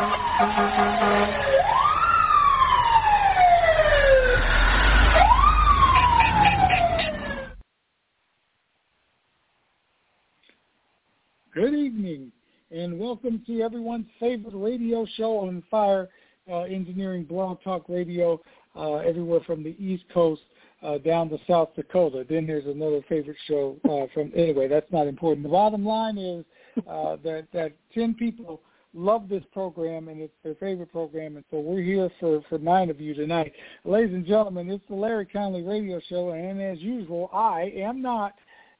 Good evening, and welcome to everyone's favorite radio show on Fire uh, Engineering Blog Talk Radio, uh, everywhere from the East Coast uh, down to South Dakota. Then there's another favorite show uh, from. Anyway, that's not important. The bottom line is uh, that that ten people love this program and it's their favorite program, and so we're here for for nine of you tonight, ladies and gentlemen. It's the Larry Conley Radio Show, and as usual, I am not,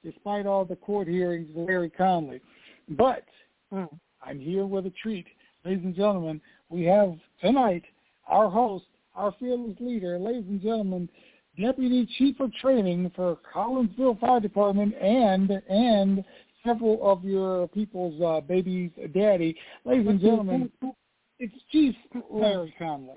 despite all the court hearings, Larry Conley. But mm. I'm here with a treat. Ladies and gentlemen, we have tonight our host, our fearless leader, ladies and gentlemen, Deputy Chief of Training for Collinsville Fire Department and and several of your people's uh, baby's daddy. Ladies and gentlemen, it's Chief Larry Conley.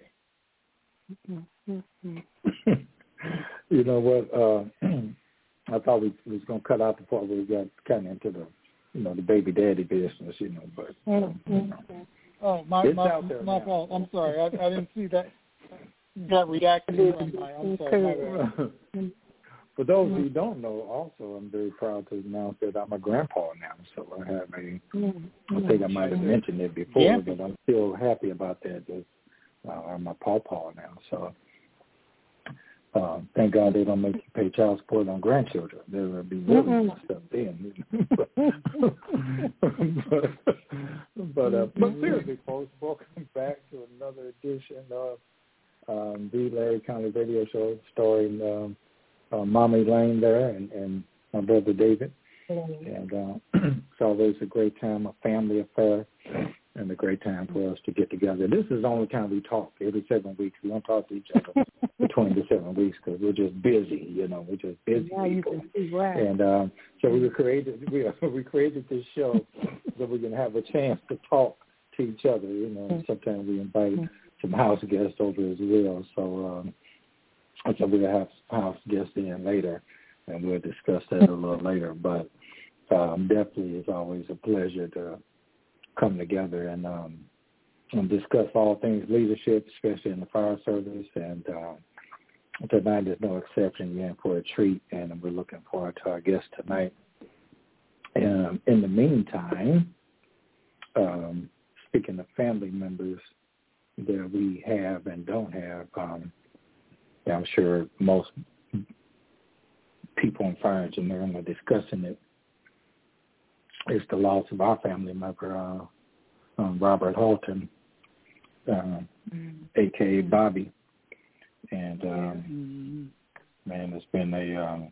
you know what? Uh, I thought we was going to cut out the part where we got kind of into the you know, the baby daddy business, you know, but you know, Oh, my my, my fault. I'm sorry. I, I didn't see that that reaction. I'm sorry. For those who don't know, also I'm very proud to announce that I'm a grandpa now. So I have a. Mm-hmm. I think I might have mentioned it before, yeah. but I'm still happy about that. That uh, I'm a pawpaw now. So uh, thank God they don't make you pay child support on grandchildren. There would be really mm-hmm. stuff then. but but, uh, but seriously, folks, welcome back to another edition of um, the Larry Conley Radio Show, starring um, uh, Mommy Lane there and, and my brother David. Mm-hmm. And uh, it's always a great time, a family affair and a great time for us to get together. This is the only time we talk every seven weeks. We don't talk to each other between the seven weeks because we're just busy. You know, we're just busy yeah, people. Right. And um, so we created we we created this show so we can have a chance to talk to each other. You know, mm-hmm. sometimes we invite mm-hmm. some house guests over as well. So um, so we'll have house guests in later, and we'll discuss that a little later. But um, definitely, it's always a pleasure to come together and um, and discuss all things leadership, especially in the fire service. And uh, tonight is no exception. You're in for a treat, and we're looking forward to our guest tonight. Um, in the meantime, um, speaking of family members that we have and don't have, um, I'm sure most people in fire engineering are discussing it. it is the loss of our family member, uh, um, Robert Halton, uh, mm-hmm. aka Bobby. And um, mm-hmm. man, it's been a um,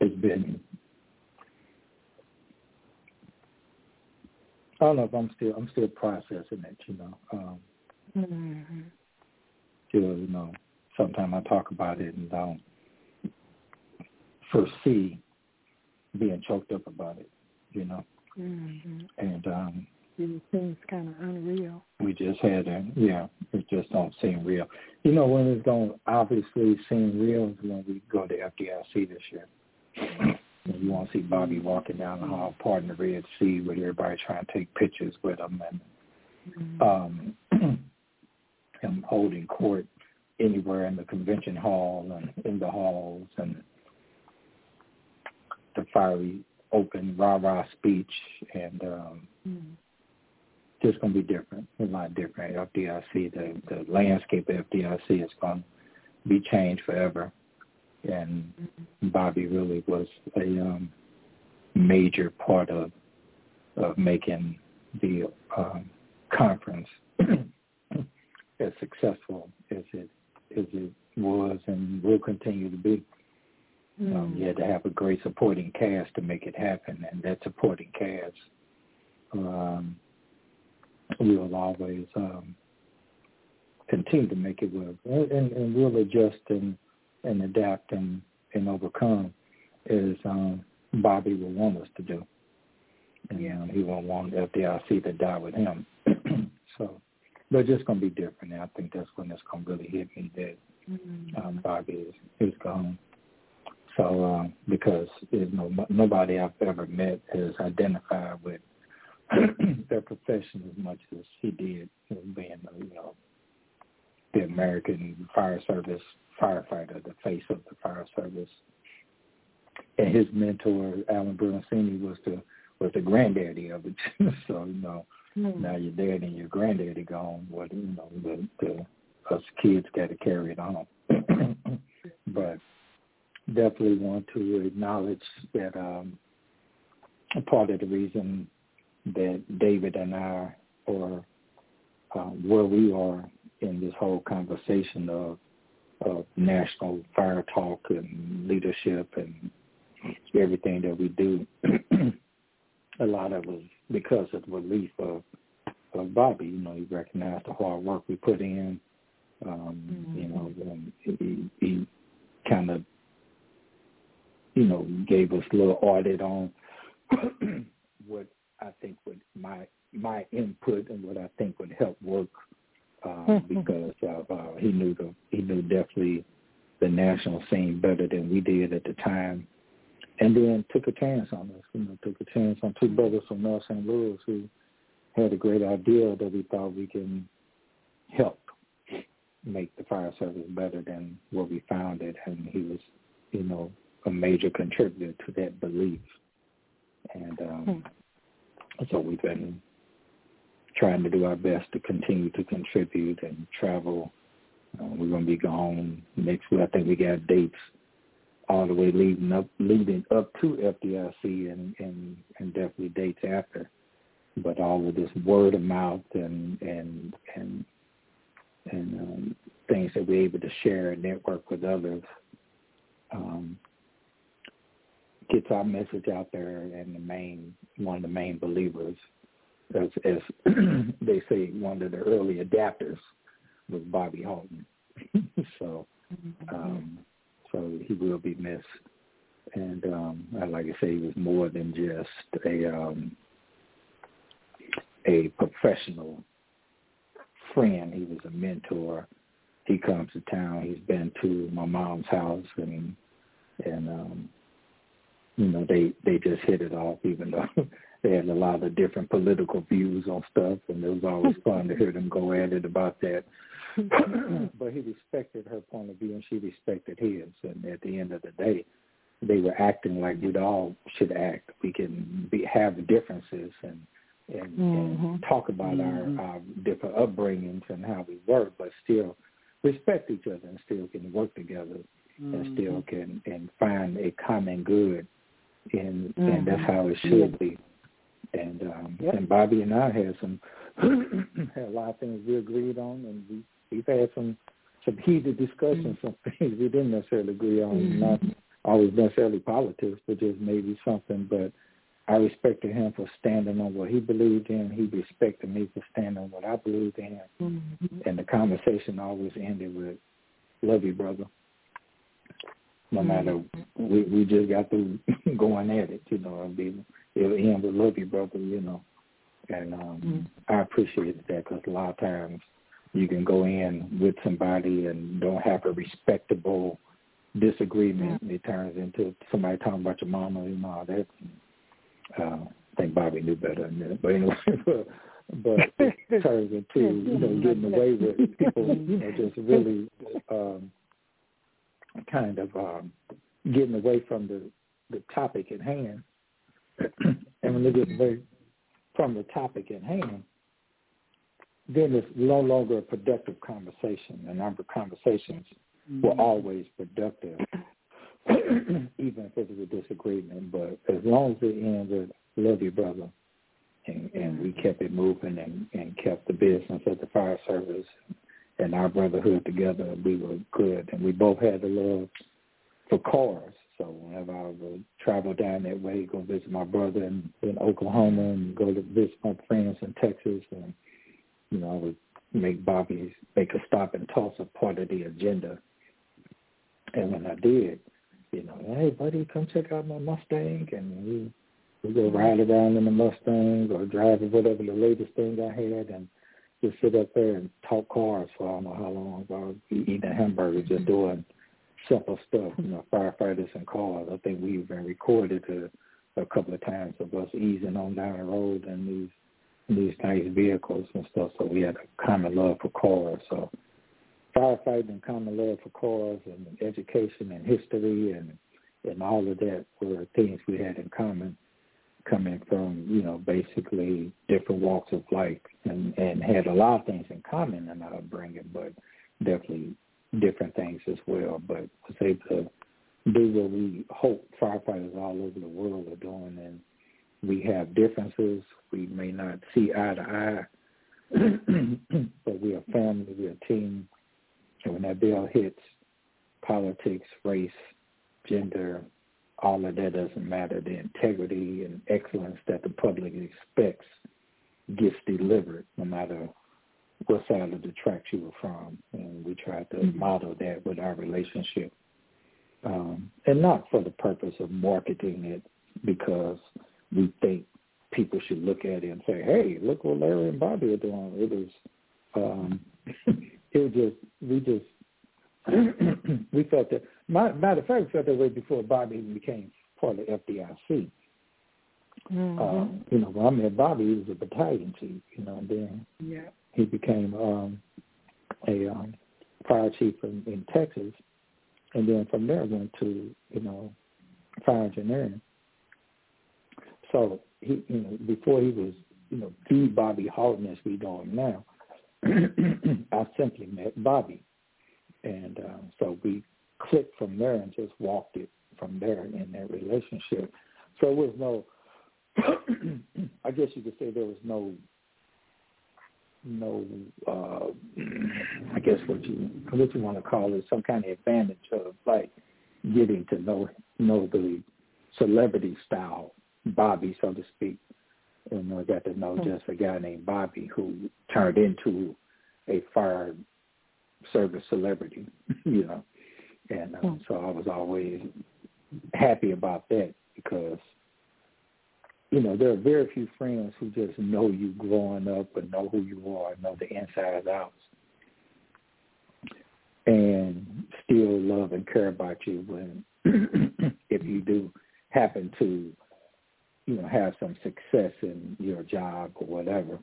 it's been I don't know if I'm still I'm still processing it, you know. Um mm-hmm. Still, you know, sometimes I talk about it and don't foresee being choked up about it, you know. Mm-hmm. And um it seems kind of unreal. We just had a yeah, it just don't seem real. You know when it's going to obviously seem real is when we go to FDIC this year. And you want to see Bobby walking down the hall, parting the Red Sea, with everybody trying to take pictures with him, and um, him holding court anywhere in the convention hall and in the halls, and the fiery open rah rah speech and um mm. just gonna be different, a lot different. FDIC, the the landscape of FDIC is gonna be changed forever. And mm-hmm. Bobby really was a um major part of of making the um conference as successful as it as it was and will continue to be. Mm. Um, you had to have a great supporting cast to make it happen, and that supporting cast um, will always um, continue to make it work, and, and we'll adjust and, and adapt and, and overcome as um, Bobby will want us to do. And yeah. um, he won't want FDIC to die with him. so, it's just going to be different. And I think that's when it's going to really hit me that mm-hmm. um, Bobby is, is gone. So uh, because you know nobody I've ever met has identified with their profession as much as he did, being you know the American Fire Service firefighter, the face of the fire service. And his mentor, Alan Brunacini, was the was the granddaddy of it. so you know, mm-hmm. now your dad and your granddaddy gone. What you know, the the us kids got to carry it on. but definitely want to acknowledge that um, part of the reason that David and I are uh, where we are in this whole conversation of, of national fire talk and leadership and everything that we do. a lot of it because of the relief of, of Bobby. You know, he recognized the hard work we put in. Um, mm-hmm. You know, and he, he kind of, you know, gave us a little audit on what I think would my my input and what I think would help work um, mm-hmm. because uh, uh, he knew the he knew definitely the national scene better than we did at the time, and then took a chance on us. You know, took a chance on two brothers from North St. Louis who had a great idea that we thought we can help make the fire service better than what we found it, and he was, you know, a major contributor to that belief. And um, hmm. so we've been trying to do our best to continue to contribute and travel. Uh, we're going to be gone next week. I think we got dates all the way leading up leading up to FDIC and and and definitely dates after. But all of this word of mouth and and and and um, things that we're able to share and network with others um, gets our message out there. And the main one of the main believers as, as they say, one of the early adapters was Bobby Halton. so, mm-hmm. um, so he will be missed. And um, like I say, he was more than just a um, a professional friend. He was a mentor. He comes to town. He's been to my mom's house, and and um, you know they they just hit it off, even though they had a lot of different political views on stuff, and it was always fun to hear them go at it about that. but he respected her point of view, and she respected his. And at the end of the day, they were acting like we all should act. We can be have differences and and, mm-hmm. and talk about mm-hmm. our, our different upbringings and how we work, but still respect each other and still can work together mm-hmm. and still can and find a common good and and that's mm-hmm. how it should be and um, yep. and Bobby and I had some had a lot of things we agreed on, and we we've had some some heated discussions, mm-hmm. some things we didn't necessarily agree on, mm-hmm. not always necessarily politics, but just maybe something. But I respected him for standing on what he believed in. He respected me for standing on what I believed in. Mm-hmm. And the conversation always ended with, "Love you, brother." No matter mm-hmm. we we just got through going at it, you know, and being it'll end with love you, brother, you know. And um, mm-hmm. I appreciated that because a lot of times you can go in with somebody and don't have a respectable disagreement. Mm-hmm. It turns into somebody talking about your mama and all that. Uh, I think Bobby knew better than that. But anyway, but, but it turns into, you know, getting away with people, you know, just really um, kind of um, getting away from the, the topic at hand and when they get away from the topic at hand, then it's no longer a productive conversation. And our conversations mm-hmm. were always productive, even if it was a disagreement. But as long as it ends with love you, brother, and, and we kept it moving and, and kept the business of the fire service and our brotherhood together, we were good. And we both had the love for cars. So whenever I would travel down that way, go visit my brother in, in Oklahoma and go to visit my friends in Texas, and you know I would make Bobby make a stop in Tulsa part of the agenda. And when I did, you know, hey buddy, come check out my Mustang, and we we go mm-hmm. ride around in the Mustang or drive whatever the latest thing I had, and just sit up there and talk cars for I don't know how long. I was eating a hamburger, just mm-hmm. doing simple stuff, you know, firefighters and cars. I think we even recorded a, a couple of times of us easing on down the road in these these nice vehicles and stuff. So we had a common love for cars. So firefighting and common love for cars and education and history and and all of that were things we had in common coming from, you know, basically different walks of life and, and had a lot of things in common in our upbringing, but definitely different things as well. But was able to do what we hope firefighters all over the world are doing and we have differences. We may not see eye to eye, but we're family, we're a team. And when that bill hits, politics, race, gender, all of that doesn't matter. The integrity and excellence that the public expects gets delivered no matter what side of the tracks you were from. And we tried to mm-hmm. model that with our relationship. Um, and not for the purpose of marketing it because we think people should look at it and say, hey, look what Larry and Bobby are doing. It was, um, it was just, we just we felt that. Matter of fact, we felt that way before Bobby even became part of FDIC. Mm-hmm. Um, you know, when I met Bobby, he was a battalion chief. You know, and then yeah. He became um, a um, fire chief in, in Texas, and then from there went to you know fire engineering. So he, you know, before he was, you know, the Bobby Halton as we know him now, I simply met Bobby and um, so we clicked from there and just walked it from there in that relationship. So it was no, I guess you could say there was no, no, uh, I guess what you what you want to call it, some kind of advantage of like getting to know know the celebrity style Bobby, so to speak. And I got to know hmm. just a guy named Bobby who turned into a fire service celebrity, you know. And um, so I was always happy about that because, you know, there are very few friends who just know you growing up and know who you are, know the inside outs, and still love and care about you when, if you do happen to, you know, have some success in your job or whatever,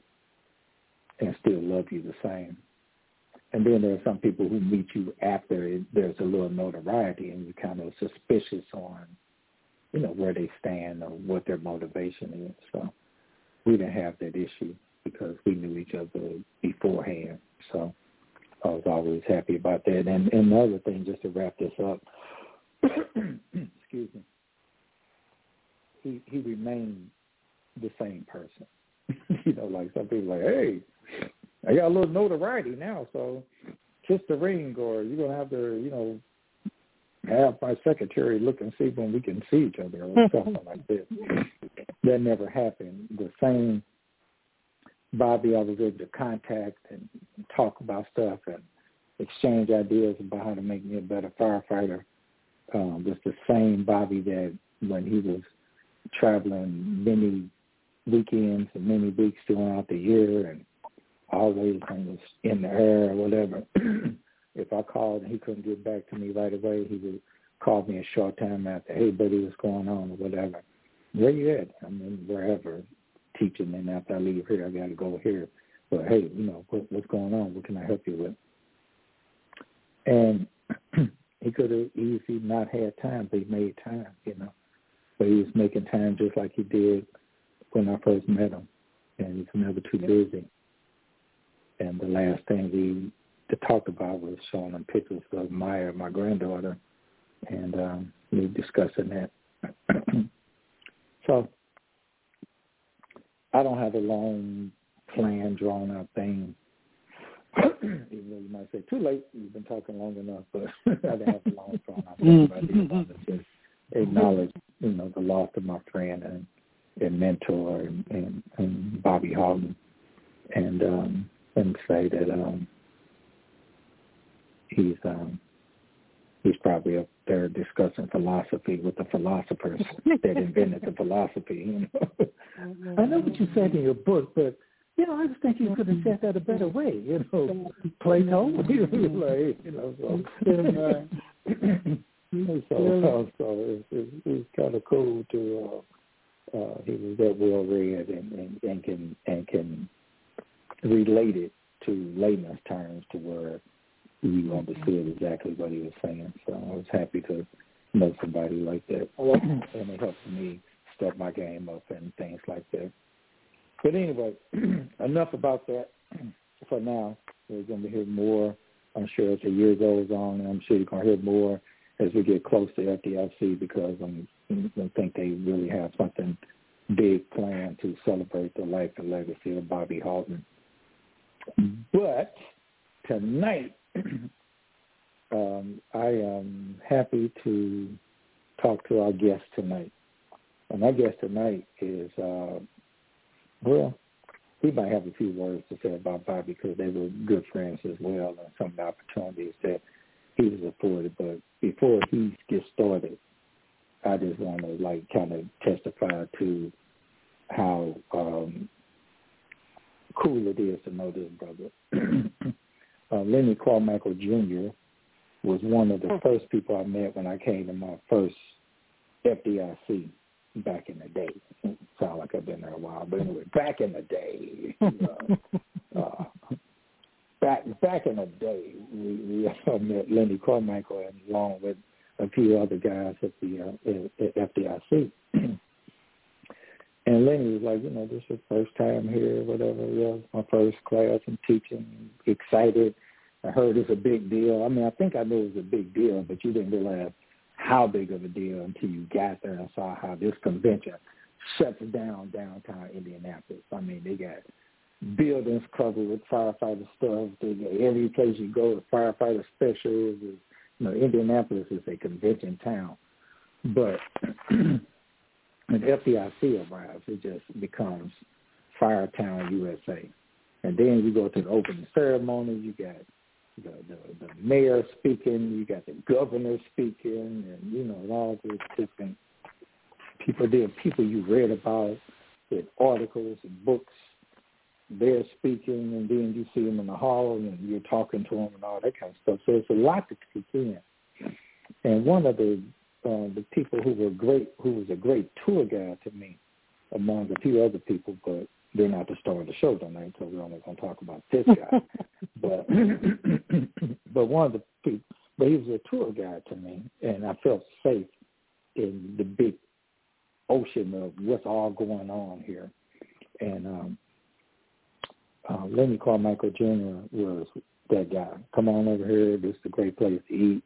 and still love you the same. And then there are some people who meet you after there's a little notoriety and you're kind of suspicious on, you know, where they stand or what their motivation is. So we didn't have that issue because we knew each other beforehand. So I was always happy about that. And, and another thing, just to wrap this up, excuse me, he he remained the same person. you know, like some people like, hey, I got a little notoriety now, so kiss the ring, or you're gonna have to, you know, have my secretary look and see when we can see each other, or something like this. That never happened. The same Bobby I was able to contact and talk about stuff and exchange ideas about how to make me a better firefighter. Um, was the same Bobby that when he was traveling many weekends and many weeks throughout the year and always was in the air or whatever. if I called and he couldn't get back to me right away, he would call me a short time after, hey, buddy, what's going on or whatever. Where you at? I mean, wherever, teaching, and after I leave here, I got to go here. But, hey, you know, what, what's going on? What can I help you with? And he could have easily not had time, but he made time, you know. But he was making time just like he did when I first met him. And he's never too busy and the last thing we talked about was showing them pictures of Maya, my granddaughter, and um, we discussing that. so I don't have a long plan, drawn out thing. Even though you might say too late, you've been talking long enough, but I don't have a long drawn out thing. But I did want to just acknowledge, you know, the loss of my friend and, and mentor and, and, and Bobby Halton. And um, and say that um, he's um, he's probably up there discussing philosophy with the philosophers that invented the philosophy. You know? Mm-hmm. I know what you said in your book, but you know, I just think you could have said that a better way. You know, Plato, like, you know, so. so, so, so it's, it's, it's kind of cool to uh, uh, he was that well read and, and, and can and can relate it to layman's terms to where you understood exactly what he was saying. So I was happy to know somebody like that, oh, and it helped me step my game up and things like that. But anyway, enough about that for now. We're going to hear more, I'm sure, as the year goes on, and I'm sure you're going to hear more as we get close to FDIC because I'm, I think they really have something big planned to celebrate the life and legacy of Bobby Halton. Mm-hmm. But tonight, um, I am happy to talk to our guest tonight. And our guest tonight is, uh, well, he might have a few words to say about Bobby because they were good friends as well and some of the opportunities that he was afforded. But before he gets started, I just want to like kind of testify to how um, cool it is to know this brother. uh, Lenny Carmichael Jr. was one of the hmm. first people I met when I came to my first FDIC back in the day. Sound like I've been there a while, but anyway, back in the day, uh, uh, back back in the day, we, we uh, met Lenny Carmichael and along with a few other guys at the uh, at, at FDIC. and Lenny was like, you know, this is your first time here, whatever. Yeah, my first class and teaching, excited. I heard it's a big deal. I mean, I think I knew it was a big deal, but you didn't realize how big of a deal until you got there and saw how this convention shuts down downtown Indianapolis. I mean, they got buildings covered with firefighter stuff. They got every place you go, to firefighter specials. You know, Indianapolis is a convention town. But when FDIC arrives, it just becomes Firetown, USA. And then you go to the opening ceremony. You got the, the the mayor speaking, you got the governor speaking, and you know all these different people there, people you read about, in articles and books. They're speaking, and then you see them in the hall, and you're talking to them, and all that kind of stuff. So it's a lot to take in. And one of the uh, the people who were great, who was a great tour guide to me, among a few other people, but they're not the star of the show tonight, so we're only going to talk about this guy. but but one of the people, but he was a tour guide to me, and I felt safe in the big ocean of what's all going on here. And um, uh, Lenny Carmichael Jr. was that guy. Come on over here. This is a great place to eat.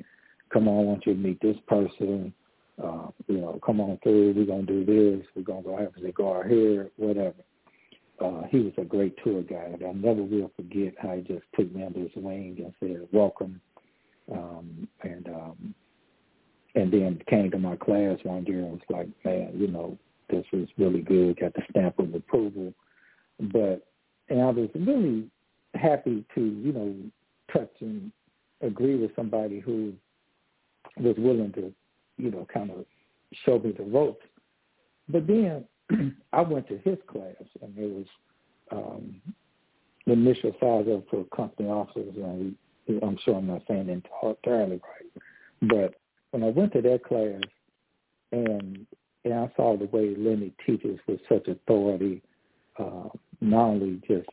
Come on, I want you to meet this person. Uh, you know, come on through. We're gonna do this. We're gonna go have a cigar here, whatever uh, he was a great tour guide. I never will forget how he just took me under his wing and said, welcome. Um, and um, and then came to my class one year and was like, man, you know, this was really good, got the stamp of approval. But, and I was really happy to, you know, touch and agree with somebody who was willing to, you know, kind of show me the ropes. But then I went to his class, and it was um, the initial size up for company officers, and we, I'm sure I'm not saying it entirely right, but when I went to that class, and and I saw the way Lenny teaches with such authority, uh, not only just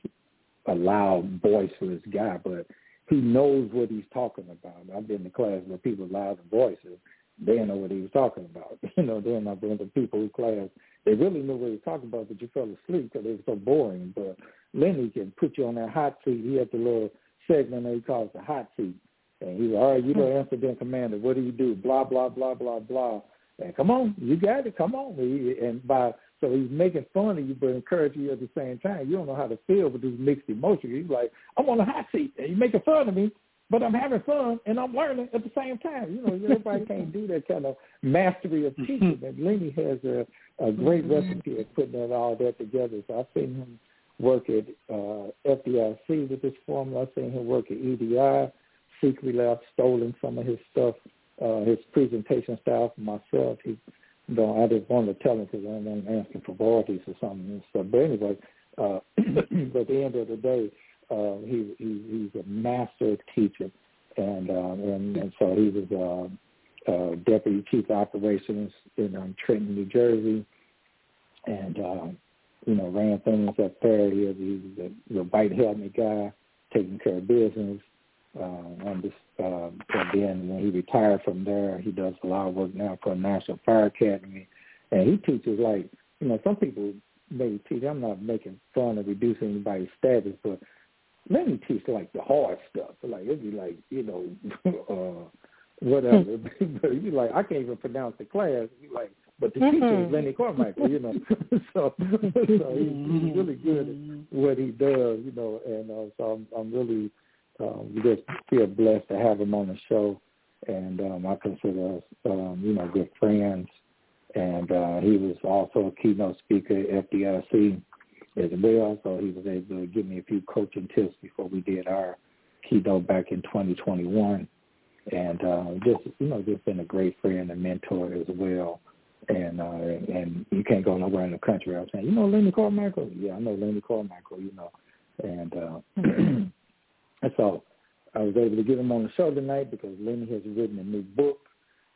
a loud, boisterous guy, but he knows what he's talking about. I've been in class where people loud voices, they know what he was talking about. You know, then I've been to people who class they really knew what he was talking about, but you fell asleep because it was so boring. But Lenny can put you on that hot seat. He had the little segment that he calls the hot seat. And he's like, all right, you're the incident commander. What do you do? Blah, blah, blah, blah, blah. And come on, you got it. Come on. And by so he's making fun of you, but encouraging you at the same time. You don't know how to feel with this mixed emotion. He's like, I'm on the hot seat, and you're making fun of me, but I'm having fun and I'm learning at the same time. You know, everybody can't do that kind of mastery of teaching. And Lenny has a a great mm-hmm. recipe of putting that all that together. So I've seen him work at uh, FDIC with this formula. I've seen him work at EDI. Secretly, I've stolen some of his stuff, uh, his presentation style for myself. He, though I didn't want to tell him because I didn't want to ask him for royalties or something and stuff. But anyway, uh, at the end of the day, uh, he, he he's a master teacher, and um, and and so he was. Uh, uh, deputy chief operations in um, Trenton, New Jersey. and uh, you know ran things up there. He was, he was a, the white helmet guy, taking care of business. Uh, on this, uh, and then when he retired from there, he does a lot of work now for National Fire Academy, and he teaches like you know some people may teach. I'm not making fun of reducing anybody's status, but let me teach like the hard stuff. Like it'd be like you know uh, whatever, but you'd like I can't even pronounce the class. You'd be like but the mm-hmm. teacher is Lenny Carmichael, you know. so so he's, he's really good at what he does, you know, and uh, so I'm I'm really um just feel blessed to have him on the show. And um I consider us um, you know, good friends. And uh he was also a keynote speaker at FDIC as well, so he was able to give me a few coaching tips before we did our keynote back in 2021, and uh, just you know just been a great friend and mentor as well. And uh and you can't go nowhere in the country. Without saying, you know Lenny Carmichael? Yeah, I know Lenny Carmichael, you know. And uh and so I was able to get him on the show tonight because Lenny has written a new book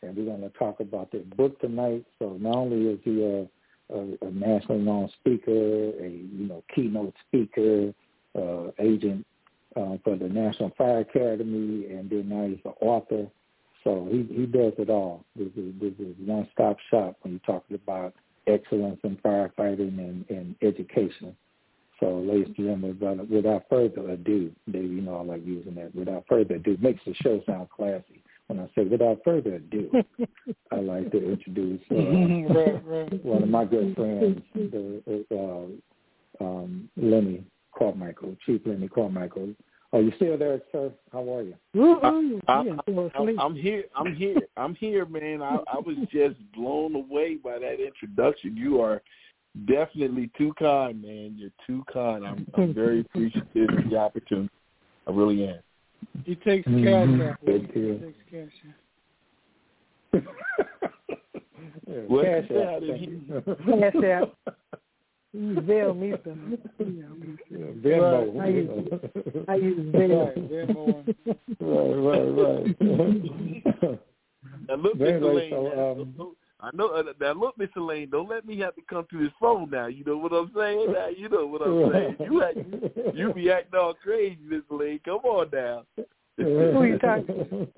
and we're gonna talk about that book tonight. So not only is he a a, a nationally known speaker, a you know, keynote speaker, uh agent uh, for the National Fire Academy and then now he's an author so he he does it all. This is, this is one stop shop when you're talking about excellence in firefighting and, and education. So, ladies and gentlemen, without, without further ado, Dave, you know I like using that. Without further ado, makes the show sound classy. When I say without further ado, I like to introduce uh, right, right. one of my good friends, the, uh, um, Lenny Carmichael, Chief Lenny Carmichael. Are you still there, sir? How are you? I, I, I, I'm here. I'm here. I'm here, man. I, I was just blown away by that introduction. You are definitely too kind, man. You're too kind. I'm, I'm very appreciative of the opportunity. I really am. He takes mm-hmm. cash out. He takes cash out. what cash out. Cash out. Veil me some. Venmo. I use, I use Venmo. Right, right, right. now look, Mr. Lane. So, um, I know. Uh, now look, Mr. Lane. Don't let me have to come through this phone now. You know what I'm saying? Now you know what I'm saying. You act, you be acting all crazy, Mr. Lane. Come on now. Who you talking?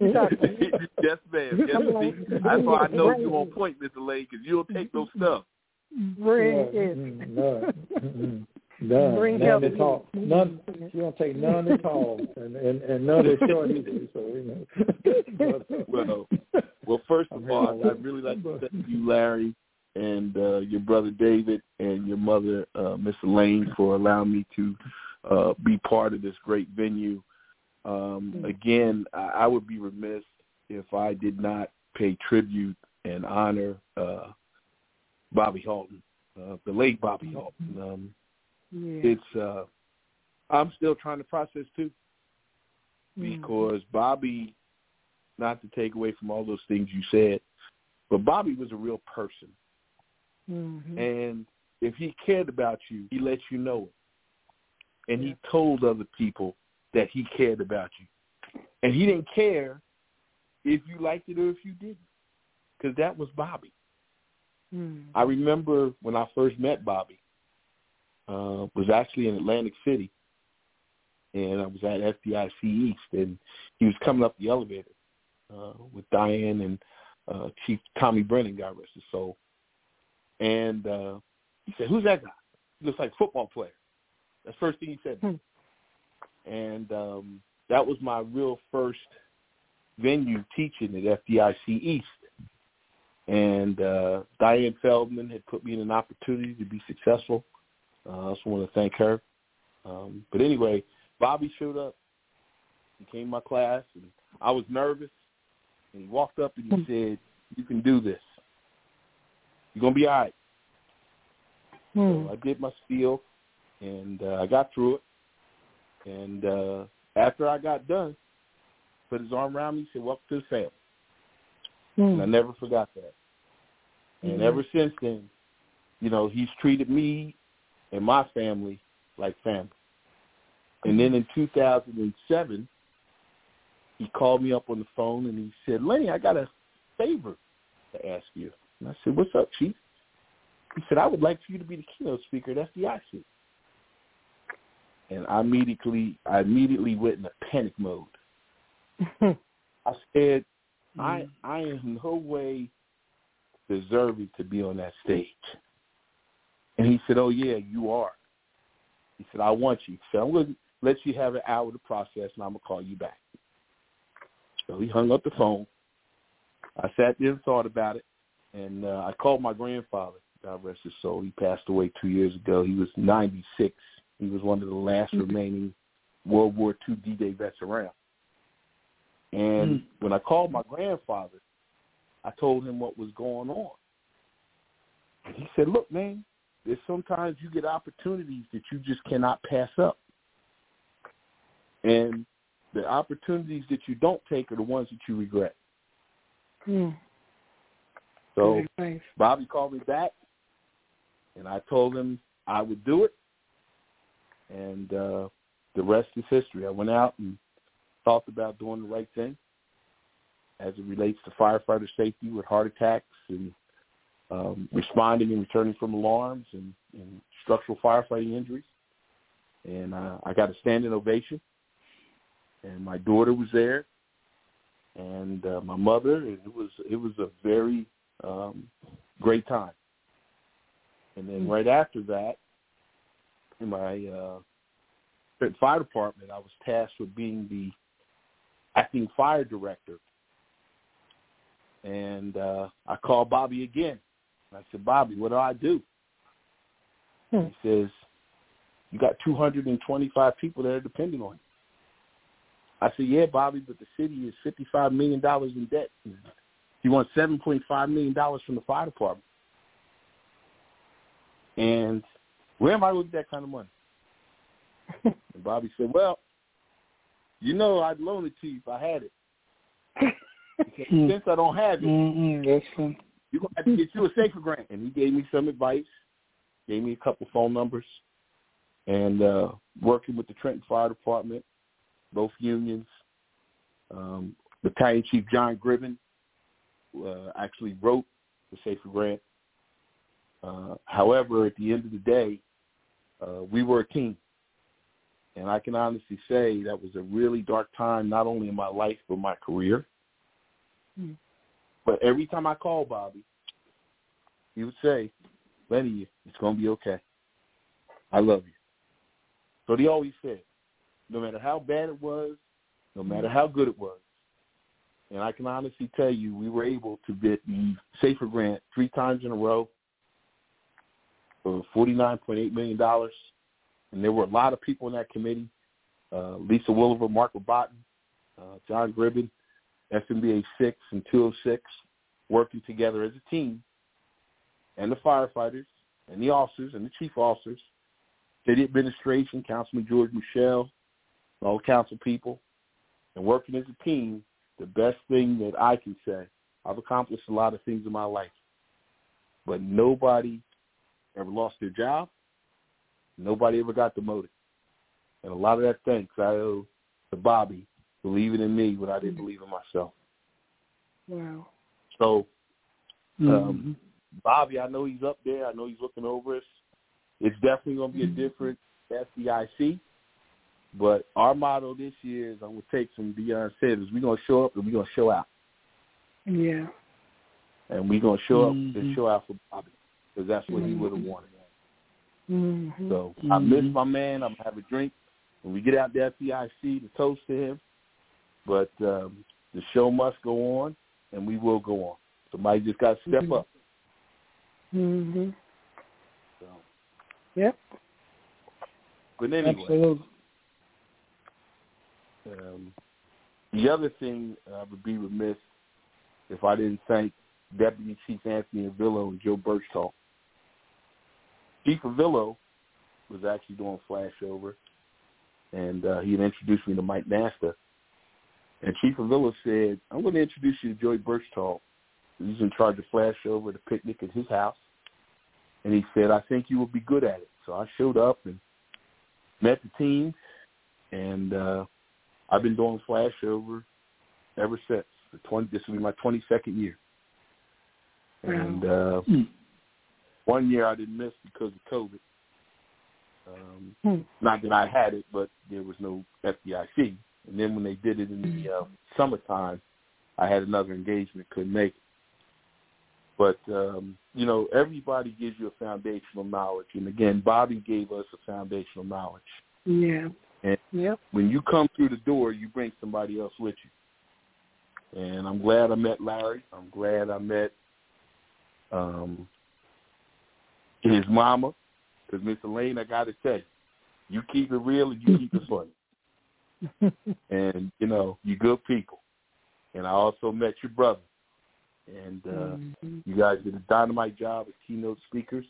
You talking? yes, ma'am. Yes, see, that's why I know you on point, Mr. Lane, because you don't take no stuff. Bring yeah, it. None. Bring none at all. None. She don't take none at all, and and, and none at short either. So you know. well, well, first of all, I'd really like to thank you, Larry, and uh, your brother David, and your mother, uh, Miss Elaine, for allowing me to uh, be part of this great venue. Um, mm-hmm. again, I, I would be remiss if I did not pay tribute and honor uh, Bobby Halton, uh, the late Bobby Halton. Um, yeah. It's uh, I'm still trying to process too, mm-hmm. because mm-hmm. Bobby, not to take away from all those things you said, but Bobby was a real person, mm-hmm. and if he cared about you, he let you know it, and yeah. he told other people that he cared about you, and he didn't care if you liked it or if you didn't, because that was Bobby. Hmm. I remember when I first met Bobby, uh, was actually in Atlantic City, and I was at FDIC East, and he was coming up the elevator uh, with Diane and uh, Chief Tommy Brennan, God rest his soul. And uh, he said, "Who's that guy? He looks like a football player." That's the first thing he said. Hmm. And um, that was my real first venue teaching at FDIC East and uh, Diane Feldman had put me in an opportunity to be successful. Uh, I also want to thank her. Um, but anyway, Bobby showed up. He came to my class, and I was nervous. And he walked up and he said, "You can do this. You're gonna be all right." Hmm. So I did my spiel, and uh, I got through it. And uh, after I got done, put his arm around me, and said, "Welcome to the family." Mm. And I never forgot that. And mm-hmm. ever since then, you know, he's treated me and my family like family. And mm-hmm. then in 2007, he called me up on the phone and he said, Lenny, I got a favor to ask you. And I said, what's up, Chief? He said, I would like for you to be the keynote speaker at FDIC. And I immediately I immediately went in a panic mode. I said, I mm-hmm. I am no way deserving to be on that stage. And he said, Oh yeah, you are. He said, I want you. So I'm gonna let you have an hour to process and I'm gonna call you back. So he hung up the phone. I sat there and thought about it and uh, I called my grandfather, God rest his soul. He passed away two years ago. He was ninety six. He was one of the last mm-hmm. remaining World War II D Day vets around. And mm. when I called my grandfather, I told him what was going on. And he said, Look, man, there's sometimes you get opportunities that you just cannot pass up. And the opportunities that you don't take are the ones that you regret. Hmm. So. Bobby called me back, and I told him I would do it, and uh, the rest is history. I went out and talked about doing the right thing as it relates to firefighter safety with heart attacks and um, responding and returning from alarms and, and structural firefighting injuries. And uh, I got a standing ovation. And my daughter was there, and uh, my mother. And it was it was a very um, great time. And then right after that, in my uh, fire department, I was tasked with being the acting fire director. And uh, I called Bobby again. I said, Bobby, what do I do? Hmm. He says, you got 225 people that are dependent on you. I said, yeah, Bobby, but the city is $55 million in debt. He wants $7.5 million from the fire department. And where am I with that kind of money? and Bobby said, well, you know I'd loan it to you if I had it. Since I don't have it, mm-hmm. You're going to have to get you a safer grant. And he gave me some advice, gave me a couple phone numbers, and uh, working with the Trenton Fire Department, both unions, um, Battalion Chief John Gribben uh, actually wrote the Safer Grant. Uh, however, at the end of the day, uh, we were a team. And I can honestly say that was a really dark time, not only in my life, but my career. Mm. But every time I call Bobby, he would say, Lenny, it's going to be okay. I love you. So he always said, no matter how bad it was, no matter how good it was, and I can honestly tell you, we were able to get the Safer Grant three times in a row for $49.8 million. And there were a lot of people in that committee. Uh, Lisa Williver, Mark Robotin, uh, John Gribben, FMBA 6 and 206, working together as a team, and the firefighters, and the officers, and the chief officers, city administration, Councilman George Muschal, all the council people, and working as a team, the best thing that I can say, I've accomplished a lot of things in my life, but nobody ever lost their job. Nobody ever got demoted. And a lot of that thanks I owe to Bobby believing in me when I didn't believe in myself. Wow. So, um, mm-hmm. Bobby, I know he's up there. I know he's looking over us. It's definitely going to be a mm-hmm. different FDIC. But our motto this year is I'm going to take some Deion said is we're going to show up and we're going to show out. Yeah. And we're going to show mm-hmm. up and show out for Bobby because that's what mm-hmm. he would have wanted. Mm-hmm. So I miss my man. I'm going to have a drink when we get out there at FDIC to toast to him. But um, the show must go on, and we will go on. Somebody just got to step mm-hmm. up. Mhm. So. Yep. But anyway, Absolutely. Um, the other thing I would be remiss if I didn't thank Deputy Chief Anthony Avillo and Joe Birchall. Chief Avillo was actually doing flashover, and uh, he had introduced me to Mike Nasta. And Chief Avillo said, I'm going to introduce you to Joey Birchall. He's in charge of flashover, the picnic at his house. And he said, I think you will be good at it. So I showed up and met the team, and uh, I've been doing flashover ever since. The 20, this will be my 22nd year. And uh, hmm. one year I didn't miss because of COVID. Um, hmm. Not that I had it, but there was no FDIC. And then when they did it in the uh, summertime, I had another engagement, couldn't make it. But um, you know, everybody gives you a foundational knowledge, and again, Bobby gave us a foundational knowledge. Yeah. And yep. when you come through the door, you bring somebody else with you. And I'm glad I met Larry. I'm glad I met um, his mama, because Miss Elaine, I got to tell you, you keep it real and you keep it funny. and you know, you good people. And I also met your brother and uh, mm-hmm. you guys did a dynamite job as keynote speakers.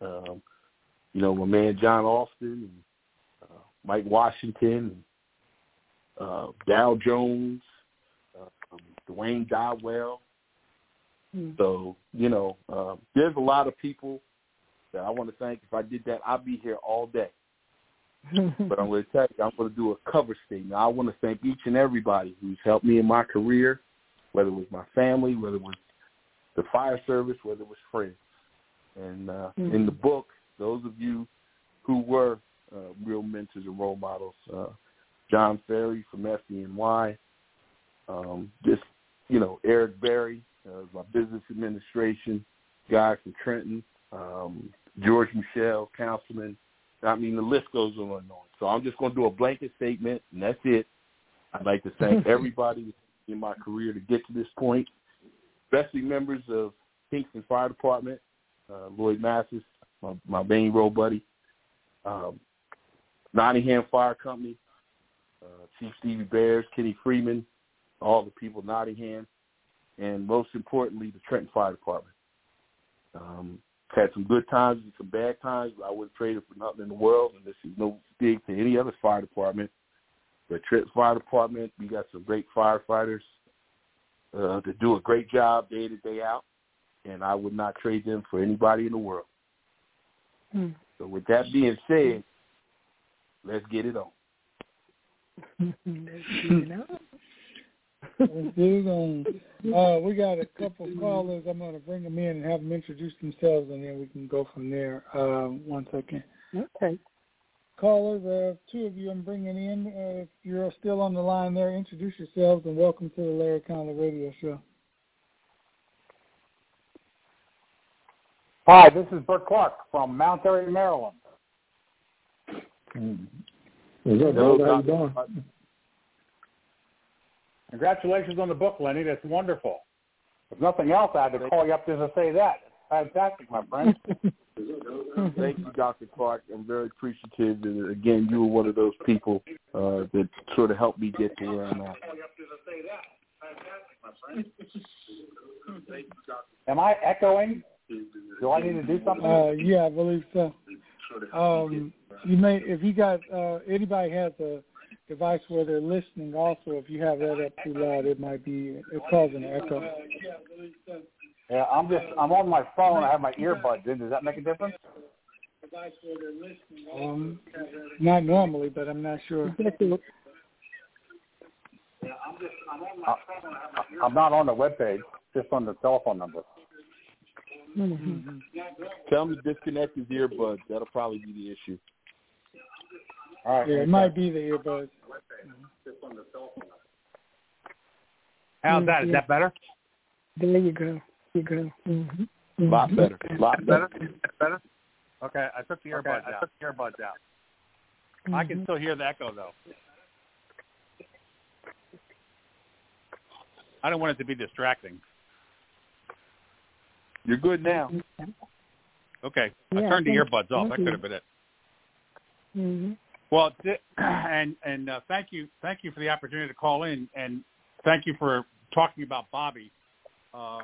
Um, you know, my man John Austin and uh, Mike Washington, and, uh, Dow Jones, uh, um, Dwayne Dodwell. Mm-hmm. So you know, uh, there's a lot of people that I want to thank. If I did that, I'd be here all day. but I'm going to tell you, I'm going to do a cover statement. I want to thank each and everybody who's helped me in my career whether it was my family, whether it was the fire service, whether it was friends. And uh, mm-hmm. in the book, those of you who were uh, real mentors and role models, uh, John Ferry from FDNY, um, just, you know, Eric Berry, uh, my business administration guy from Trenton, um, George Muschal, councilman. I mean, the list goes on and on. So I'm just going to do a blanket statement, and that's it. I'd like to thank everybody in my career to get to this point, especially members of Kingston Fire Department, uh, Lloyd Mathis, my, my main role buddy, um, Nottingham Fire Company, uh, Chief Stevie Bears, Kenny Freeman, all the people Nottingham, and most importantly, the Trenton Fire Department. Um, had some good times and some bad times. I wouldn't trade it for nothing in the world, and this is no dig to any other fire department the Trent Fire Department. We got some great firefighters uh, that do a great job day to day out, and I would not trade them for anybody in the world. Hmm. So with that being said, let's get it on. let's get it on. Uh, we got a couple callers. I'm going to bring them in and have them introduce themselves, and then we can go from there. Uh, one second. Okay callers, uh, two of you I'm bringing in. Uh, if you're still on the line there, introduce yourselves and welcome to the Larry Conley Radio Show. Hi, this is Bert Clark from Mount Airy, Maryland. Mm. Hello, how you doing? Congratulations on the book, Lenny. That's wonderful. If nothing else, I had to call you up just to say that. Fantastic, my friend. Thank you, Dr. Clark. I'm very appreciative. And again, you were one of those people uh, that sort of helped me get to where I'm at. Am I echoing? Do I need to do something? Uh, yeah, I believe so. Um, you may, if you got uh, anybody has a device where they're listening, also if you have that up too loud, it might be it's causing an echo. Yeah, I'm just I'm on my phone. I have my earbuds in. Does that make a difference? Device where they're listening. Um, not normally, but I'm not sure. Yeah, I'm just I'm on my phone. I'm not on the web page, just on the telephone number. Mm-hmm. Tell him to disconnect his earbuds. That'll probably be the issue. All right. Yeah, it might be the earbuds. How's that? Is that better? There you go. You go. Mm-hmm. A lot better. A lot better. better. Okay, I took the earbuds okay, out. I took the earbuds out. Mm-hmm. I can still hear the echo though. I don't want it to be distracting. You're good now. Okay, I yeah, turned the earbuds off. That could have been it. Mm-hmm. Well, and and uh, thank you, thank you for the opportunity to call in, and thank you for talking about Bobby. Uh,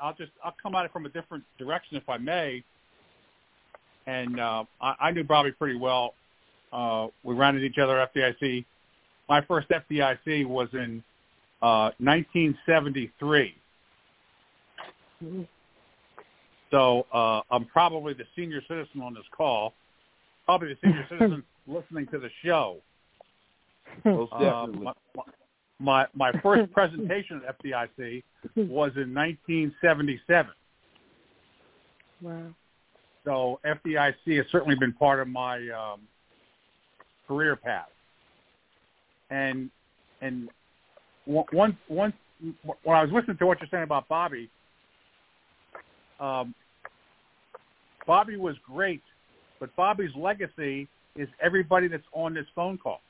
I'll just I'll come at it from a different direction if I may and uh, I, I knew Bobby pretty well. Uh, we ran into each other at FDIC. My first FDIC was in uh, 1973. Mm-hmm. So uh, I'm probably the senior citizen on this call, probably the senior citizen listening to the show. Most uh, my, my my first presentation at FDIC was in 1977. Wow. So FDIC has certainly been part of my um, career path. And and once once when I was listening to what you're saying about Bobby, um, Bobby was great, but Bobby's legacy is everybody that's on this phone call.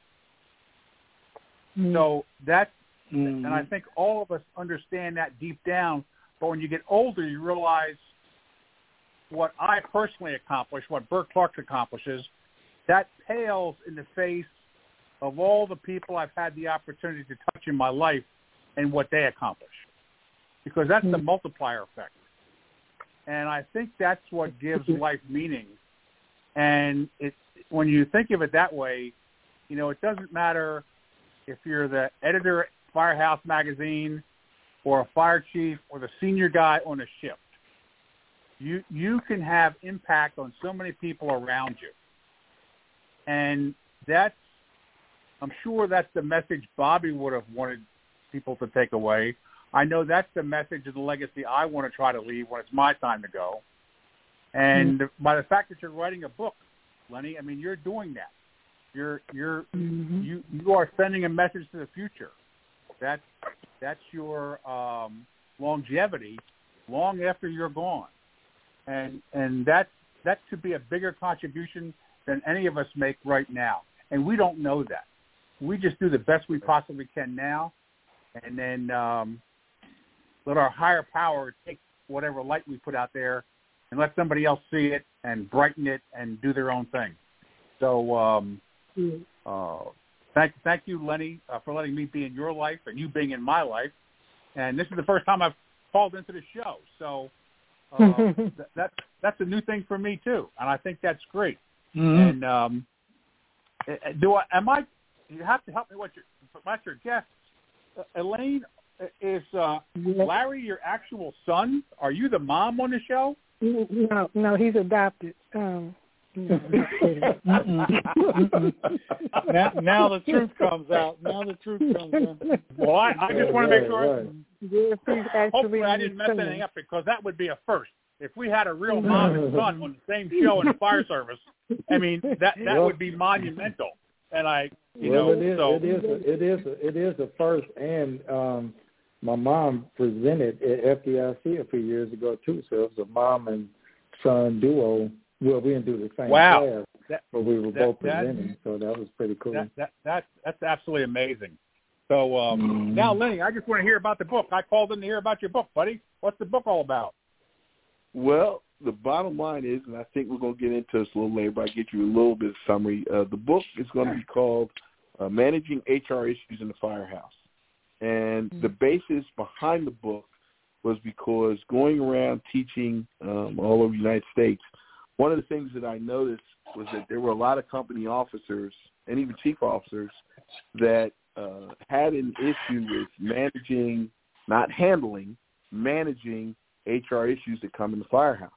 Mm-hmm. So that's mm-hmm. and I think all of us understand that deep down. But when you get older, you realize what I personally accomplish, what Bert Clark accomplishes, that pales in the face of all the people I've had the opportunity to touch in my life and what they accomplish. Because that's mm-hmm. the multiplier effect. And I think that's what gives life meaning. And it, when you think of it that way, you know, it doesn't matter if you're the editor at Firehouse Magazine or a fire chief or the senior guy on a ship. You you can have impact on so many people around you. And that's I'm sure that's the message Bobby would have wanted people to take away. I know that's the message of the legacy I want to try to leave when it's my time to go. And mm-hmm. by the fact that you're writing a book, Lenny, I mean you're doing that. You're you're mm-hmm. you you are sending a message to the future. That's that's your um, longevity long after you're gone, and and that that should be a bigger contribution than any of us make right now. And we don't know that. We just do the best we possibly can now, and then um, let our higher power take whatever light we put out there and let somebody else see it and brighten it and do their own thing. So um, mm. uh, thank thank you, Lenny, uh, for letting me be in your life and you being in my life. And this is the first time I've called into the show, so uh, th- that's that's a new thing for me too, and I think that's great. Mm-hmm. And um, do I am I? You have to help me with your with your guest, uh, Elaine. Is uh, Larry your actual son? Are you the mom on the show? No, no, he's adopted. Um, now, now the truth comes out. Now the truth comes out. Well, I, I just want to make sure. Right. Hopefully, I didn't mess anything up because that would be a first. If we had a real mom and son on the same show in the fire service, I mean that that well, would be monumental. And I, you well, know, it is, so it is a, it is a, it is a first. And um my mom presented at FDIC a few years ago too. So it was a mom and son duo well, we didn't do the same wow. class, that, but we were that, both presenting, that, so that was pretty cool. That, that, that, that's absolutely amazing. So um, mm. now, Lenny, I just want to hear about the book. I called in to hear about your book, buddy. What's the book all about? Well, the bottom line is, and I think we're going to get into this a little later, but I get you a little bit of summary. Uh, the book is going to be called uh, Managing HR Issues in the Firehouse. And mm-hmm. the basis behind the book was because going around teaching um, all over the United States – one of the things that I noticed was that there were a lot of company officers and even chief officers that uh, had an issue with managing, not handling, managing HR issues that come in the firehouse.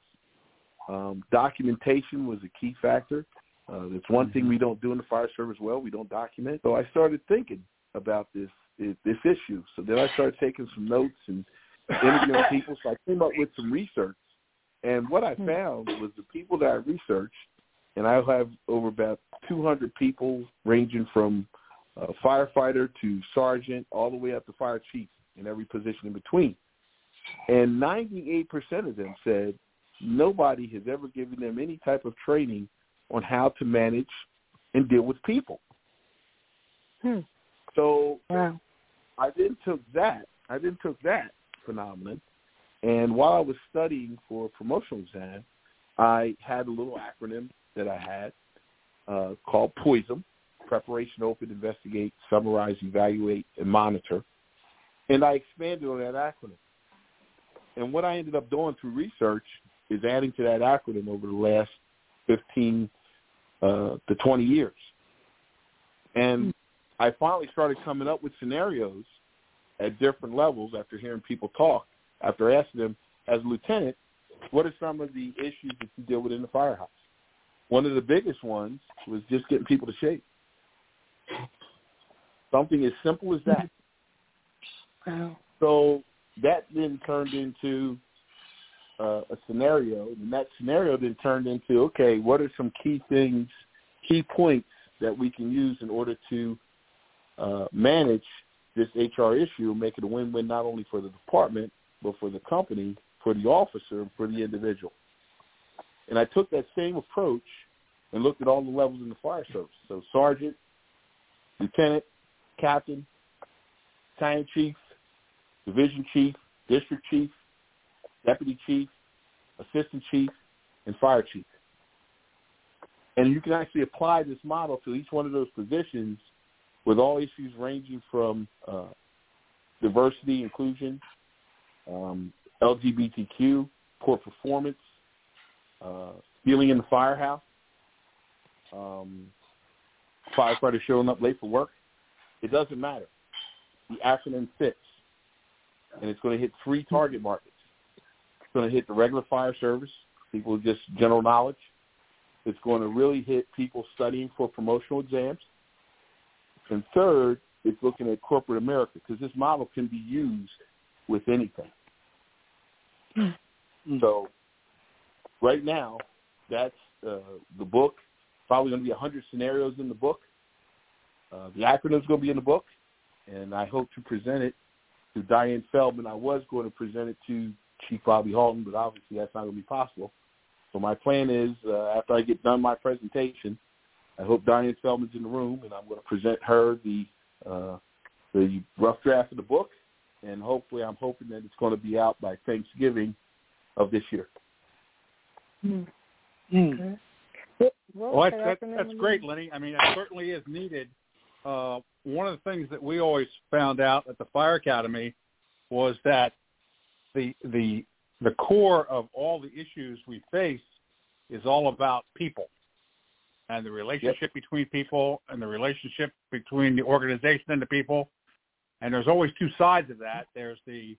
Um, documentation was a key factor. Uh, that's one thing we don't do in the fire service well. We don't document. So I started thinking about this this issue. So then I started taking some notes and interviewing people. So I came up with some research and what I hmm. found was the people that I researched, and I have over about 200 people ranging from uh, firefighter to sergeant all the way up to fire chief in every position in between. And 98% of them said nobody has ever given them any type of training on how to manage and deal with people. Hmm. So wow. I then took that. I then took that phenomenon and while I was studying for a promotional exam, I had a little acronym that I had uh, called POISM, Preparation, Open, Investigate, Summarize, Evaluate, and Monitor. And I expanded on that acronym. And what I ended up doing through research is adding to that acronym over the last 15 uh, to 20 years. And I finally started coming up with scenarios at different levels after hearing people talk after asking them, as a lieutenant, what are some of the issues that you deal with in the firehouse? One of the biggest ones was just getting people to shape. Something as simple as that. Wow. So that then turned into uh, a scenario, and that scenario then turned into okay, what are some key things, key points that we can use in order to uh, manage this HR issue make it a win-win not only for the department but for the company, for the officer, and for the individual. And I took that same approach and looked at all the levels in the fire service. So sergeant, lieutenant, captain, battalion chief, division chief, district chief, deputy chief, assistant chief, and fire chief. And you can actually apply this model to each one of those positions with all issues ranging from uh, diversity, inclusion, um, LGBTQ, poor performance, uh, stealing in the firehouse, um, firefighter showing up late for work. It doesn't matter. The acronym fits, and it's going to hit three target markets. It's going to hit the regular fire service, people with just general knowledge. It's going to really hit people studying for promotional exams. And third, it's looking at corporate America because this model can be used with anything. Mm-hmm. So right now, that's uh, the book. Probably going to be 100 scenarios in the book. Uh, the is going to be in the book, and I hope to present it to Diane Feldman. I was going to present it to Chief Bobby Halton, but obviously that's not going to be possible. So my plan is, uh, after I get done my presentation, I hope Diane Feldman's in the room, and I'm going to present her the uh, the rough draft of the book, and hopefully, I'm hoping that it's going to be out by Thanksgiving of this year. Mm. Mm. Okay. Well, that's, that's, that's great, Lenny. I mean, it certainly is needed. Uh, one of the things that we always found out at the Fire Academy was that the the the core of all the issues we face is all about people and the relationship yep. between people and the relationship between the organization and the people. And there's always two sides of that. There's the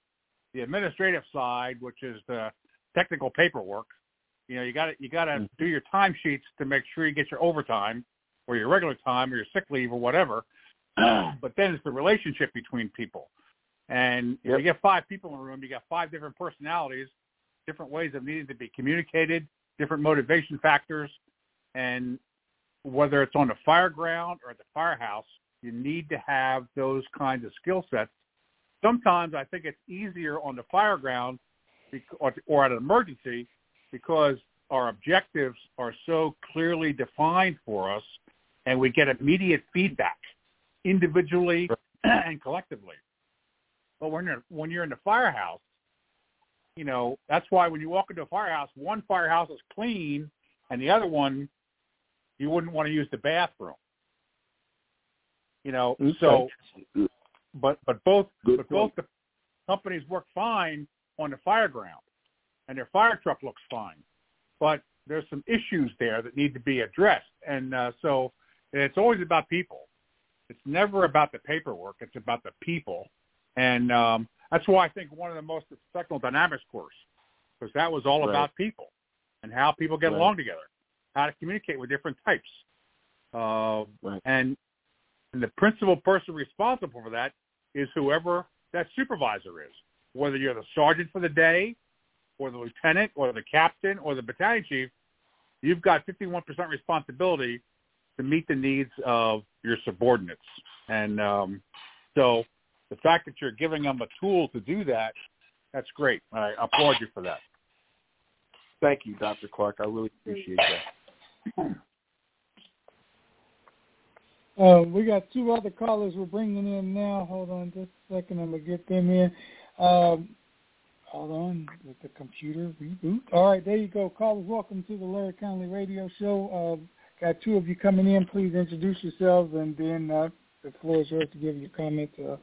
the administrative side, which is the technical paperwork. You know, you got to you got to mm-hmm. do your timesheets to make sure you get your overtime or your regular time or your sick leave or whatever. but then it's the relationship between people. And yep. if you get five people in a room, you got five different personalities, different ways of needing to be communicated, different motivation factors, and whether it's on the fire ground or at the firehouse, you need to have those kinds of skill sets. Sometimes I think it's easier on the fire ground or at an emergency because our objectives are so clearly defined for us and we get immediate feedback individually and collectively. But when you're, when you're in the firehouse, you know, that's why when you walk into a firehouse, one firehouse is clean and the other one you wouldn't want to use the bathroom. You know, so but but both Good but point. both the companies work fine on the fire ground, and their fire truck looks fine, but there's some issues there that need to be addressed, and uh, so and it's always about people. It's never about the paperwork. It's about the people, and um, that's why I think one of the most technical dynamics course, because that was all right. about people and how people get right. along together how to communicate with different types. Uh, right. and, and the principal person responsible for that is whoever that supervisor is, whether you're the sergeant for the day or the lieutenant or the captain or the battalion chief, you've got 51% responsibility to meet the needs of your subordinates. And um, so the fact that you're giving them a tool to do that, that's great. I applaud you for that. Thank you, Dr. Clark. I really appreciate that. Uh, we got two other callers we're bringing in now. Hold on just a second. I'm going to get them in. Um, hold on. With the computer reboot. All right, there you go. Callers, welcome to the Larry Conley Radio Show. Uh, got two of you coming in. Please introduce yourselves, and then uh, the floor is yours to give your comments uh,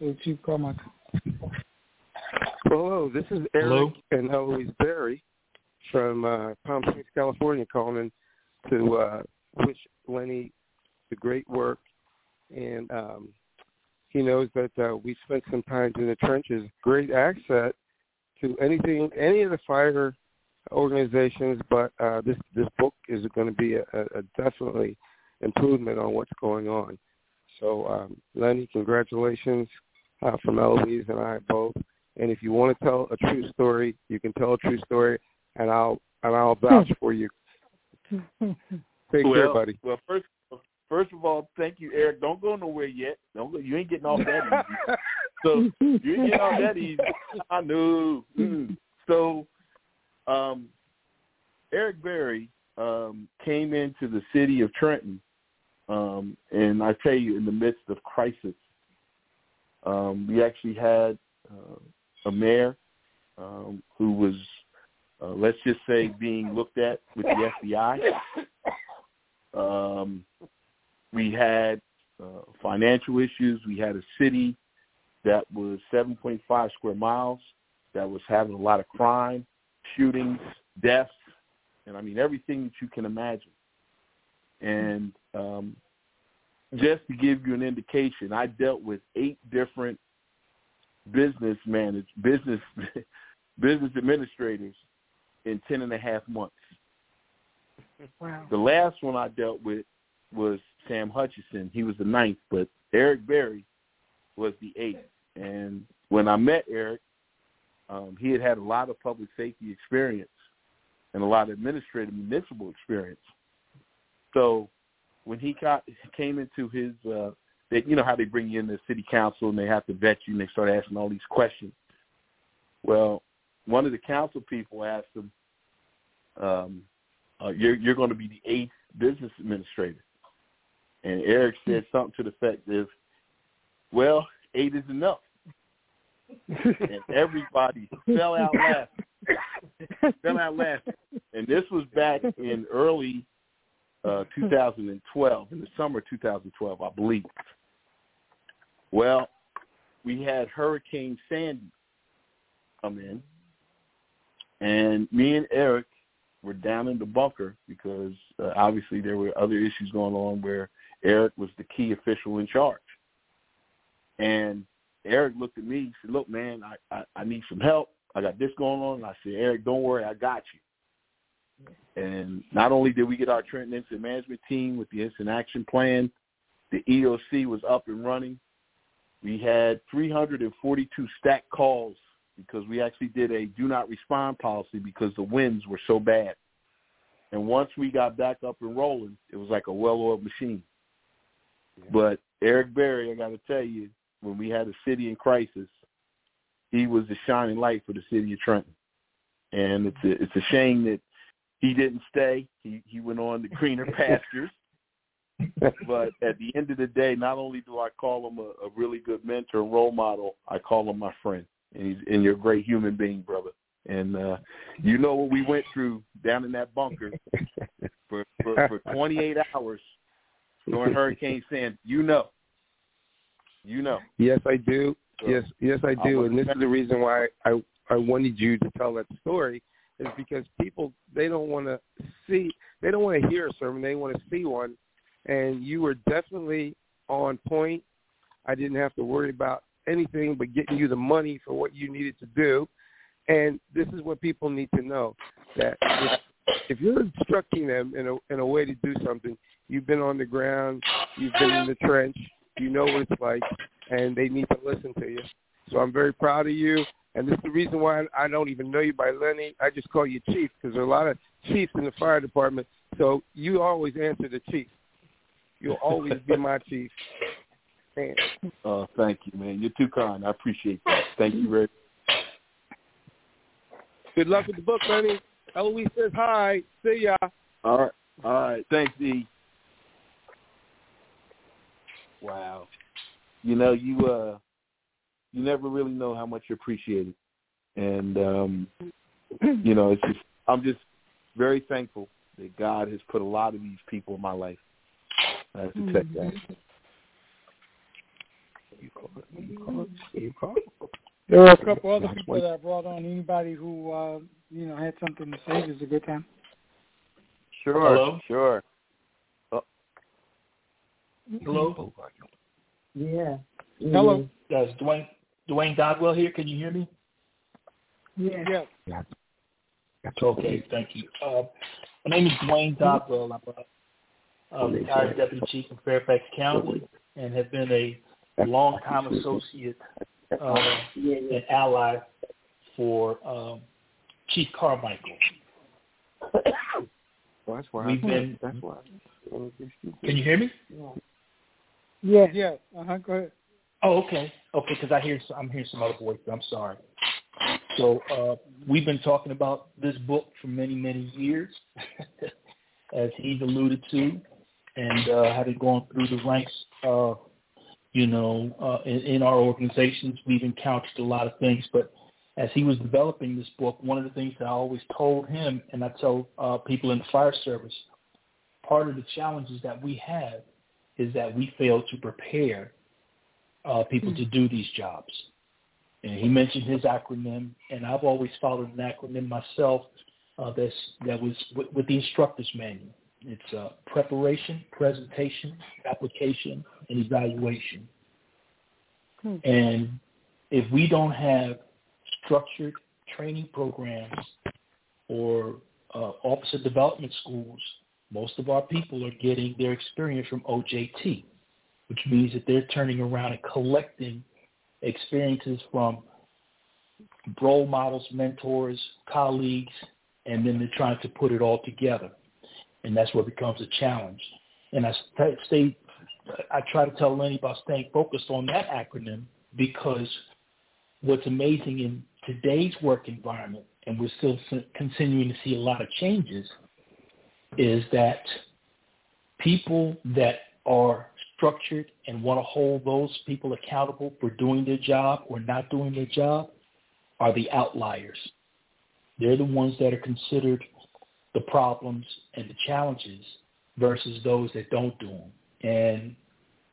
to Chief Carmichael. Hello, this is Eric Hello. and Eloise Berry from uh, Palm Springs, California, calling to uh, wish Lenny the great work, and um, he knows that uh, we spent some time in the trenches. Great asset to anything, any of the fire organizations, but uh, this this book is going to be a, a definitely improvement on what's going on. So, um, Lenny, congratulations uh, from Eloise and I both, And if you want to tell a true story, you can tell a true story, and I'll and I'll vouch for you. Take well, care, buddy. Well, first first of all, thank you, Eric. Don't go nowhere yet. Don't go. You ain't getting off that easy. so you ain't getting off that easy. I know. Mm. So, um, Eric Berry um, came into the city of Trenton, um, and I tell you, in the midst of crisis, um, we actually had uh, a mayor um, who was, uh, let's just say, being looked at with the FBI. Um, we had uh, financial issues. We had a city that was 7.5 square miles that was having a lot of crime, shootings, deaths, and I mean everything that you can imagine. And um, just to give you an indication, I dealt with eight different business manage business business administrators in ten and a half months. Wow. The last one I dealt with was Sam Hutchison. He was the ninth, but Eric Berry was the eighth. And when I met Eric, um, he had had a lot of public safety experience and a lot of administrative municipal experience. So when he got came into his, uh, they, you know how they bring you in the city council and they have to vet you and they start asking all these questions. Well, one of the council people asked him, um, uh, "You're you're going to be the eighth business administrator," and Eric said something to the effect of, "Well, eight is enough." and everybody fell out laughing. fell out laughing. And this was back in early uh, 2012, in the summer of 2012, I believe. Well, we had Hurricane Sandy come in, and me and Eric were down in the bunker because uh, obviously there were other issues going on where Eric was the key official in charge. And Eric looked at me. He said, "Look, man, I, I I need some help. I got this going on." And I said, "Eric, don't worry, I got you." And not only did we get our Trenton Incident Management Team with the Incident Action Plan, the EOC was up and running. We had 342 stack calls because we actually did a do not respond policy because the winds were so bad. And once we got back up and rolling, it was like a well-oiled machine. Yeah. But Eric Berry, I got to tell you, when we had a city in crisis, he was the shining light for the city of Trenton. And it's a, it's a shame that he didn't stay. He he went on to greener pastures. but at the end of the day, not only do I call him a, a really good mentor and role model, I call him my friend. And he's and you're a great human being, brother. And uh you know what we went through down in that bunker for for, for 28 hours during Hurricane Sandy. You know. You know. Yes, I do. So, yes, yes, I do. And this is the reason why I I wanted you to tell that story is because people they don't want to see they don't want to hear a sermon they want to see one and you were definitely on point i didn't have to worry about anything but getting you the money for what you needed to do and this is what people need to know that if, if you're instructing them in a in a way to do something you've been on the ground you've been in the trench you know what it's like and they need to listen to you so i'm very proud of you and this is the reason why I don't even know you by Lenny. I just call you Chief because there are a lot of chiefs in the fire department. So you always answer the chief. You'll always be my chief. Man. Oh, thank you, man. You're too kind. I appreciate that. Thank you very much. Good luck with the book, Lenny. Eloise says hi. See ya. All right. All right. Thanks, E. Wow. You know, you uh you never really know how much you're appreciated. And um, you know, it's just I'm just very thankful that God has put a lot of these people in my life. I have to mm-hmm. check that. You call it. You call it. You call it. There were a couple other people that I brought on. Anybody who uh, you know had something to say This is a good time. Sure. Hello. Sure. Oh. Hello. Yeah. Hello. Yes, Dwayne. Dwayne Dodwell here. Can you hear me? Yeah. Yeah. Okay, thank you. Uh, my name is Dwayne Dodwell. I'm a, a retired deputy chief in Fairfax County and have been a long-time associate uh, an ally for um, Chief Carmichael. well, that's why. We've I, been. That's why. Can you hear me? Yeah. Yeah. Uh huh. Go ahead. Oh, okay. Okay, because I hear I'm hearing some other voices. I'm sorry. So uh, we've been talking about this book for many, many years, as he's alluded to, and uh, having gone through the ranks, uh, you know, uh, in, in our organizations, we've encountered a lot of things. But as he was developing this book, one of the things that I always told him, and I tell uh, people in the fire service, part of the challenges that we have is that we fail to prepare uh, people mm-hmm. to do these jobs. And he mentioned his acronym, and I've always followed an acronym myself uh, that's, that was with, with the instructor's manual. It's uh, preparation, presentation, application, and evaluation. Hmm. And if we don't have structured training programs or uh, officer development schools, most of our people are getting their experience from OJT, which means that they're turning around and collecting experiences from role models, mentors, colleagues, and then they're trying to put it all together. And that's what becomes a challenge. And I stay, I try to tell Lenny about staying focused on that acronym because what's amazing in today's work environment, and we're still continuing to see a lot of changes, is that people that are structured and want to hold those people accountable for doing their job or not doing their job are the outliers. They're the ones that are considered the problems and the challenges versus those that don't do them. And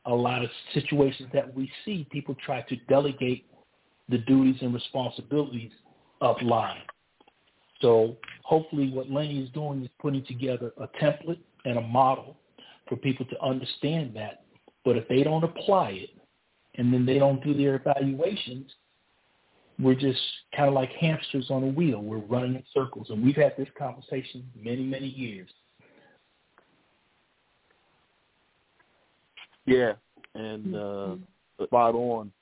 a lot of situations that we see, people try to delegate the duties and responsibilities upline. So hopefully what Lenny is doing is putting together a template and a model for people to understand that. But if they don't apply it and then they don't do their evaluations, we're just kind of like hamsters on a wheel. We're running in circles. And we've had this conversation many, many years. Yeah, and uh, spot on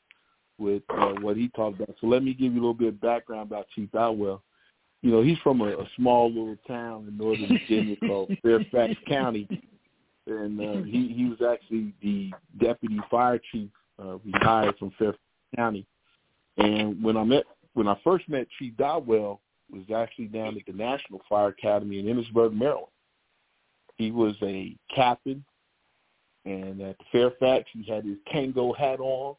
with uh, what he talked about. So let me give you a little bit of background about Chief Dodwell you know, he's from a, a small little town in northern Virginia called Fairfax County, and uh, he he was actually the deputy fire chief uh, retired from Fairfax County. And when I met when I first met Chief Dodwell, was actually down at the National Fire Academy in Emmitsburg, Maryland. He was a captain, and at Fairfax he had his Kangol hat on,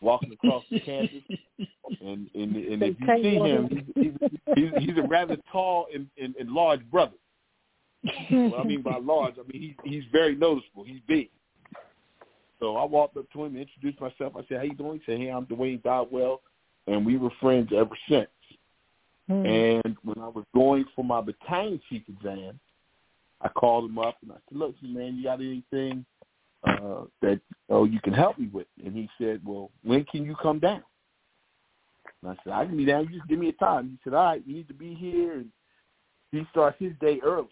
walking across the campus. And and, and if you see him, he's, he's, he's a rather tall and, and, and large brother. what I mean by large, I mean he's he's very noticeable. He's big. So I walked up to him, introduced myself. I said, "How you doing?" He said, "Hey, I'm Dwayne Dodwell," and we were friends ever since. Hmm. And when I was going for my battalion chief exam, I called him up and I said, "Look, man, you got anything uh, that oh you can help me with. And he said, well, when can you come down? And I said, I can be down. You just give me a time. He said, all right, you need to be here. And he starts his day early.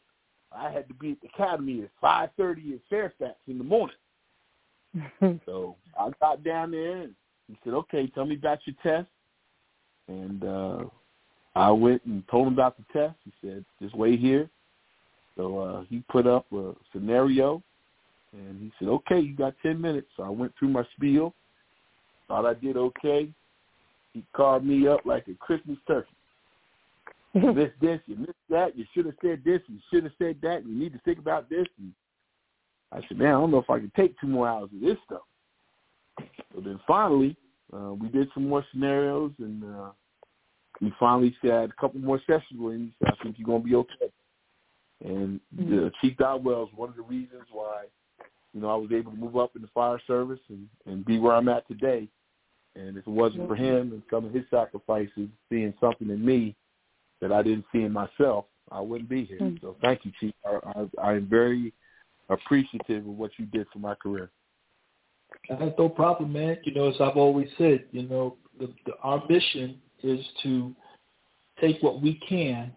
I had to be at the academy at five thirty in Fairfax in the morning. so I got down there and he said, okay, tell me about your test. And uh I went and told him about the test. He said, just wait here. So uh he put up a scenario and he said, okay, you got 10 minutes. So I went through my spiel. Thought I did okay. He called me up like a Christmas turkey. You missed this, you missed that, you should have said this, you should have said that, you need to think about this. And I said, man, I don't know if I can take two more hours of this stuff. So then finally, uh, we did some more scenarios, and uh, he finally said a couple more sessions with him. He said, I think you're going to be okay. And mm-hmm. Chief Dodwell is one of the reasons why you know, I was able to move up in the fire service and, and be where I'm at today. And if it wasn't for him and some of his sacrifices, seeing something in me that I didn't see in myself, I wouldn't be here. Mm-hmm. So thank you, Chief. I, I, I'm very appreciative of what you did for my career. That's no problem, man. You know, as I've always said, you know, the, the, our mission is to take what we can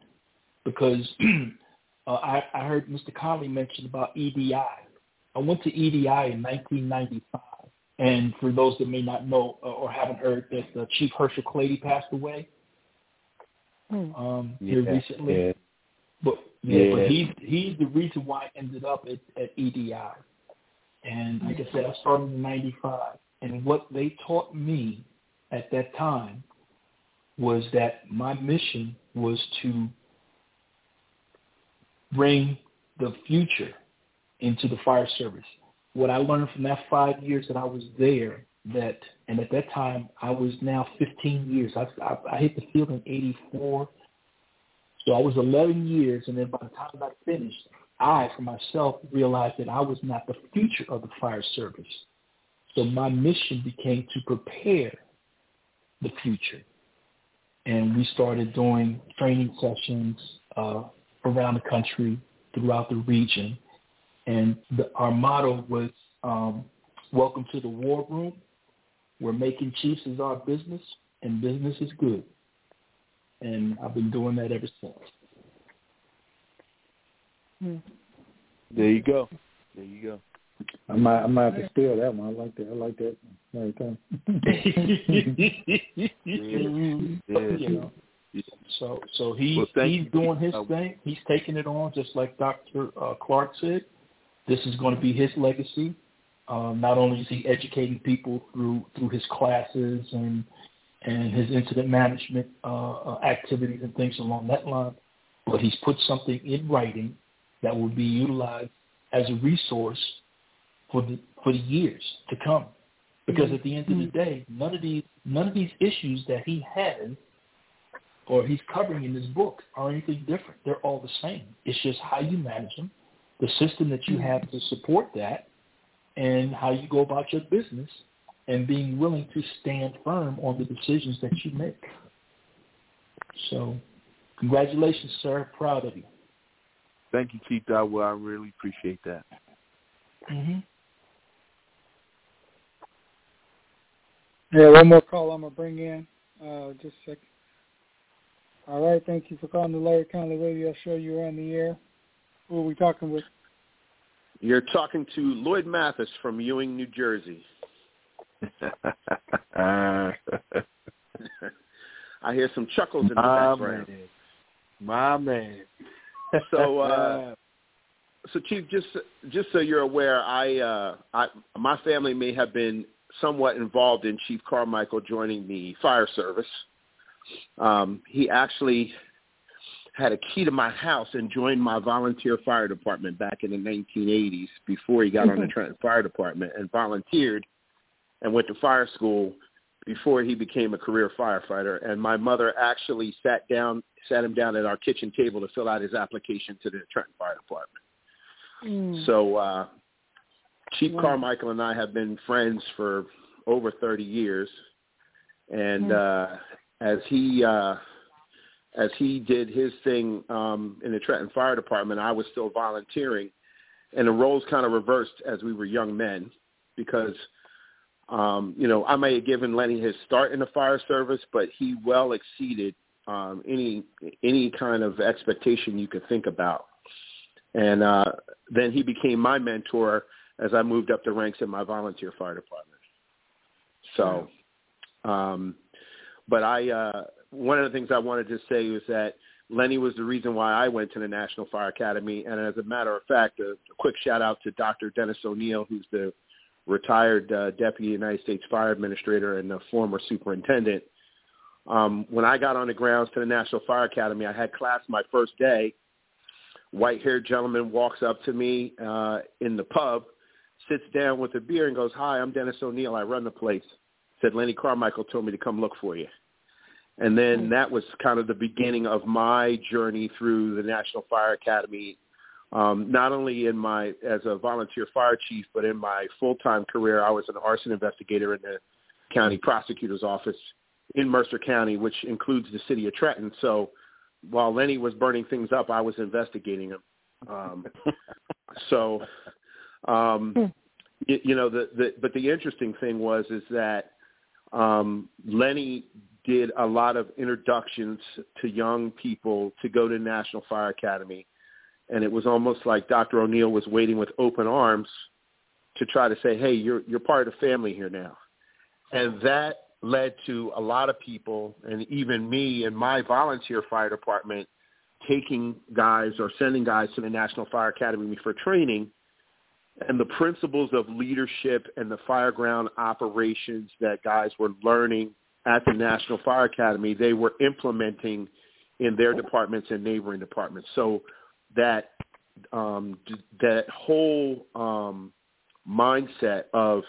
because uh, I, I heard Mr. Conley mention about EDI, I went to EDI in 1995, And for those that may not know uh, or haven't heard, that uh, Chief Herschel Clady passed away Hmm. um, Yeah, here recently. yeah. But yeah, Yeah. but he's he's the reason why I ended up at, at EDI. And like I said, I started in '95, and what they taught me at that time was that my mission was to bring the future into the fire service. What I learned from that five years that I was there, that and at that time I was now 15 years. I, I, I hit the field in '84, so I was 11 years, and then by the time I finished, I, for myself, realized that I was not the future of the fire service. So my mission became to prepare the future. And we started doing training sessions uh, around the country, throughout the region. And the, our motto was, um, welcome to the war room. We're making chiefs is our business, and business is good. And I've been doing that ever since. Hmm. There you go. There you go. I might, I might have to steal that one. I like that. I like that. Right there. But, you know, so so he Well, he's you. doing his Uh, thing. He's taking it on, just like Dr. Uh, Clark said. This is going to be his legacy. Um, not only is he educating people through through his classes and and his incident management uh, uh, activities and things along that line, but he's put something in writing that will be utilized as a resource for the for the years to come. Because at the end of the mm-hmm. day, none of these none of these issues that he has or he's covering in this book are anything different. They're all the same. It's just how you manage them, the system that you mm-hmm. have to support that, and how you go about your business and being willing to stand firm on the decisions that you make. So congratulations, sir. Proud of you. Thank you, Chief Dodwell. I really appreciate that. Mm-hmm. Yeah, one more call I'm gonna bring in. Uh, just a second. All right, thank you for calling the Larry Conley Radio Show. You're on the air. Who are we talking with? You're talking to Lloyd Mathis from Ewing, New Jersey. I hear some chuckles in the My background. man. My man. So, uh, so Chief, just just so you're aware, I, uh, I my family may have been somewhat involved in Chief Carmichael joining the fire service. Um, he actually had a key to my house and joined my volunteer fire department back in the 1980s before he got on the Trenton Fire Department and volunteered and went to fire school before he became a career firefighter. And my mother actually sat down, sat him down at our kitchen table to fill out his application to the Trenton Fire Department. Mm. So uh, Chief Wow. Carmichael and I have been friends for over 30 years, and Hmm. uh, as he uh, as he did his thing um, in the Trenton Fire Department, I was still volunteering, and the roles kind of reversed as we were young men, because um, you know I may have given Lenny his start in the fire service, but he well exceeded um, any any kind of expectation you could think about. And uh, then he became my mentor as I moved up the ranks in my volunteer fire department. So, um, but I, uh, one of the things I wanted to say was that Lenny was the reason why I went to the National Fire Academy. And as a matter of fact, a, a quick shout out to Dr. Dennis O'Neill, who's the retired uh, Deputy United States Fire Administrator and the former superintendent. Um, when I got on the grounds to the National Fire Academy, I had class my first day. White-haired gentleman walks up to me uh, in the pub, sits down with a beer, and goes, "Hi, I'm Dennis O'Neill. I run the place." Said Lenny Carmichael told me to come look for you. And then that was kind of the beginning of my journey through the National Fire Academy, um, not only in my as a volunteer fire chief, but in my full-time career. I was an arson investigator in the county prosecutor's office in Mercer County, which includes the city of Trenton. So while Lenny was burning things up, I was investigating them. Um, so, um, you, you know, the, the but the interesting thing was is that um, Lenny did a lot of introductions to young people to go to National Fire Academy, and it was almost like Dr. O'Neill was waiting with open arms to try to say, hey, you're you're part of the family here now, and that led to a lot of people, and even me and my volunteer fire department, taking guys or sending guys to the National Fire Academy for training, and the principles of leadership and the fireground operations that guys were learning at the National Fire Academy, they were implementing in their departments and neighboring departments. So that um, that whole um, mindset of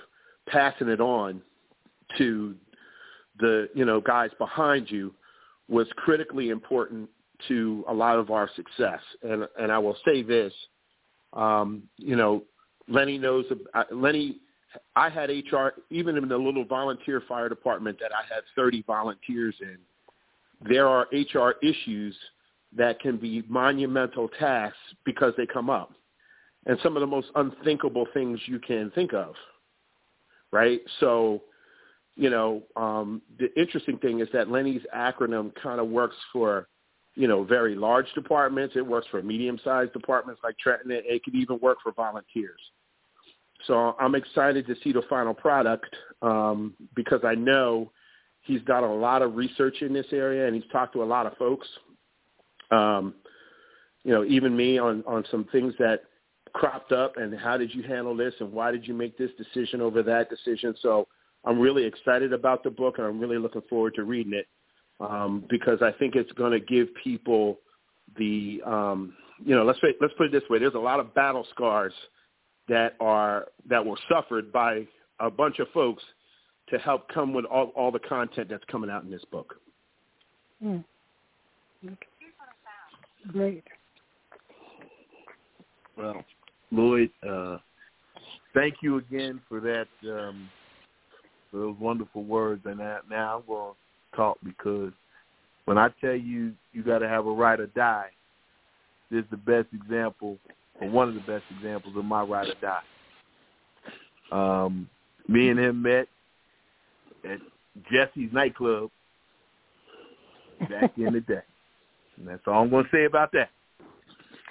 passing it on to the you know guys behind you was critically important to a lot of our success. And and I will say this, um, you know, Lenny knows. Uh, Lenny, I had HR even in the little volunteer fire department that I had 30 volunteers in. There are HR issues that can be monumental tasks because they come up, and some of the most unthinkable things you can think of. Right, so you know, um, the interesting thing is that Lenny's acronym kind of works for, you know, very large departments. It works for medium-sized departments like Trenton. It, could even work for volunteers. So I'm excited to see the final product um, because I know he's got a lot of research in this area and he's talked to a lot of folks. Um, you know, even me on on some things that cropped up and how did you handle this and why did you make this decision over that decision. So I'm really excited about the book, and I'm really looking forward to reading it um, because I think it's going to give people the um, you know let's let's put it this way: there's a lot of battle scars that are that were suffered by a bunch of folks to help come with all, all the content that's coming out in this book. Mm. Great. Well, Lloyd, uh, thank you again for that um, for those wonderful words. And now, I'm going to talk because when I tell you you got to have a ride or die, this is the best example, or one of the best examples of my ride or die. Um, me and him met at Jesse's nightclub back in the day. And that's all I'm going to say about that.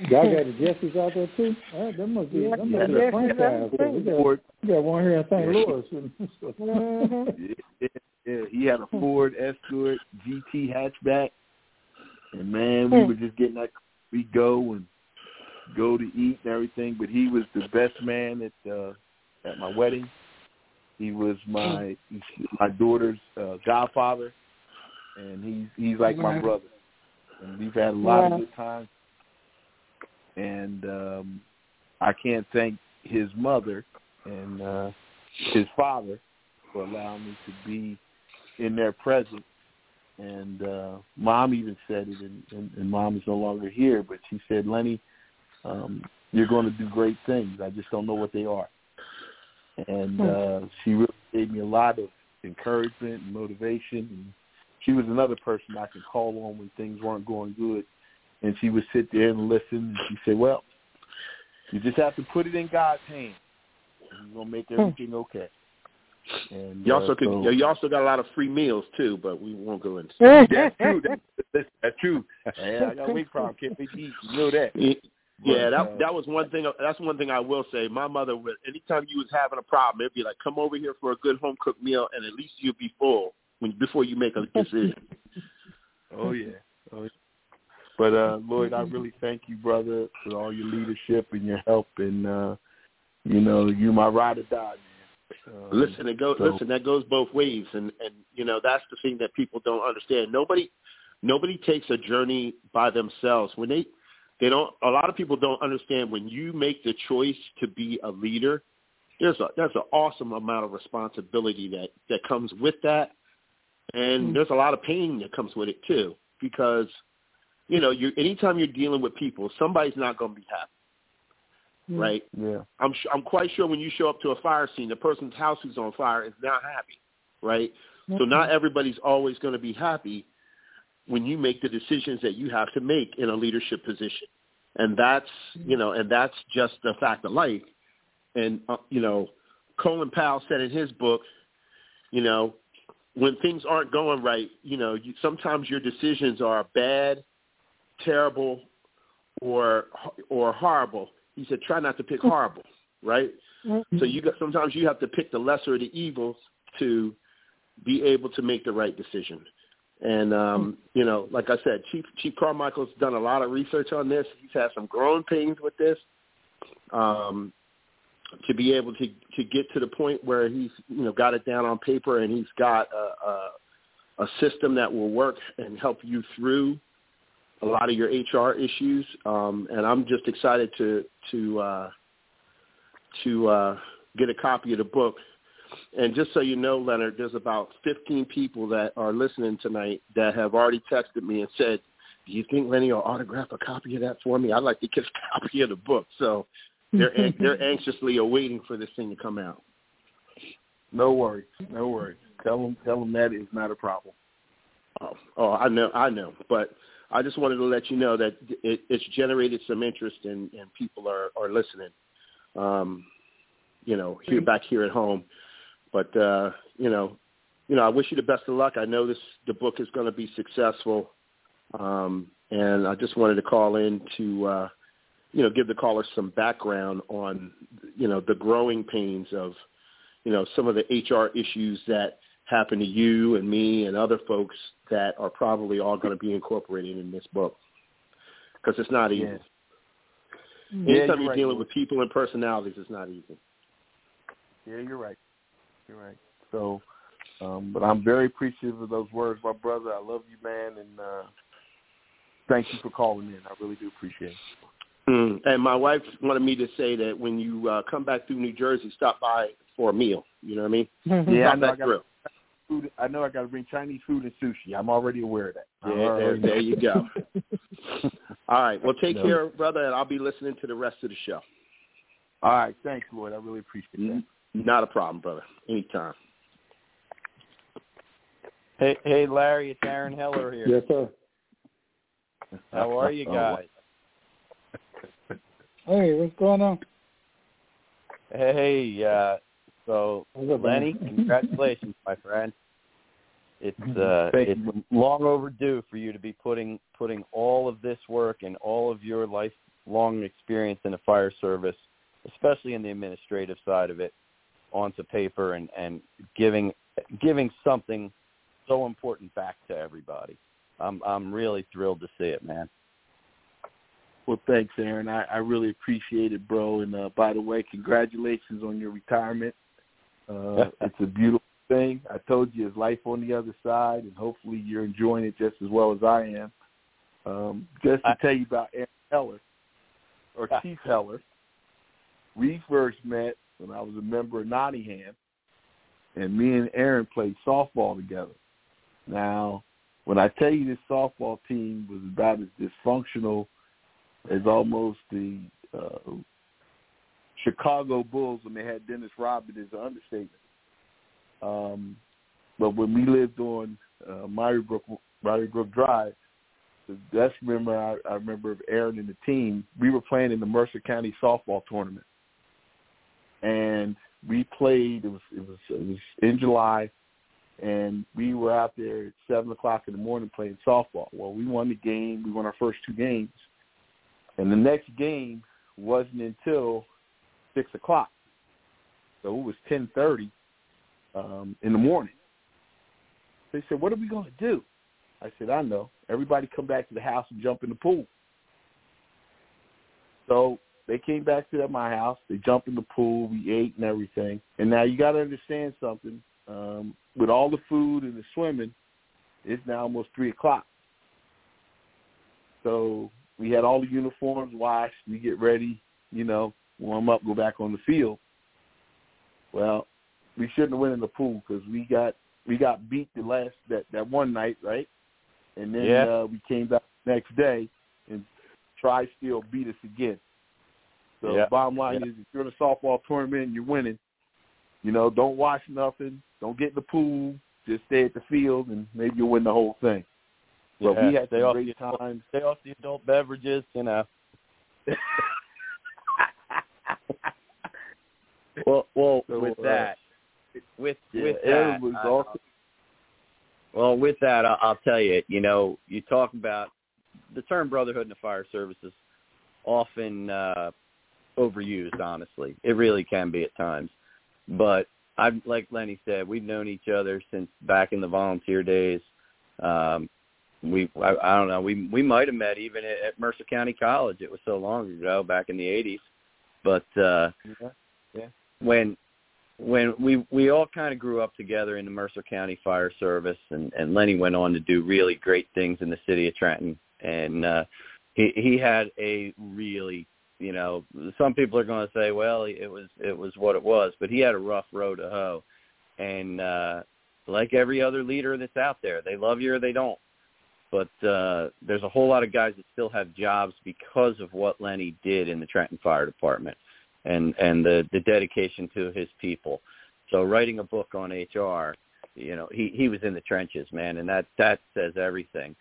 Y'all got the Jessies out there too? Uh, that must be, that must be a franchise. We got, we got one here in St. Louis. mm-hmm. yeah, yeah, he had a Ford Escort GT hatchback, and man, we were just getting that. We go and go to eat and everything, but he was the best man at uh, at my wedding. He was my my daughter's uh, godfather, and he's he's like my brother. And we've had a lot of good times and um, I can't thank his mother and uh, his father for allowing me to be in their presence. And uh, mom even said it, and, and, and mom is no longer here, but she said, Lenny, um, you're going to do great things. I just don't know what they are. And hmm. uh, she really gave me a lot of encouragement and motivation. And she was another person I could call on when things weren't going good and she would sit there and listen. And she said, "Well, you just have to put it in God's hands. And He's gonna make hmm. everything okay." And you also uh, could, so, you also got a lot of free meals too, but we won't go into. that's true. That's, that's true. Yeah, I got weight problem. Can't wait eat. You know that. Yeah, that that was one thing. That's one thing I will say. My mother would, anytime you was having a problem, it'd be like, "Come over here for a good home cooked meal, and at least you'll be full when before you make a decision." oh yeah. Oh yeah. But uh Lloyd, I really thank you, brother, for all your leadership and your help and uh you know, you my ride or die, man. Um, listen, it goes so. listen, that goes both ways and and you know, that's the thing that people don't understand. Nobody nobody takes a journey by themselves. When they they don't a lot of people don't understand when you make the choice to be a leader, there's a there's an awesome amount of responsibility that that comes with that. And mm-hmm. there's a lot of pain that comes with it too because you know, you anytime you're dealing with people, somebody's not going to be happy, mm. right? Yeah. I'm I'm quite sure when you show up to a fire scene, the person's house who's on fire is not happy, right? Mm-hmm. So not everybody's always going to be happy when you make the decisions that you have to make in a leadership position, and that's you know, and that's just the fact of life. And uh, you know, Colin Powell said in his book, you know, when things aren't going right, you know, you, sometimes your decisions are bad terrible or or horrible. He said, try not to pick horrible. right? Mm-hmm. So you got sometimes you have to pick the lesser of the evils to be able to make the right decision. And um, you know, like I said, Chief Chief Carmichael's done a lot of research on this. He's had some growing pains with this. Um, to be able to to get to the point where he's you know got it down on paper and he's got a, a, a system that will work and help you through a lot of your HR issues. Um, and I'm just excited to to uh, to uh, get a copy of the book. And just so you know, Leonard, there's about 15 people that are listening tonight that have already texted me and said, "Do you think Lenny will autograph a copy of that for me? I'd like to get a copy of the book." So they're they're anxiously awaiting for this thing to come out. No worries, no worries. Tell them tell them that is not a problem. Oh, oh, I know, I know, but I just wanted to let you know that it, it's generated some interest and, and people are are listening. Um, you know, here back here at home, but uh, you know, you know, I wish you the best of luck. I know this the book is going to be successful, um, and I just wanted to call in to uh, you know give the callers some background on you know the growing pains of you know some of the HR issues that happen to you and me and other folks that are probably all going to be incorporated in this book because it's not easy. Yeah. Anytime Yeah, you're, right. dealing with people and personalities, it's not easy. Yeah, you're right. You're right. So, um, but I'm very appreciative of those words, my brother. I love you, man, and uh, thank you for calling in. I really do appreciate it. Mm. And my wife wanted me to say that when you uh, come back through New Jersey, stop by for a meal. You know what I mean? Yeah, I know. I got. Food. I know I got to bring Chinese food and sushi. I'm already aware of that. Yeah, there, already there you go. All right. Well, take No. care, brother, and I'll be listening to the rest of the show. All right, thanks, Lloyd. I really appreciate that. Not a problem, brother. Anytime. Hey, hey, Larry, it's Aaron Heller here. Yes, sir. How are you Oh, guys? Hey, what's going on? Hey, uh, so Lenny, congratulations, my friend. It's uh, it's long overdue for you to be putting putting all of this work and all of your lifelong experience in the fire service, especially in the administrative side of it, onto paper and and giving giving something so important back to everybody. I'm I'm really thrilled to see it, man. Well, thanks, Aaron. I, I really appreciate it, bro. And uh, by the way, congratulations on your retirement. Uh, it's a beautiful thing. I told you, there's life on the other side, and hopefully you're enjoying it just as well as I am. Um, just to tell you about Aaron Heller, or Chief Heller, we first met when I was a member of Nottingham, and me and Aaron played softball together. Now, when I tell you this softball team was about as dysfunctional as almost the uh, Chicago Bulls when they had Dennis Rodman is an understatement. Um, but when we lived on uh, Murraybrook, Murraybrook Drive, the best memory I, I remember of Aaron and the team, we were playing in the Mercer County softball tournament, and we played. It was it was it was in July, and we were out there at seven o'clock in the morning playing softball. Well, we won the game. We won our first two games, and the next game wasn't until six o'clock. So it was ten thirty um, in the morning. They said, "What are we going to do?" I said, "I know. Everybody come back to the house and jump in the pool." So they came back to my house. They jumped in the pool. We ate and everything. And now you got to understand something. Um, with all the food and the swimming, it's now almost three o'clock. So we had all the uniforms washed. We get ready, you know, warm up, go back on the field. Well, we shouldn't have went in the pool because we got we got beat the last that that one night, right? And then Yeah. uh, we came back the next day and Tri Steel beat us again. So Yeah. bottom line Yeah. is, if you're in a softball tournament and you're winning, you know, don't wash nothing, don't get in the pool, just stay at the field, and maybe you'll win the whole thing. But Yeah, we had stay some great the times. Stay off the adult beverages, you know. Well, well, So, with uh, that, with yeah, with that, I- awesome. well, with that, I'll, I'll tell you. You know, you talk about the term brotherhood in the fire service is often uh, overused. Honestly, it really can be at times. But I've like Lenny said, we've known each other since back in the volunteer days. Um, we I, I don't know we we might have met even at, at Mercer County College. It was so long ago, back in the '80s. But uh, yeah. When when we we all kind of grew up together in the Mercer County Fire Service, and and Lenny went on to do really great things in the city of Trenton, and uh, he he had a really you know some people are going to say well it was it was what it was, but he had a rough road to hoe, and uh, like every other leader that's out there, they love you or they don't. But uh, there's a whole lot of guys that still have jobs because of what Lenny did in the Trenton Fire Department and and the the dedication to his people. So writing a book on HR, you know, he he was in the trenches, man, and that that says everything.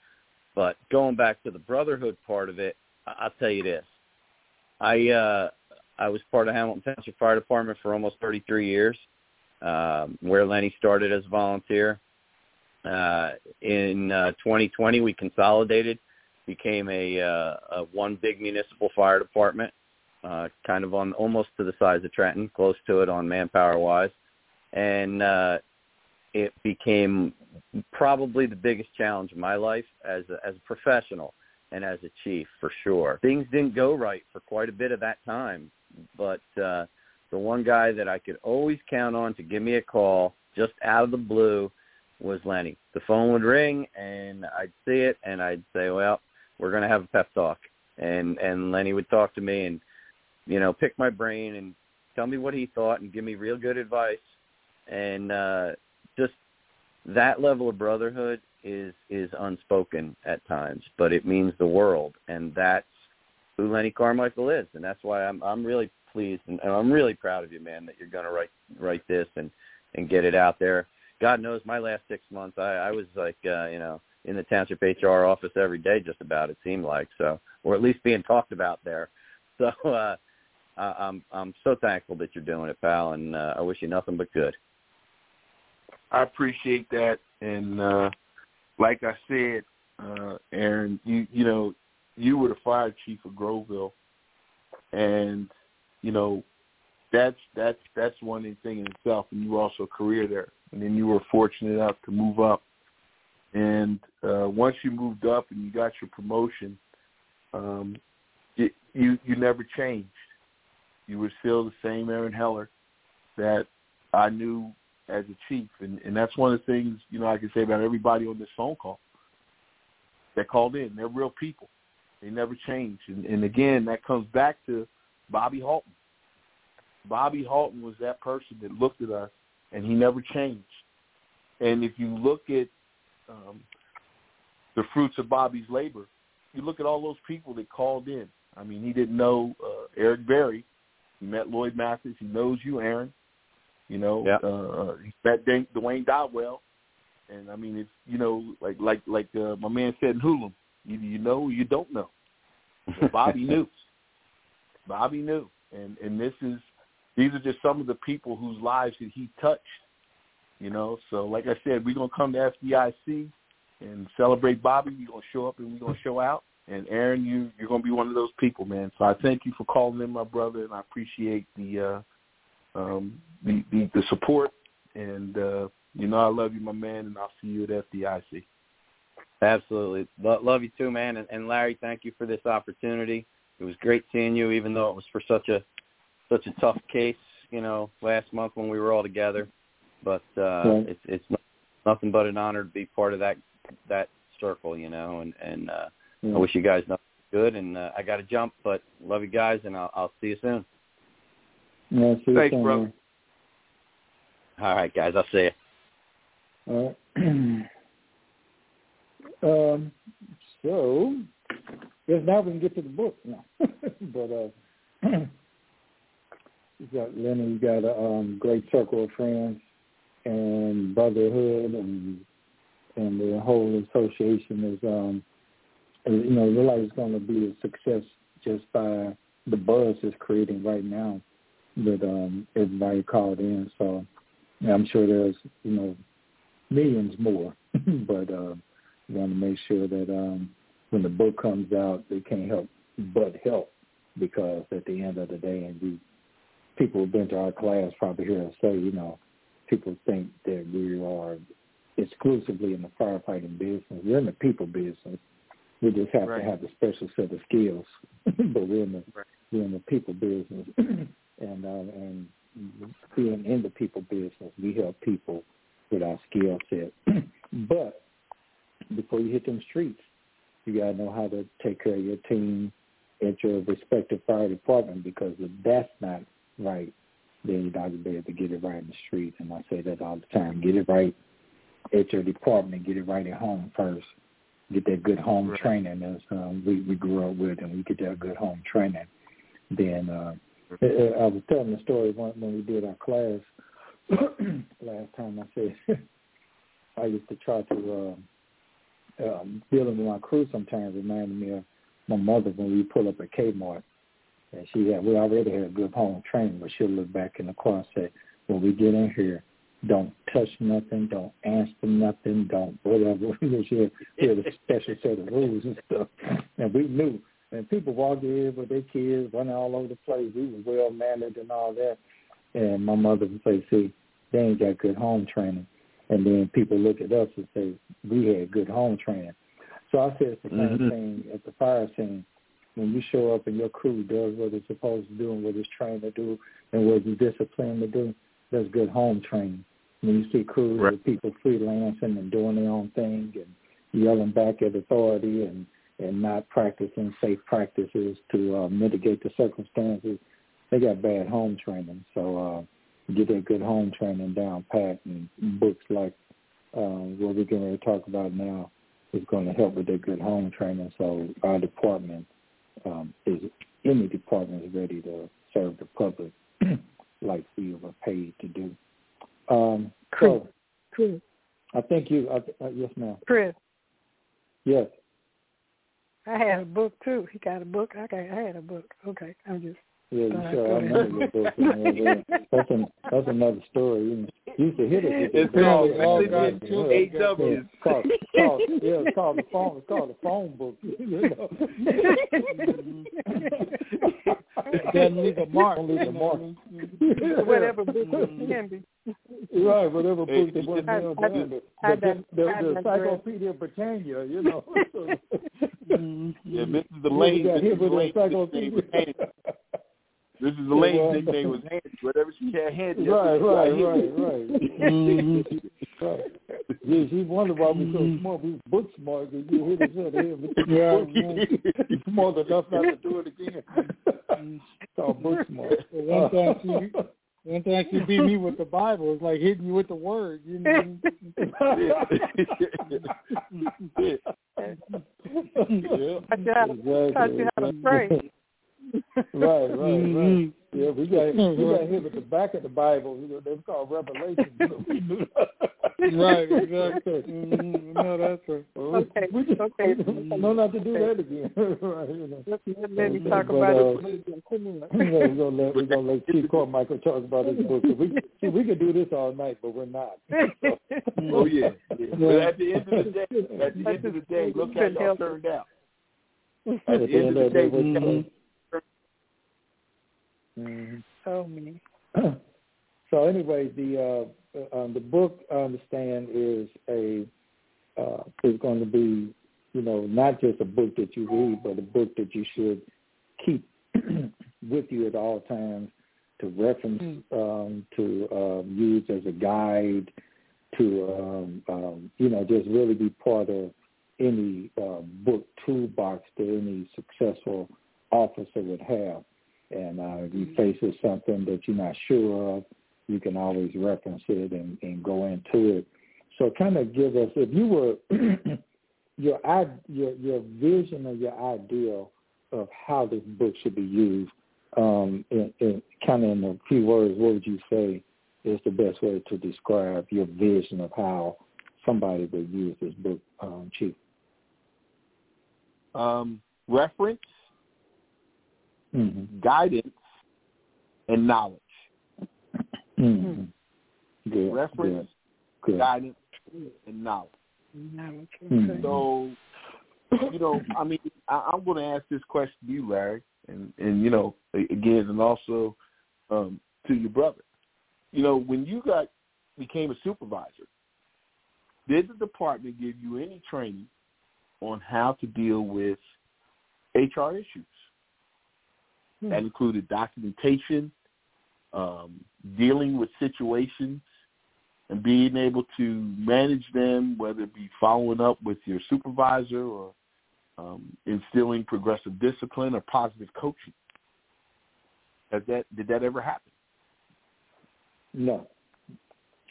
But going back to the brotherhood part of it, I'll tell you this: I uh, I was part of Hamilton Township Fire Department for almost 33 years, um, where Lenny started as a volunteer. Uh, in uh, 2020, we consolidated, became a, uh, a one big municipal fire department uh, kind of on almost to the size of Trenton, close to it on manpower wise, and uh, it became probably the biggest challenge of my life as a, as a professional and as a chief for sure. Things didn't go right for quite a bit of that time, but uh, the one guy that I could always count on to give me a call just out of the blue was Lenny. The phone would ring and I'd see it and I'd say, "Well, we're going to have a pep talk." And and Lenny would talk to me and you know, pick my brain and tell me what he thought and give me real good advice. And uh, just that level of brotherhood is is unspoken at times, but it means the world, and that's who Lenny Carmichael is, and that's why I'm I'm really pleased and, and I'm really proud of you, man, that you're going to write write this and and get it out there. God knows, my last six months, I, I was like, uh, you know, in the township HR office every day, just about. It seemed like so, or at least being talked about there. So uh, I'm I'm so thankful that you're doing it, pal, and uh, I wish you nothing but good. I appreciate that, and uh, like I said, uh, Aaron, you you know, you were the fire chief of Groveville, and you know, that's that's that's one thing in itself, and you were also a career there, and then you were fortunate enough to move up, and uh, once you moved up and you got your promotion, um, it, you you never changed you were still the same Aaron Heller that I knew as a chief, and and that's one of the things you know I can say about everybody on this phone call that called in. They're real people. They never change, and, and again that comes back to Bobby Halton. Bobby Halton was that person that looked at us, and he never changed. And if you look at um, the fruits of Bobby's labor, you look at all those people that called in. I mean, he didn't know uh, Eric Berry met Lloyd Mathis. He knows you, Aaron. You know, yeah. uh, he met Dwayne, Dwayne Dodwell. And I mean, it's you know, like like like uh, my man said in Hoolum, either you know or you don't know. But Bobby knew. Bobby knew, and and this is these are just some of the people whose lives that he touched. You know, so like I said, we're gonna come to FDIC and celebrate Bobby. We're gonna show up and we're gonna show out. And Aaron, you you're gonna be one of those people, man. So I thank you for calling in, my brother, and I appreciate the uh, um, the, the the support. And uh, you know I love you, my man, and I'll see you at FDIC. Absolutely, Lo- love you too, man. And, and Larry, thank you for this opportunity. It was great seeing you, even though it was for such a such a tough case, you know, last month when we were all together. But uh, it's it's nothing but an honor to be part of that that circle, you know, and and uh, I wish you guys nothing good, and uh, I got to jump, but love you guys, and I'll, I'll see you soon. Yeah, see you Thanks, soon, brother. All right, guys, I'll see you. All right. um, so, yes, now we can get to the book now. but uh, you got Lenny, you got a um, great circle of friends and brotherhood, and and the whole association is um, you know, realize it's going to be a success just by the buzz it's creating right now that um, everybody called in. So yeah, I'm sure there's, you know, millions more, but uh, want to make sure that um, when the book comes out, they can't help but help because at the end of the day, and we people who've been to our class probably hear us say, you know, people think that we are exclusively in the firefighting business. We're in the people business. We just have Right. to have a special set of skills, but we're in the Right. we're in the people business, and um, and being in the people business, we help people with our skill set. but before you hit them streets, you gotta know how to take care of your team at your respective fire department because if that's not right, then you're not gonna be able to get it right in the street. And I say that all the time. Get it right at your department, get it right at home first. Get that good home Right. training as um, we, we grew up with and we get that good home training. Then uh I was telling the story when, when we did our class last time. I said I used to try to uh, um, dealing with my crew sometimes reminded me of my mother when we pull up at Kmart, and she had we already had a good home training, but she'll look back in the car and say, "When we get in here, don't touch nothing, don't answer nothing, don't whatever." had, she had a special set of rules and stuff, and we knew. And people walked in with their kids running all over the place. We were well mannered and all that. And my mother would say, "See, they ain't got good home training." And then people look at us and say, "We had good home training." So I said it's the same Mhm. thing at the fire scene. When you show up and your crew does what it's supposed to do and what it's trained to do and what it's disciplined to do, that's good home training. When you see crews Right. with people freelancing and doing their own thing and yelling back at authority and and not practicing safe practices to uh, mitigate the circumstances, they got bad home training. So uh, get that good home training down pat and books like um, what we're going to talk about now is going to help with that good home training. So our department um, is any department is ready to serve the public like we were paid to do. Um, Chris, so Chris, I think you. Uh, uh, yes, ma'am. Chris. Yes. I had a book too. He got a book. I got. I had a book. Okay, I'm just. Yeah, you sure. I remember your book. and. That's an, that's another story. You, you used to hit us. with It's called book. all Yeah, two eight W's. Yeah, it's called, called, yeah, it's called the phone. It's called the phone book. You know. Doesn't leave a mark. Don't leave a mark. Mm-hmm. Whatever book it can be. Right, whatever book they want I- nailed I- down. The, the, the, the. Encyclopedia Britannia, you know. Mm-hmm. Yeah, Mrs. You Elaine, got hit Mrs. with the Elaine's Encyclopedia. nickname was Handy. Mrs. Elaine's nickname was Handy. Whatever she had handy. that's Right, right, right, hit right. right. Yeah, she wondered why we so mm-hmm. smart. We book smart because you hit us in the head with the Yeah, book. You smart enough not to do it again. Mm-hmm. it's called book smart. One time she, one time she beat me with the Bible. It's like hitting you with the word. You know. Yeah. Taught you how to, taught you how to pray. Right, right, right. Mhm. Yeah, we got we got hit with the back of the Bible. You know, they called Revelation. So we knew that. Right, exactly. Mhm. No, that's right. Okay, We just okay. know not to do that again. right, you know. Let me- let me talk But, about uh, it. Come on. we're gonna let we're gonna let Chief Carmichael talk about his book. We see, we could do this all night, but we're not. Oh yeah. yeah. But at the end of the day, at the end of the day, look how y'all turned out. At the end of the day, what Mhm. So many. so anyway, the uh, um, the book I understand is a uh, is going to be you know not just a book that you read, but a book that you should keep with you at all times to reference, um, to um, use as a guide, to um, um, you know just really be part of any uh, book toolbox that any successful officer would have. And uh, if you face with something that you're not sure of, you can always reference it and, and go into it. So kind of give us, if you were, your, your, your vision or your ideal of how this book should be used, um, in, in, kind of in a few words, what would you say is the best way to describe your vision of how somebody would use this book, um, Chief? Um, reference, Mm-hmm. guidance, and knowledge. Mm-hmm. Good. Reference, Good. Good. guidance, and knowledge. Mhm. So, you know, I mean, I, I'm going to ask this question to you, Larry, and and you know again, and also um, to your brother. You know, when you got became a supervisor, did the department give you any training on how to deal with HR issues? Hmm. That included documentation, um, dealing with situations, and being able to manage them, whether it be following up with your supervisor or um, instilling progressive discipline or positive coaching. Has that did that ever happen? No.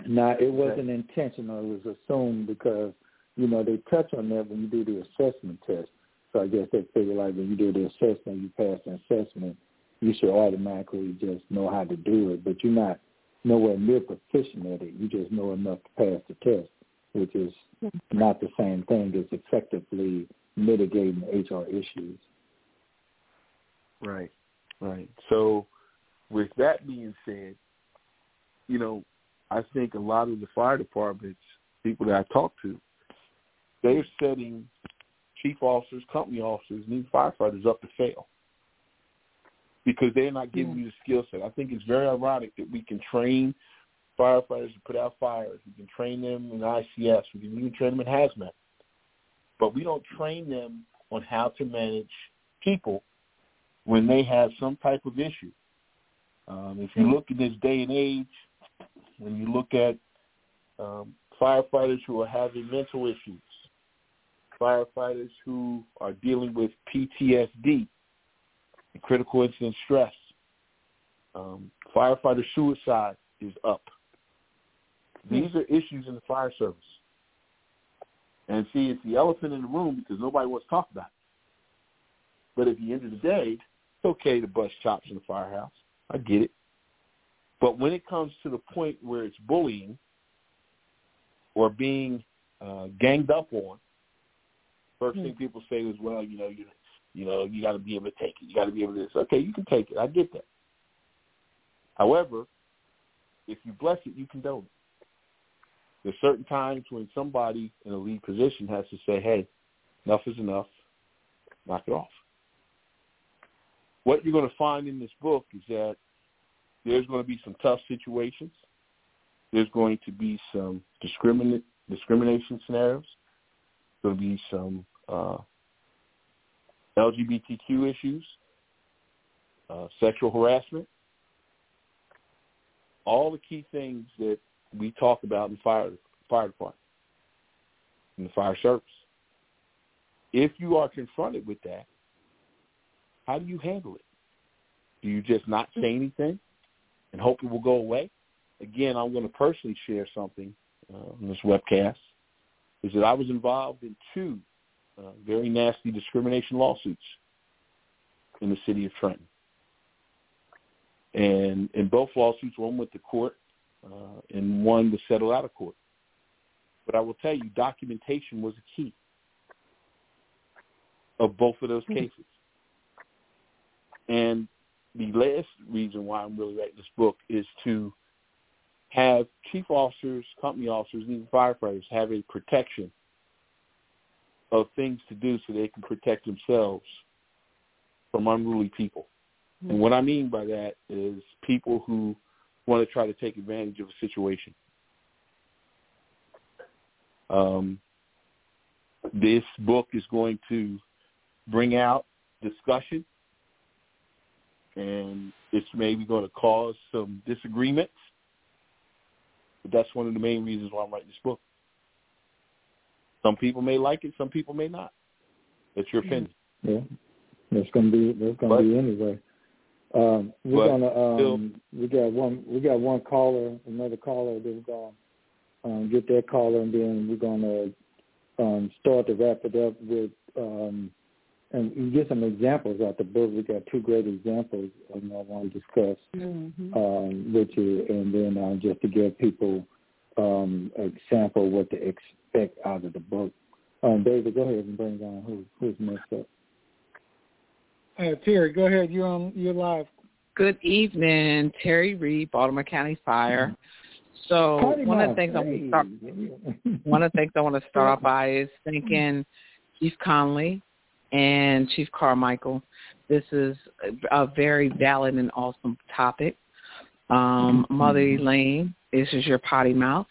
No, it wasn't intentional. It was assumed because you know they touch on that when you do the assessment test. So I guess they figure like when you do the assessment, you pass the assessment, you should automatically just know how to do it. But you're not nowhere near proficient at it. You just know enough to pass the test, which is mm-hmm. not the same thing as effectively mitigating HR issues. Right, right. So with that being said, you know, I think a lot of the fire departments, people that I talk to, they're setting chief officers, company officers, and even firefighters up to fail because they're not giving mm. you the skill set. I think it's very ironic that we can train firefighters to put out fires. We can train them in ICS. We can even train them in hazmat. But we don't train them on how to manage people when they have some type of issue. Um, if you mm. look in this day and age, when you look at um, firefighters who are having mental issues, firefighters who are dealing with PTSD, critical incident stress. Um, firefighter suicide is up. These are issues in the fire service. And see, it's the elephant in the room because nobody wants to talk about it. But at the end of the day, it's okay to bust chops in the firehouse. I get it. But when it comes to the point where it's bullying or being uh, ganged up on, first thing hmm. people say is, well, you know, you you know, you got to be able to take it. You got to be able to. This. Okay, you can take it. I get that. However, if you bless it, you condone it. There's certain times when somebody in a lead position has to say, "Hey, enough is enough. Knock it off." What you're going to find in this book is that there's going to be some tough situations. There's going to be some discriminate discrimination scenarios. Going to be some uh, LGBTQ issues, uh, sexual harassment, all the key things that we talk about in fire fire department, in the fire service. If you are confronted with that, how do you handle it? Do you just not say anything and hope it will go away? Again, I'm going to personally share something uh, in this webcast. Is that I was involved in two uh, very nasty discrimination lawsuits in the city of Trenton. And in both lawsuits, one went to court uh, and one was settled out of court. But I will tell you, documentation was a key of both of those hmm. cases. And the last reason why I'm really writing this book is to have chief officers, company officers, and even firefighters have a protection of things to do so they can protect themselves from unruly people. Mm-hmm. And what I mean by that is people who want to try to take advantage of a situation. Um, this book is going to bring out discussion, and it's maybe going to cause some disagreements. But that's one of the main reasons why I'm writing this book. Some people may like it, some people may not. It's your opinion. Yeah, there's gonna be there's gonna but, be anyway. Um, we're gonna um, still, we got one we got one caller, another caller that we're gonna um, get that caller, and then we're gonna um, start to wrap it up with um, and you give some examples out the book. We got two great examples I want to discuss mm-hmm. um, with you, and then uh, just to give people um, example what to expect out of the book. Um, David, go ahead and bring down who, who's next up. Uh, Terry, go ahead. You're on. You're live. Good evening, Terry Reed, Baltimore County Fire. So one of the things I want to start, one of the things I want to start off by is thanking Chief Conley and Chief Carmichael This is a very valid and awesome topic. Um, Mother Elaine, this is your potty mouth.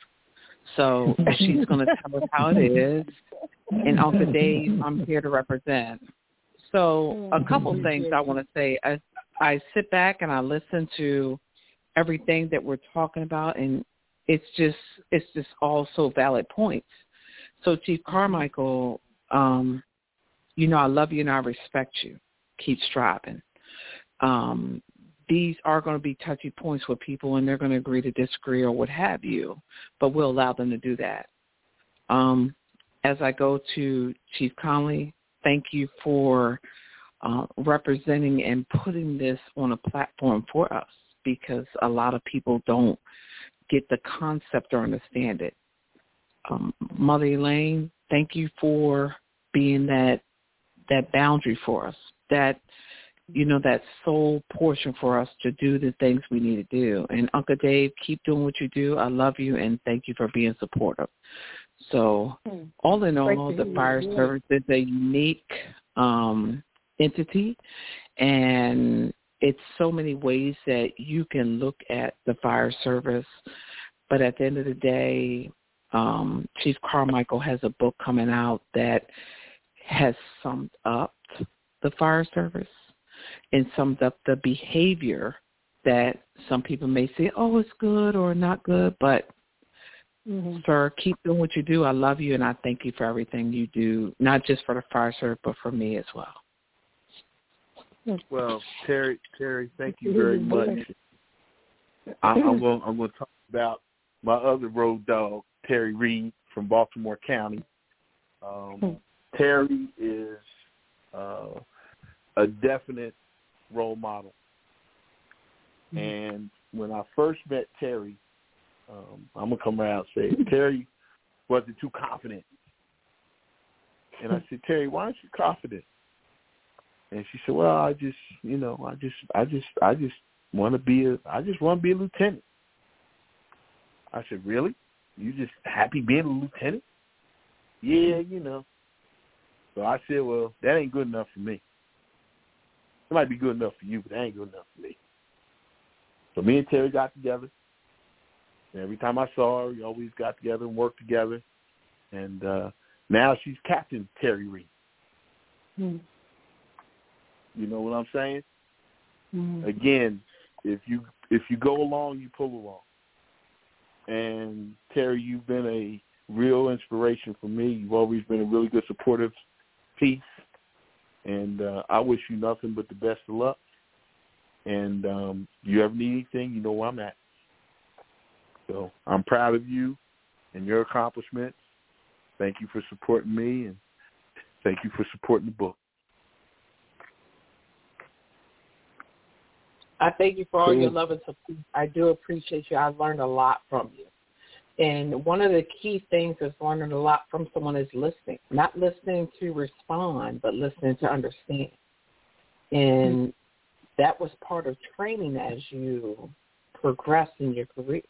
So she's going to tell us how it is. And Uncle Dave, I'm here to represent. So a couple things I want to say. I, I sit back and I listen to everything that we're talking about, and it's just it's just all so valid points. So Chief Carmichael, um, you know I love you and I respect you. Keep striving. Um, these are going to be touchy points with people, and they're going to agree to disagree or what have you, but we'll allow them to do that. Um, as I go to Chief Conley, thank you for uh, representing and putting this on a platform for us because a lot of people don't get the concept or understand it. Um, Mother Elaine, thank you for being that that boundary for us, that you know that sole portion for us to do the things we need to do. And Uncle Dave, keep doing what you do. I love you and thank you for being supportive. So hmm. all in all, the fire service is a unique um, entity, and it's so many ways that you can look at the fire service. But at the end of the day, um, Chief Carmichael has a book coming out that has summed up the fire service and summed up the behavior that some people may say, oh, it's good or not good, but Mm-hmm. Sir, keep doing what you do. I love you, and I thank you for everything you do, not just for the fire service, but for me as well. Well, Terry, Terry, thank you very much. I, I'm going. I'm going to talk about my other road dog, Terry Reed from Baltimore County. Um, hmm. Terry is uh, a definite role model. Mm-hmm. And when I first met Terry, um, I'm gonna come around and say Terry wasn't too confident, and I said Terry, why aren't you confident? And she said, well, I just, you know, I just, I just, I just want to be a, I just want to be a lieutenant. I said, really? You just happy being a lieutenant? Yeah, you know. So I said, well, that ain't good enough for me. It might be good enough for you, but that ain't good enough for me. So me and Terry got together. And every time I saw her, we always got together and worked together. And uh now she's Captain Terry Reed. Mm. You know what I'm saying? Mm. Again, if you if you go along, you pull along. And Terry, you've been a real inspiration for me. You've always been a really good supportive piece, and uh, I wish you nothing but the best of luck. And um, you ever need anything, you know where I'm at. So I'm proud of you and your accomplishments. Thank you for supporting me, and thank you for supporting the book. I thank you for all your love and support. I do appreciate you. I learned a lot from you. And one of the key things is learning a lot from someone is listening, not listening to respond, but listening to understand. And mm-hmm. that was part of training as you progress in your career.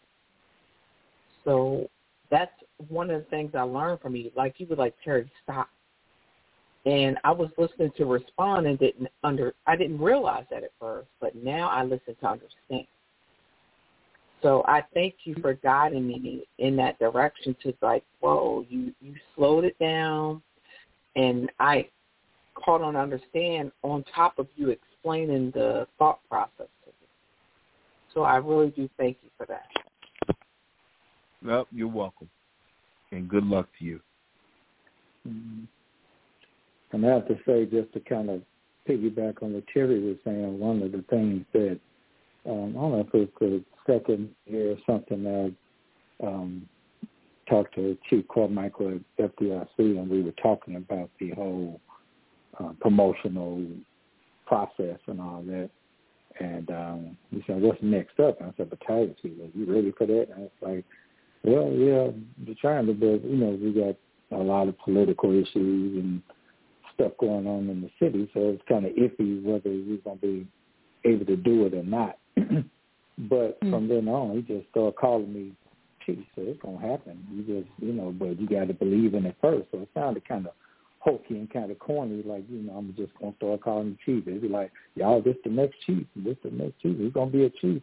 So that's one of the things I learned from you. Like you were like, Terry, stop. And I was listening to respond and didn't under I didn't realize that at first, but now I listen to understand. So I thank you for guiding me in that direction to like, whoa, you you slowed it down, and I caught on understand on top of you explaining the thought process to me. So I really do thank you for that. Well, you're welcome, and good luck to you. Mm-hmm. And I have to say, just to kind of piggyback on what Terry was saying, one of the things that um, I don't know if it was the second year or something I um, talked to Chief Carmichael at FDIC, and we were talking about the whole uh, promotional process and all that. And um, he said, "What's next up?" And I said, "Battalion chief. Are you ready for that?" And I was like, well, yeah, we're trying to, but you know, we got a lot of political issues and stuff going on in the city, so it's kind of iffy whether we're going to be able to do it or not. but mm-hmm. from then on, he just started calling me chief, so it's going to happen. You just, you know, but you got to believe in it first. So it sounded kind of hokey and kind of corny, like, you know, I'm just going to start calling the chief. They'd be like, y'all, this the next chief. This the next chief. He's going to be a chief.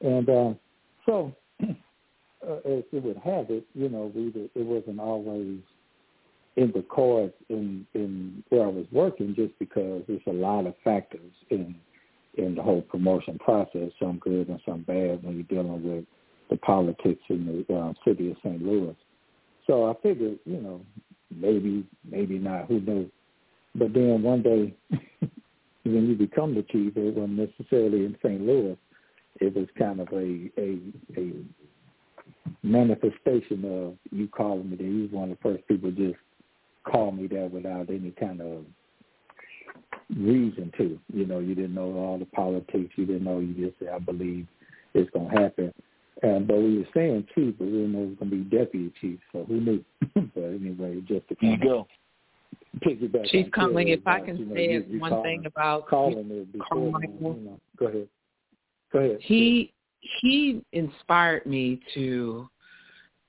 And uh, so uh, as it would have it, you know, we it wasn't always in the cards in in where I was working just because there's a lot of factors in in the whole promotion process, some good and some bad when you're dealing with the politics in the uh, city of St. Louis. So I figured, you know, maybe, maybe not, who knows. But then one day, when you become the chief, it wasn't necessarily in St. Louis. It was kind of a a a manifestation of you calling me there. You was one of the first people just call me that without any kind of reason to. You know, you didn't know all the politics. You didn't know. You just said, "I believe it's gonna happen." And but we were saying chief, but we didn't know it was gonna be deputy chief. So who knew? but anyway, just to you go. Piggyback Chief Conley, if I can you know, say you, you one calling, thing about calling it before, Carmichael. You know, go ahead. Go ahead. He he inspired me to,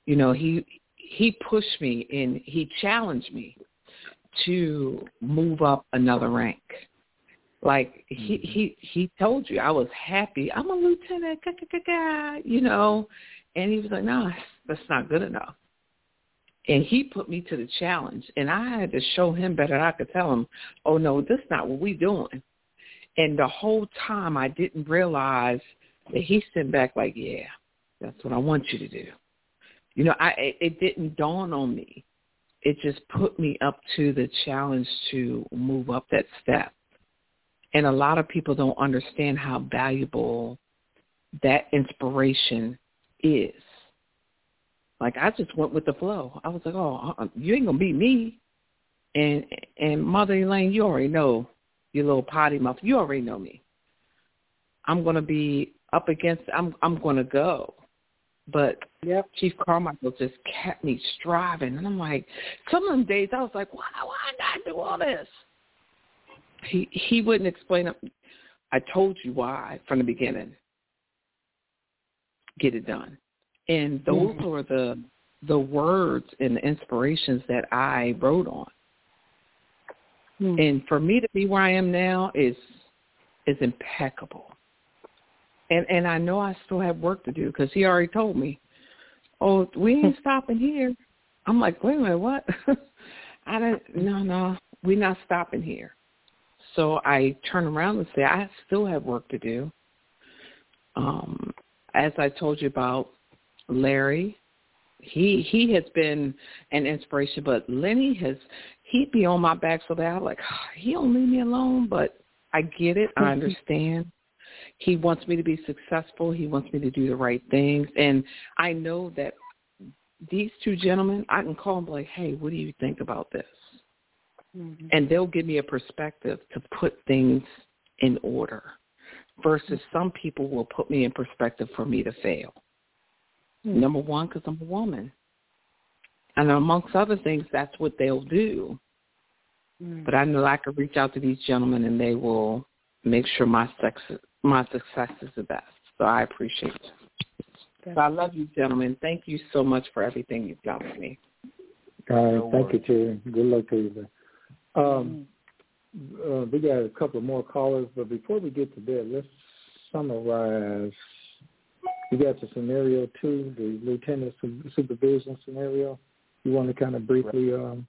you know, he he pushed me and he challenged me to move up another rank. Like he mm-hmm. he he told you I was happy. I'm a lieutenant, ga, ga, ga, ga, you know, and he was like, no, that's not good enough. And he put me to the challenge, and I had to show him better. I could tell him, oh no, this is not what we doing. And the whole time I didn't realize that he sent back like, yeah, that's what I want you to do. You know, I it, it didn't dawn on me. It just put me up to the challenge to move up that step. And a lot of people don't understand how valuable that inspiration is. Like I just went with the flow. I was like, "Oh, uh, you ain't gonna beat me." And and Mother Elaine, you already know your little potty mouth. You already know me. I'm gonna be up against. I'm I'm gonna go. But yep. Chief Carmichael just kept me striving, and I'm like, some of them days I was like, why why not do all this? He he wouldn't explain it. I told you why from the beginning. Get it done. And those Mm-hmm. were the the words and the inspirations that I wrote on. Mm-hmm. And for me to be where I am now is is impeccable. And and I know I still have work to do because he already told me, "Oh, we ain't stopping here." I'm like, "Wait a minute, what?" I don't. No, no, we're not stopping here. So I turn around and say, "I still have work to do." Um, as I told you about Larry, he he has been an inspiration, but Lenny has he'd be on my back so that I'm like, oh, he don't leave me alone, but I get it, I understand. He wants me to be successful. He wants me to do the right things, and I know that these two gentlemen, I can call them like, hey, what do you think about this? Mm-hmm. And they'll give me a perspective to put things in order versus some people will put me in perspective for me to fail. Mm-hmm. Number one, because I'm a woman. And amongst other things, that's what they'll do. Mm-hmm. But I know I can reach out to these gentlemen and they will make sure my sex, my success is the best. So I appreciate it. So I love you, gentlemen. Thank you so much for everything you've done for me. All right, No thank you, worries. Terry. Good luck to you. man. Um, uh, we got a couple more callers, but before we get to that, let's summarize. You got the scenario two, the lieutenant supervision scenario. You want to kind of briefly um,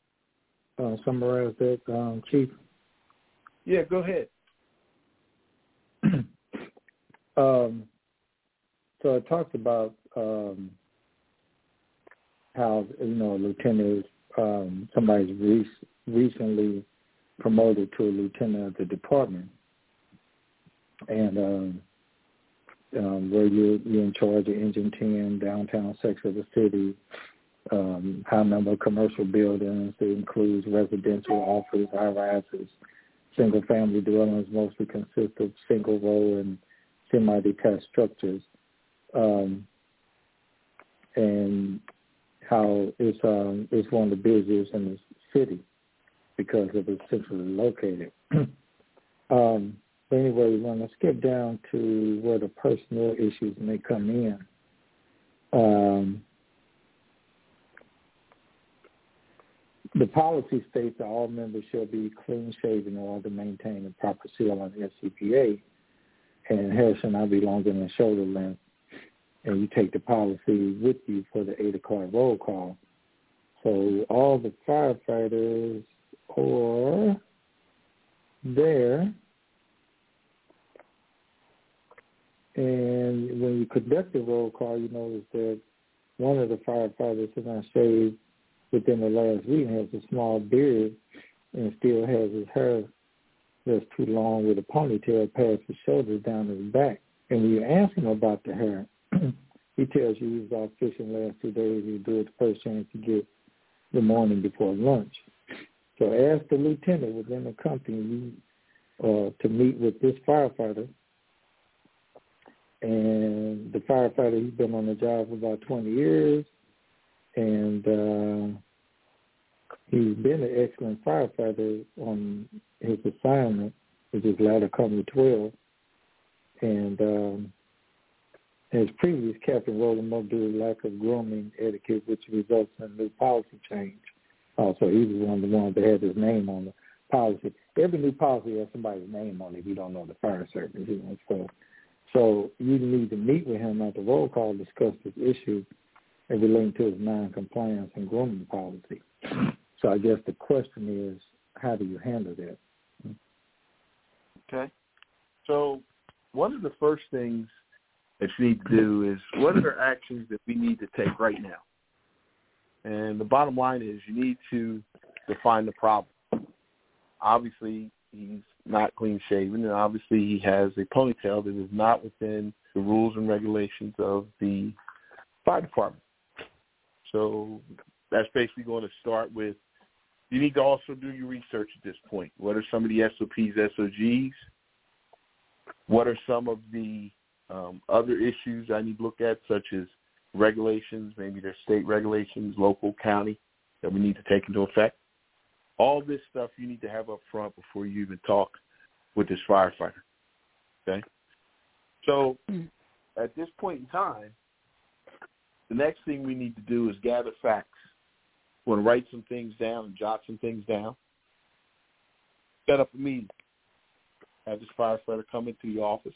uh, summarize that, um, Chief? Yeah, go ahead. um, so I talked about um, how you know a lieutenant is um, somebody's re- recently promoted to a lieutenant of the department, and um, um, where you're, you're in charge of Engine 10, downtown section of the city, um, high number of commercial buildings. It includes residential, office, high rises, single family dwellings mostly consist of single row and semi-detached structures. Um, and how it's um, it's one of the busiest in the city because of it's centrally located. um, but anyway, to skip down to where the personal issues may come in. Um, the policy states that all members shall be clean shaven or to maintain a proper seal on the SCBA, and hair shall not be longer than shoulder length. And you take the policy with you for the eight o'clock roll call. So all the firefighters are there. And when you conduct the roll call, you notice that one of the firefighters who I saved within the last week has a small beard and still has his hair that's too long with a ponytail past his shoulders down his back. And when you ask him about the hair, he tells you he was out fishing last two days. He do it the first chance to get the morning before lunch. So ask the lieutenant within the company uh, to meet with this firefighter and the firefighter he's been on the job for about 20 years, and uh, he's been an excellent firefighter on his assignment, which is Ladder Company 12, and um, his previous captain rolled him up due to lack of grooming etiquette, which results in a new policy change. Also, he was one of the ones that had his name on the policy. Every new policy has somebody's name on it if you don't know the fire service. You know, so so you need to meet with him at the roll call, to discuss this issue and relating to his non-compliance and grooming policy. So I guess the question is, how do you handle that? Okay. So one of the first things that you need to do is what are actions that we need to take right now? And the bottom line is you need to define the problem. Obviously, he's not clean shaven, and obviously he has a ponytail that is not within the rules and regulations of the fire department. So that's basically going to start with you need to also do your research at this point. What are some of the SOPs, SOGs? What are some of the um, other issues I need to look at, such as regulations, maybe there's state regulations, local, county, that we need to take into effect? All this stuff you need to have up front before you even talk with this firefighter. Okay? So at this point in time, the next thing we need to do is gather facts. Want to write some things down and jot some things down. Set up a meeting. Have this firefighter come into the office.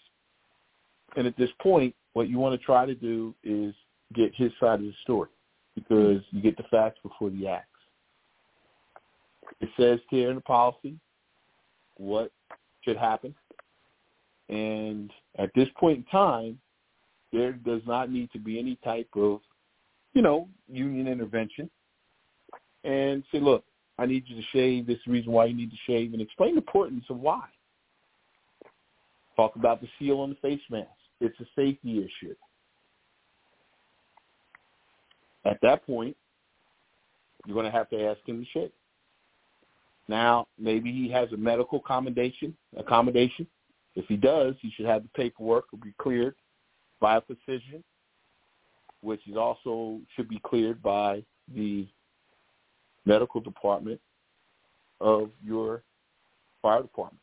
And at this point, what you want to try to do is get his side of the story because you get the facts before the acts. It says here in the policy what should happen. And at this point in time, there does not need to be any type of, you know, union intervention. And say, look, I need you to shave. This is the reason why you need to shave, and explain the importance of why. Talk about the seal on the face mask. It's a safety issue. At that point, you're going to have to ask him to shave. Now, maybe he has a medical accommodation. Accommodation. If he does, he should have the paperwork will be cleared by a physician, which is also should be cleared by the medical department of your fire department.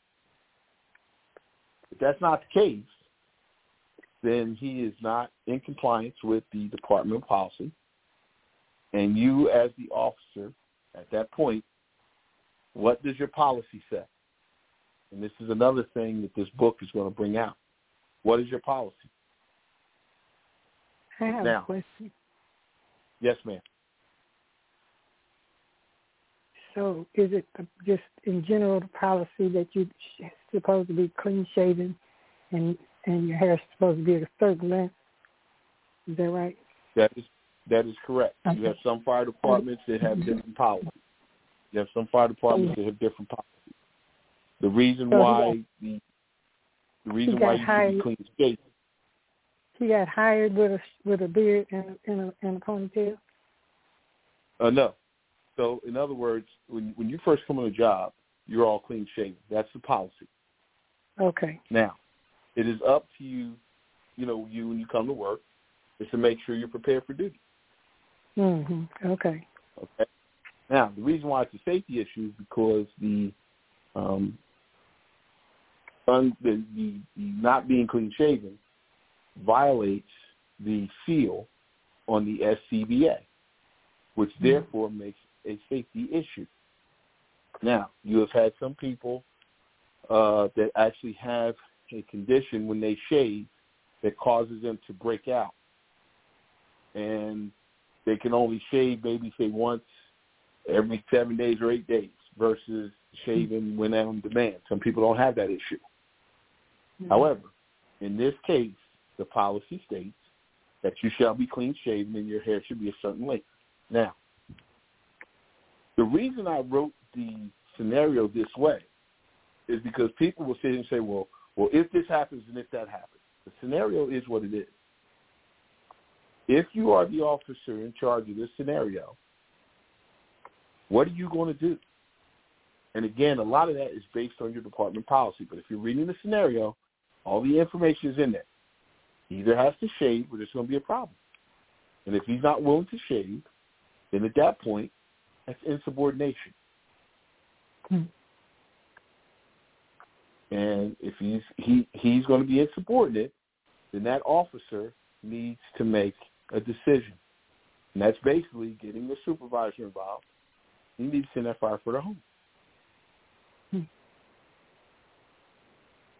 If that's not the case, then he is not in compliance with the department policy. And you as the officer at that point what does your policy say? And this is another thing that this book is going to bring out. What is your policy? I have now, a question. Yes, ma'am. So is it just in general the policy that you're supposed to be clean shaven and and your hair is supposed to be at a certain length? Is that right? That is that is correct. Okay. You have some fire departments that have different policies. You have some fire departments that have different policies. The reason So why got- the the reason why hired- be clean shaven. He got hired with a with a beard and and a, and a ponytail. Uh, no. So in other words, when when you first come on a job, you're all clean shaven. That's the policy. Okay. Now, it is up to you, you know, you when you come to work, is to make sure you're prepared for duty. Mhm. Okay. Okay. Now, the reason why it's a safety issue is because the um, un, the, the, the not being clean shaven violates the seal on the SCBA, which therefore makes a safety issue. Now, you have had some people uh, that actually have a condition when they shave that causes them to break out. And they can only shave maybe say once every seven days or eight days versus shaving when on demand. Some people don't have that issue. Mm-hmm. However, in this case, the policy states that you shall be clean shaven and your hair should be a certain length. Now, the reason I wrote the scenario this way is because people will sit and say, well, well, if this happens and if that happens. The scenario is what it is. If you are the officer in charge of this scenario, what are you going to do? And again, a lot of that is based on your department policy. But if you're reading the scenario, all the information is in there. He either has to shave or there's going to be a problem. And if he's not willing to shave, then at that point, that's insubordination. Hmm. And if he's he he's going to be insubordinate, then that officer needs to make a decision. And that's basically getting the supervisor involved. He needs to send that firefighter home. Hmm.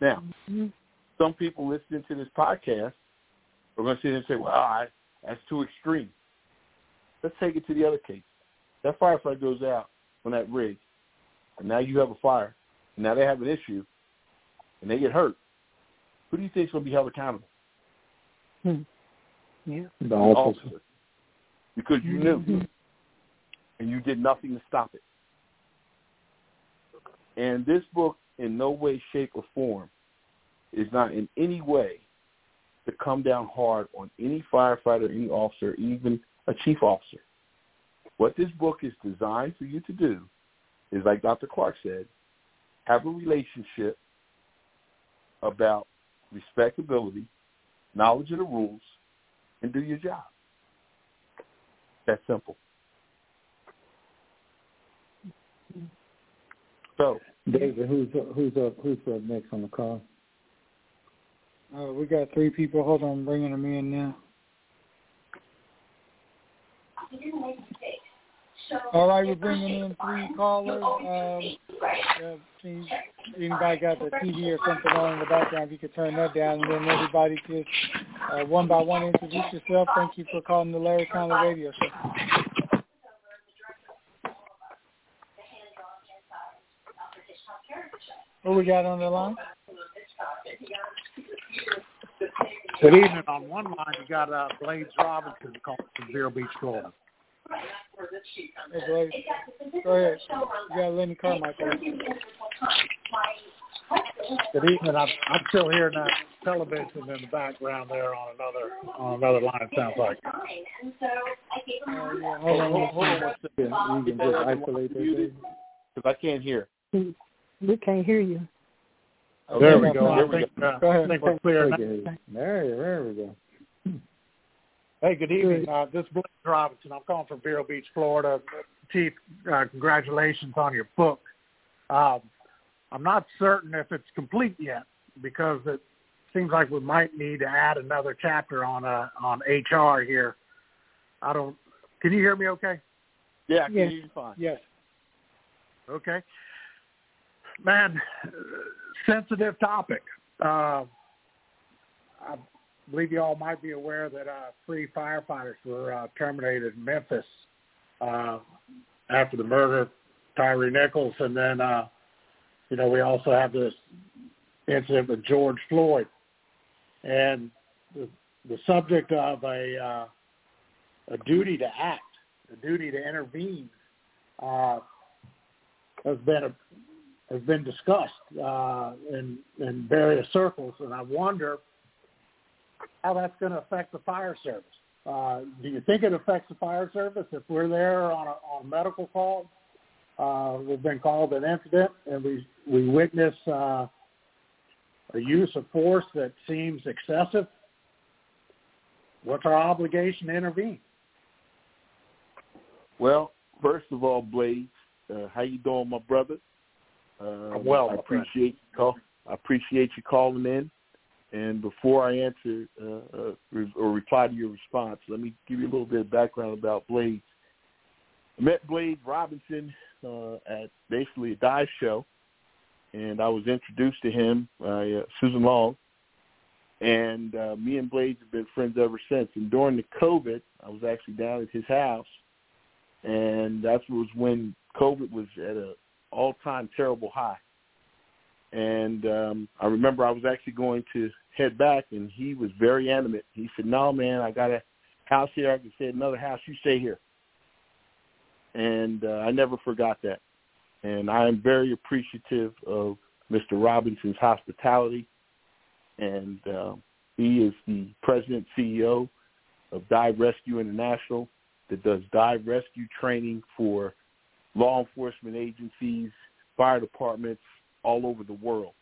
Now, mm-hmm. some people listening to this podcast are going to sit and say, well, I, that's too extreme. Let's take it to the other case. That firefighter goes out on that rig, and now you have a fire, and now they have an issue, and they get hurt, who do you think is going to be held accountable? Hmm. Yeah. The officer. Because you knew, mm-hmm. and you did nothing to stop it. And this book, in no way, shape, or form, is not in any way to come down hard on any firefighter, any officer, even a chief officer. What this book is designed for you to do is, like Dr. Clark said, have a relationship about respectability, knowledge of the rules, and do your job. That simple. So, David, who's who's up who's up next on the call? Uh, we got three people. Hold on, I'm bringing them in now. All right, we're bringing in three callers. Um, uh, anybody got the TV or something on in the background, if you could turn that down, and then everybody could uh, one by one introduce yourself. Thank you for calling the Larry Conley Radio Show. Who we got on the line? Good evening. On one line, you got uh, Blades Robinson calling from Vero Beach, Florida. Hey, Blades. Go ahead. You got Lenny Carmichael. Good evening. I'm, I'm still hearing that television in the background there on another on another line. It sounds like. Uh, yeah, hold on, hold on one second. You can just isolate that because I can't hear. We can't hear you. Oh, there we go. I think, uh, go ahead. I think we're clear. There, there we go. Hey, good evening. Uh, this is Blades Robinson. I'm calling from Vero Beach, Florida. Chief, uh, congratulations on your book. Um, I'm not certain if it's complete yet because it seems like we might need to add another chapter on uh, on HR here. I don't. Can you hear me? Okay. Yeah, can yes. hear you fine. Yes. Okay. Man, sensitive topic. Uh, I believe you all might be aware that uh, three firefighters were uh, terminated in Memphis uh, after the murder of Tyre Nichols, and then uh, you know we also have this incident with George Floyd, and the, the subject of a uh, a duty to act, a duty to intervene, uh, has been a has been discussed uh, in in various circles, and I wonder how that's going to affect the fire service. Uh, do you think it affects the fire service if we're there on a, on a medical call? Uh, we've been called an incident, and we we witness uh, a use of force that seems excessive. What's our obligation to intervene? Well, first of all, Blades, uh, how you doing, my brother? Uh, well, I appreciate you call. I appreciate you calling in. And before I answer uh, uh, or reply to your response, let me give you a little bit of background about Blades. I met Blade Robinson uh, at basically a dive show, and I was introduced to him by uh, Susan Long, and uh, me and Blades have been friends ever since. And during the COVID, I was actually down at his house, and that was when COVID was at an all-time terrible high. And um, I remember I was actually going to head back, and he was very animate. He said, "No, man, I got a house here. I can stay at another house. You stay here." And uh, I never forgot that. And I am very appreciative of Mr. Robinson's hospitality. And uh, he is the president CEO of Dive Rescue International that does dive rescue training for law enforcement agencies, fire departments all over the world,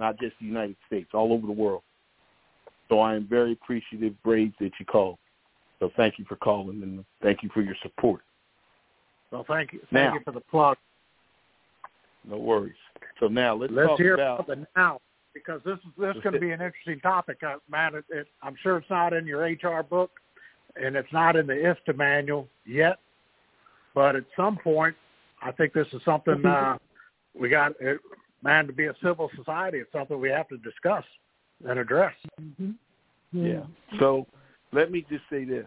not just the United States, all over the world. So I am very appreciative, Blades, that you called. So thank you for calling and thank you for your support. Well, thank you. Thank Now- you for the plug. No worries. So now let's, Let's talk hear about about the now because this is this going to be an interesting topic, uh, man. It, it, I'm sure it's not in your HR book, and it's not in the IFSTA manual yet. But at some point, I think this is something uh, we got. It, man, to be a civil society, it's something we have to discuss and address. Mm-hmm. Yeah. So let me just say this.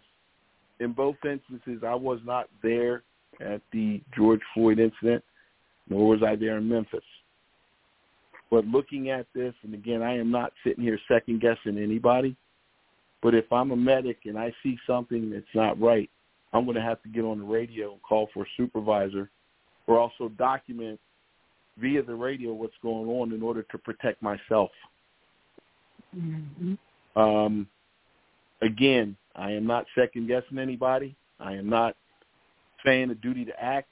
In both instances, I was not there at the George Floyd incident, nor was I there in Memphis. But looking at this, and again, I am not sitting here second guessing anybody, but if I'm a medic and I see something that's not right, I'm going to have to get on the radio and call for a supervisor or also document via the radio what's going on in order to protect myself. Mm-hmm. Um, again, I am not second guessing anybody. I am not saying a duty to act.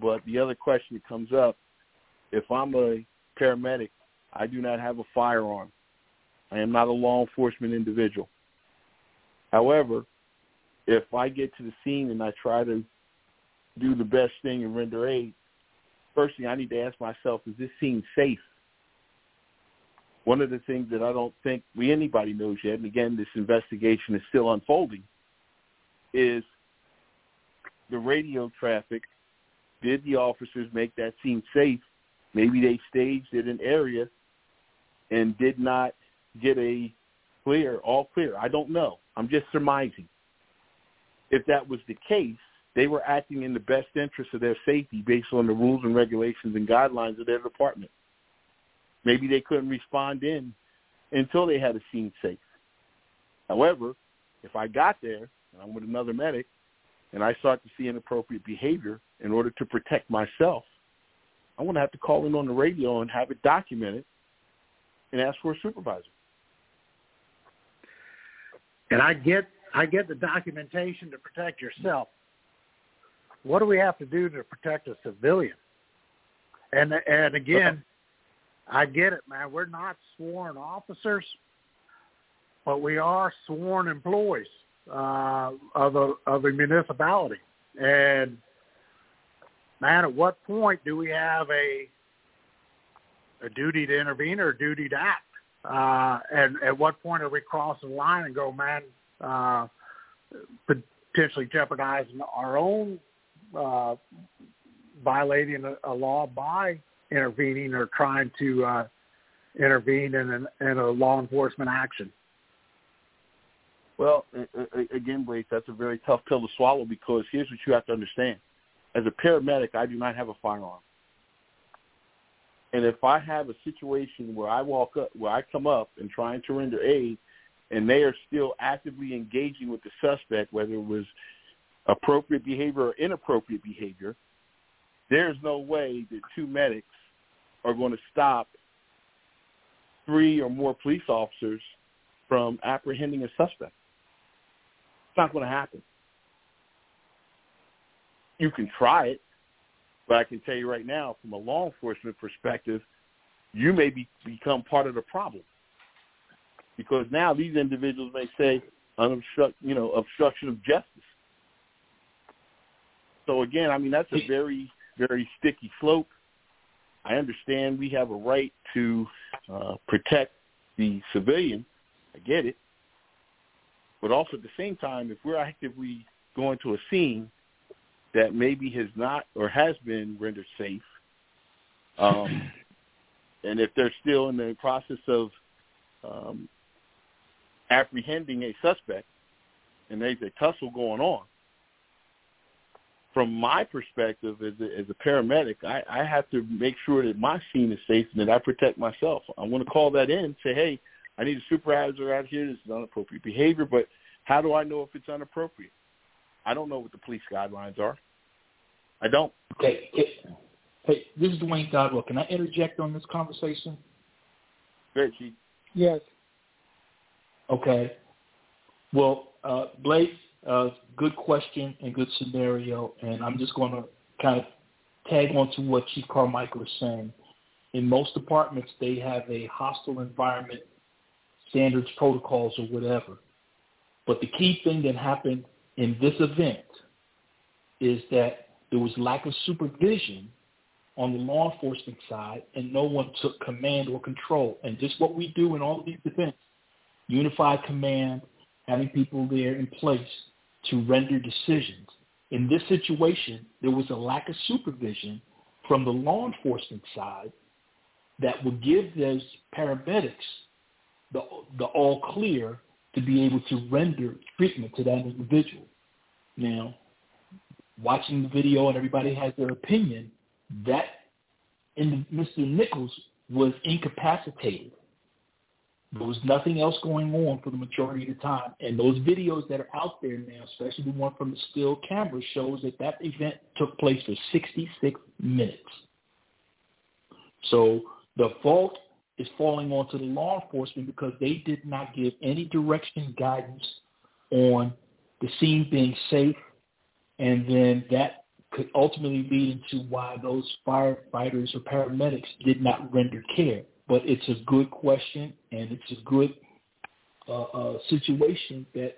But the other question that comes up, if I'm a paramedic, I do not have a firearm. I am not a law enforcement individual. However, if I get to the scene and I try to do the best thing and render aid, first thing I need to ask myself is this scene safe? One of the things that I don't think we anybody knows yet, and again, this investigation is still unfolding, is the radio traffic. Did the officers make that scene safe? Maybe they staged at an area and did not get a clear, all clear. I don't know. I'm just surmising. If that was the case, they were acting in the best interest of their safety based on the rules and regulations and guidelines of their department. Maybe they couldn't respond in until they had a scene safe. However, if I got there and I'm with another medic and I start to see inappropriate behavior in order to protect myself, I'm going to have to call in on the radio and have it documented and ask for a supervisor. And I get I get the documentation to protect yourself. What do we have to do to protect a civilian? And and again, I get it, man. We're not sworn officers, but we are sworn employees uh, of a of a municipality. And man, at what point do we have a a duty to intervene or a duty to act? Uh, and at what point are we crossing the line and go, man, uh, potentially jeopardizing our own uh, violating a, a law by intervening or trying to uh, intervene in, an, in a law enforcement action? Well, again, Blake, that's a very tough pill to swallow because here's what you have to understand. As a paramedic, I do not have a firearm. And if I have a situation where I walk up, where I come up and trying to render aid, and they are still actively engaging with the suspect, whether it was appropriate behavior or inappropriate behavior, there's no way that two medics are going to stop three or more police officers from apprehending a suspect. It's not going to happen. You can try it, but I can tell you right now, from a law enforcement perspective, you may be, become part of the problem because now these individuals may say you know, obstruction of justice. So again, I mean that's a very, very sticky slope. I understand we have a right to uh, protect the civilian. I get it. But also at the same time, if we're actively going to a scene that maybe has not or has been rendered safe. Um, and if they're still in the process of um, apprehending a suspect and there's a tussle going on, from my perspective as a, as a paramedic, I, I have to make sure that my scene is safe and that I protect myself. I want to call that in, say, hey, I need a supervisor out here. This is inappropriate behavior, but how do I know if it's inappropriate? I don't know what the police guidelines are. I don't. Okay. Hey, this is Dwayne Dodwell. Can I interject on this conversation? Great, Chief. Yes. Okay. Well, uh, Blake, uh, good question and good scenario, and I'm just going to kind of tag on to what Chief Carmichael is saying. In most departments, they have a hostile environment, standards, protocols, or whatever. But the key thing that happened in this event is that there was lack of supervision on the law enforcement side, and no one took command or control. And just what we do in all of these events, unified command, having people there in place to render decisions. In this situation, there was a lack of supervision from the law enforcement side that would give those paramedics the, the all clear to be able to render treatment to that individual. Now, watching the video and everybody has their opinion, that Mr. Nichols was incapacitated. There was nothing else going on for the majority of the time. And those videos that are out there now, especially the one from the still camera, shows that that event took place for 66 minutes. So the fault is falling onto the law enforcement because they did not give any direction guidance on the scene being safe. And then that could ultimately lead into why those firefighters or paramedics did not render care but it's a good question and it's a good uh, uh, situation that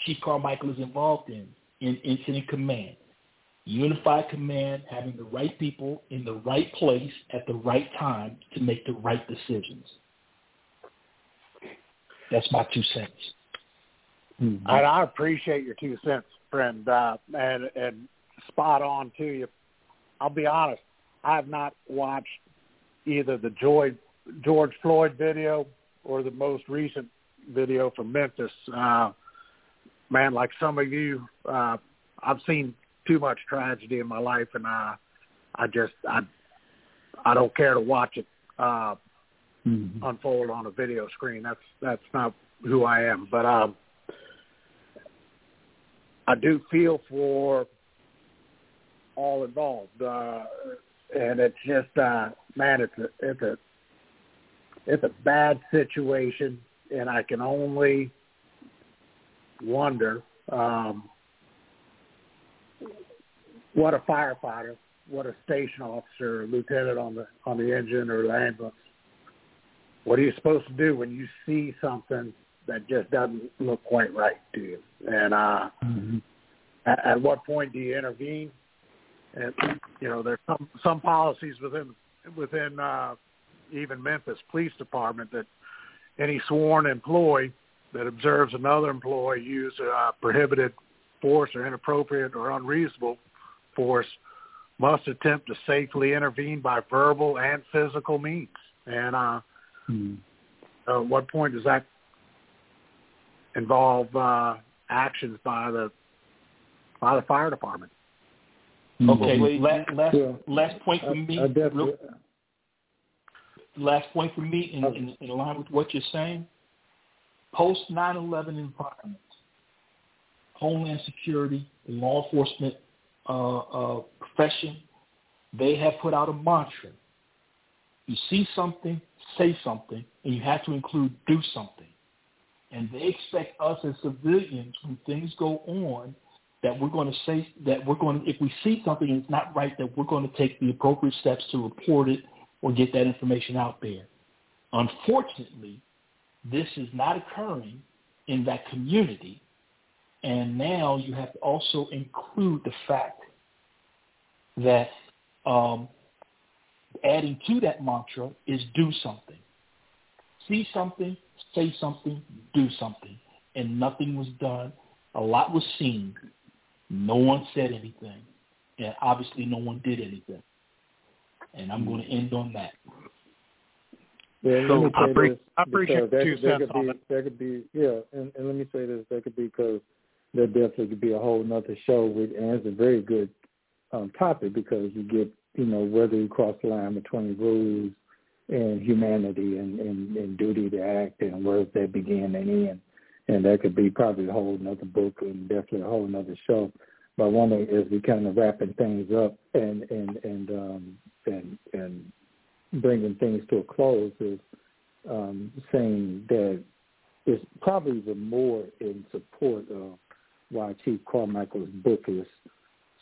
Chief Carmichael is involved in, in incident command. Unified command, having the right people in the right place at the right time to make the right decisions. That's my two cents. Mm-hmm. And I appreciate your two cents, friend, uh, and and spot on to you. I'll be honest, I have not watched either the George George Floyd video or the most recent video from Memphis. Uh, man, like some of you, uh, I've seen too much tragedy in my life, and I, I just I, I don't care to watch it uh, mm-hmm. unfold on a video screen. That's that's not who I am. But um, I do feel for all involved. Uh, and it's just uh man it's a it's a it's a bad situation and I can only wonder um what a firefighter, what a station officer, lieutenant on the on the engine or the ambulance. What are you supposed to do when you see something that just doesn't look quite right to you? And uh mm-hmm. at, at what point do you intervene? And you know there's some some policies within within uh, even Memphis Police Department that any sworn employee that observes another employee use uh, prohibited force or inappropriate or unreasonable force must attempt to safely intervene by verbal and physical means. And uh, hmm. at what point does that involve uh, actions by the by the fire department? Okay, last last, yeah. last point for me. real, last point for me in, in, in line with what you're saying. Post 9/11 environment, Homeland Security, the law enforcement uh, uh, profession, they have put out a mantra. You see something, say something, and you have to include do something. And they expect us as civilians, when things go on, that we're going to say that we're going to, if we see something it's not right, that we're going to take the appropriate steps to report it or get that information out there. Unfortunately, this is not occurring in that community. And now you have to also include the fact that um, adding to that mantra is do something. See something, say something, do something. And nothing was done. A lot was seen No one said anything, and obviously no one did anything. And I'm going to end on that. Yeah, So I say appre- this, I appreciate there, two there cents could on be, it. There could be, yeah, and, and let me say this, there could be because there definitely could be a whole nother show with, and it's a very good um, topic because you get, you know, whether you cross the line between rules and humanity and, and, and duty to act and where does that begin and end. And that could be probably a whole nother book and definitely a whole nother show. But one thing is we kind of wrapping things up and and and um, and and bringing things to a close is um, saying that it's probably even more in support of why Chief Carmichael's book is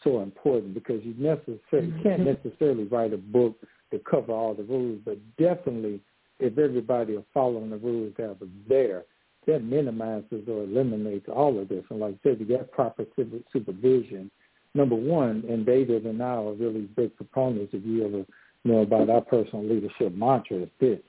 so important because you necessarily you can't necessarily write a book to cover all the rules, but definitely if everybody are following the rules that are there, that minimizes or eliminates all of this. And like I said, you got proper supervision. Number one, and David and I are really big proponents, if you ever know about our personal leadership mantra, is this.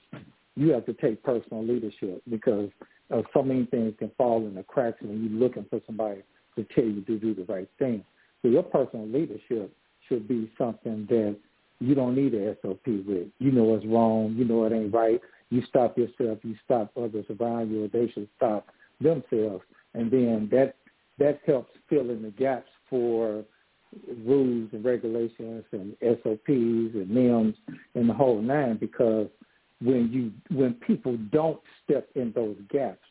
You have to take personal leadership because uh, so many things can fall in the cracks when you're looking for somebody to tell you to do the right thing. So your personal leadership should be something that you don't need an SOP with. You know what's wrong. You know it ain't right. You stop yourself. You stop others around you, or they should stop themselves. And then that that helps fill in the gaps for rules and regulations and SOPs and NIMS and the whole nine. Because when you when people don't step in those gaps,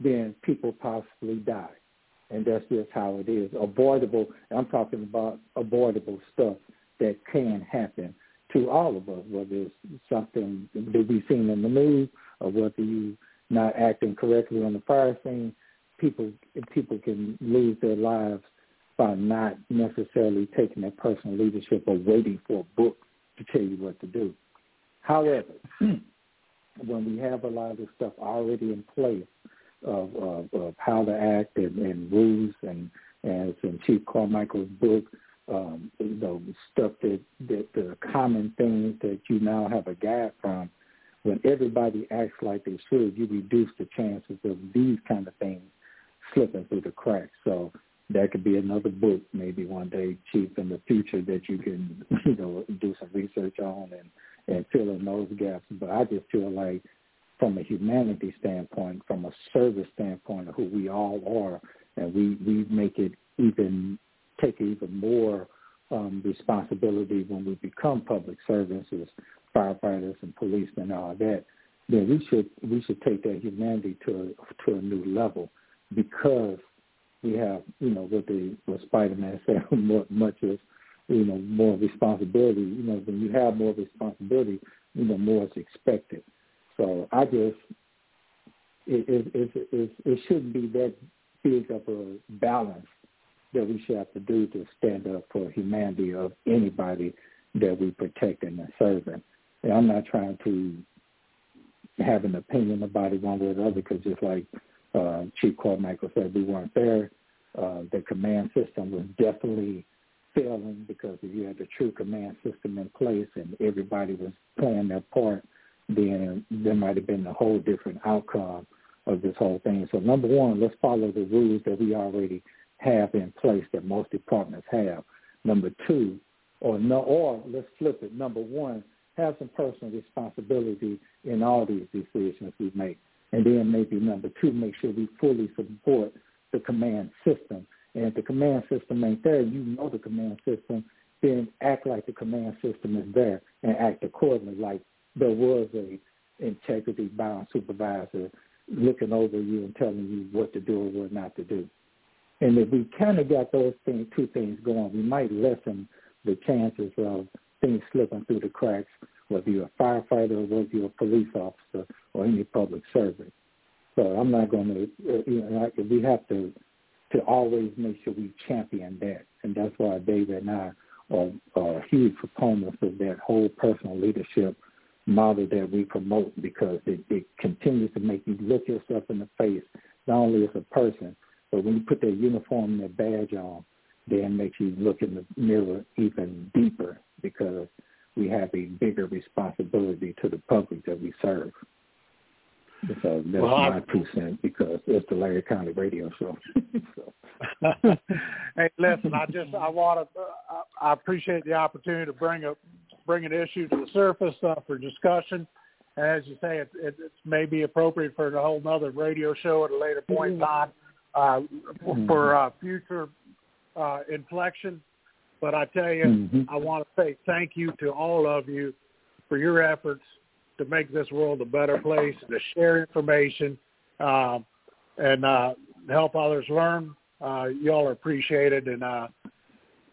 then people possibly die and that's just how it is. Avoidable. I'm talking about avoidable stuff that can happen to all of us, whether it's something that we've seen in the news or whether you not acting correctly on the fire scene. People people can lose their lives by not necessarily taking that personal leadership or waiting for a book to tell you what to do. However, when we have a lot of this stuff already in place, of, of, of how to act and, and rules and as in Chief Carmichael's book, um, the stuff that, that the common things that you now have a guide from, when everybody acts like they should, you reduce the chances of these kind of things slipping through the cracks. So that could be another book maybe one day, Chief, in the future that you can, you know, do some research on and, and fill in those gaps. But I just feel like from a humanity standpoint, from a service standpoint of who we all are, and we, we make it even take even more um, responsibility when we become public servants as firefighters and policemen and all that, then we should we should take that humanity to a, to a new level because we have you know what the what Spider Man said much as you know more responsibility. You know when you have more responsibility, you know more is expected. So I just it it it, it, it shouldn't be that big of a balance that we should have to do to stand up for humanity of anybody that we protect and are serving. And I'm not trying to have an opinion about it one way or the other because just like uh, Chief Carmichael said, we weren't there. Uh, the command system was definitely failing because if you had the true command system in place and everybody was playing their part, then there might have been a whole different outcome of this whole thing. So number one, let's follow the rules that we already have in place that most departments have. Number two, or no, or let's flip it. Number one, have some personal responsibility in all these decisions we make. And then maybe number two, make sure we fully support the command system. And if the command system ain't there, you know the command system, then act like the command system is there and act accordingly like there was a integrity bound supervisor looking over you and telling you what to do or what not to do. And if we kind of got those things, two things going, we might lessen the chances of things slipping through the cracks, whether you're a firefighter or whether you're a police officer or any public servant. So I'm not going to, uh, you know, we have to to always make sure we champion that, and that's why David and I are, are huge proponents of that whole personal leadership model that we promote because it, it continues to make you look yourself in the face, not only as a person, but when you put that uniform and that badge on, then makes you look in the mirror even deeper because we have a bigger responsibility to the public that we serve. So that's well, my two cents because it's the Larry Conley radio show. so. Hey, listen, I just I want to uh, I appreciate the opportunity to bring a bring an issue to the surface uh, for discussion. And as you say, it, it, it may be appropriate for a whole other radio show at a later point in time uh, for uh, future uh, inflection. But I tell you, mm-hmm. I want to say thank you to all of you for your efforts to make this world a better place, to share information, uh, and uh, help others learn. Uh, y'all are appreciated, and uh,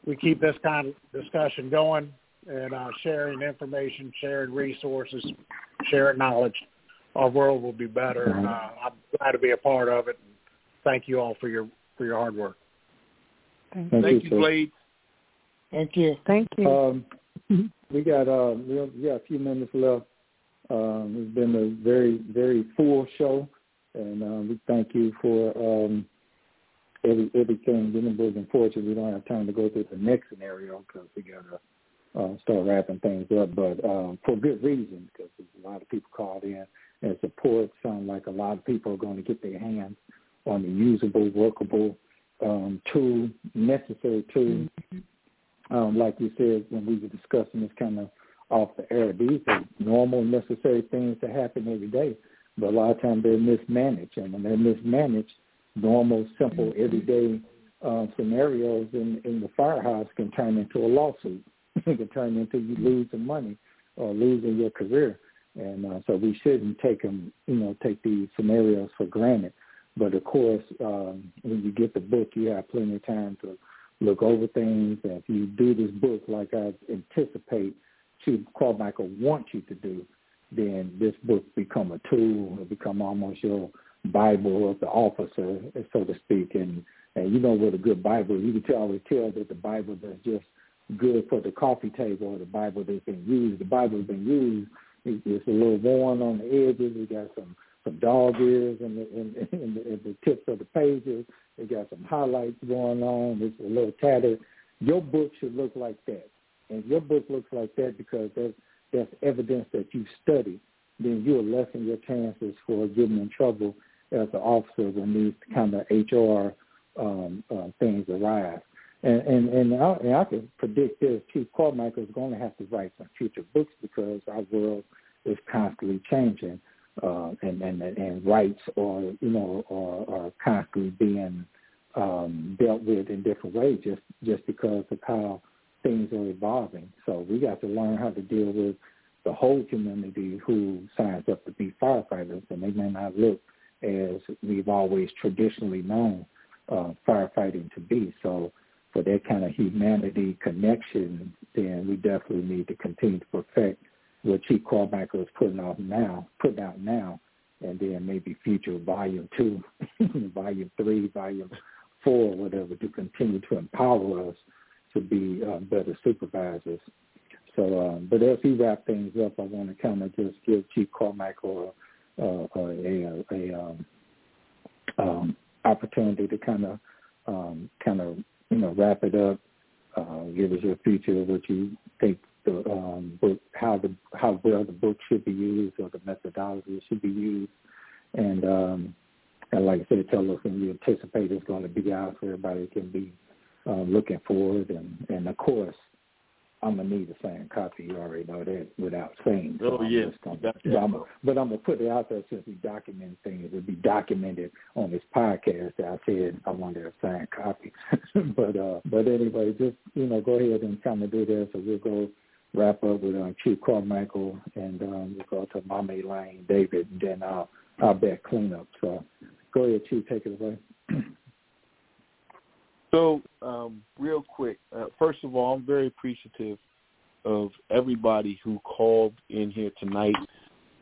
we keep this kind of discussion going and uh, sharing information, sharing resources, sharing knowledge. Our world will be better, and uh, I'm glad to be a part of it. Thank you all for your for your hard work. Thank, Thank you, you Blade. Thank you. Thank you. Um, we got uh, we got a few minutes left. Um, it's been a very very full show, and uh, we thank you for um, every everything. But unfortunately, we don't have time to go through the next scenario because we gotta uh, start wrapping things up. But um, for good reason, because a lot of people called in and support. Sound like a lot of people are going to get their hands on the usable, workable um, tool, necessary tool. Mm-hmm. Um, like you said when we were discussing this kind of off the air, these are normal, necessary things that happen every day. But a lot of times they're mismanaged, and when they're mismanaged, normal, simple, mm-hmm. everyday uh, scenarios in, in the firehouse can turn into a lawsuit. it can turn into you losing money or losing your career. And uh, so we shouldn't take them, you know, take these scenarios for granted. But of course, um, when you get the book, you have plenty of time to look over things. And if you do this book like I anticipate Chief Carmichael wants you to do, then this book become a tool. It become almost your Bible of the officer, so to speak. And and you know what a good Bible, you can always tell that the Bible that's just good for the coffee table or the Bible that's been used. The Bible has been used. It's a little worn on the edges. It got some some dog ears in the in, in, the, in the tips of the pages. It got some highlights going on. It's a little tattered. Your book should look like that, and your book looks like that because that's that's evidence that you studied. Then you'll lessen your chances for getting in trouble as an officer when these kind of HR um, uh, things arise. And and and I, and I can predict this. Chief Carmichael is going to have to write some future books because our world is constantly changing, uh, and and and rights or you know are, are constantly being um, dealt with in different ways just just because of how things are evolving. So we got to learn how to deal with the whole community who signs up to be firefighters, and they may not look as we've always traditionally known uh, firefighting to be. So for that kind of humanity connection, then we definitely need to continue to perfect what Chief Carmichael is putting out now, putting out now, and then maybe future volume two, volume three, volume four, whatever, to continue to empower us to be uh, better supervisors. So, um, but as we wrap things up, I want to kind of just give Chief Carmichael a, a, a, a um, um, opportunity to kind of um, kind of you know, wrap it up, uh, give us your future what you think the um, book, how the how well the book should be used or the methodology should be used, and um, and like I said, tell us when you anticipate it's going to be out so everybody can be uh, looking forward, and and of course, I'm gonna need a signed copy. You already know that without saying. So oh yes, gonna, but, I'm, but I'm gonna put it out there since we document things. It'll be documented on this podcast that I said I wanted a signed copy. but uh, but anyway, just you know, go ahead and kind of do that. So we'll go wrap up with uh, Chief Carmichael, and um, we'll go to Mommy Lane, David, and then I'll I'll bet cleanup. So go ahead, Chief, take it away. So, um, real quick, uh, first of all, I'm very appreciative of everybody who called in here tonight,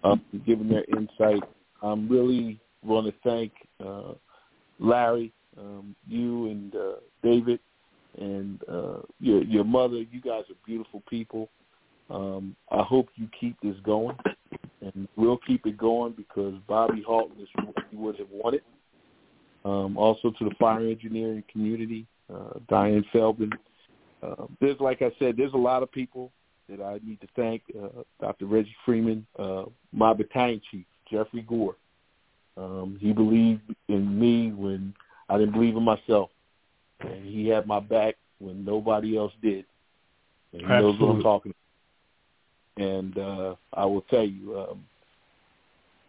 uh, giving their insight. I'm really want to thank uh, Larry, um, you and uh, David, and uh, your your mother. You guys are beautiful people. Um, I hope you keep this going, and we'll keep it going because Bobby Halton is what he would have wanted. Um, also to the fire engineering community, uh, Diane Feldman. Uh, there's, like I said, there's a lot of people that I need to thank. Uh, Dr. Reggie Freeman, uh, my battalion chief, Jeffrey Gore. Um, he believed in me when I didn't believe in myself. and he had my back when nobody else did. And he Absolutely. knows what I'm talking about. And uh, I will tell you, um,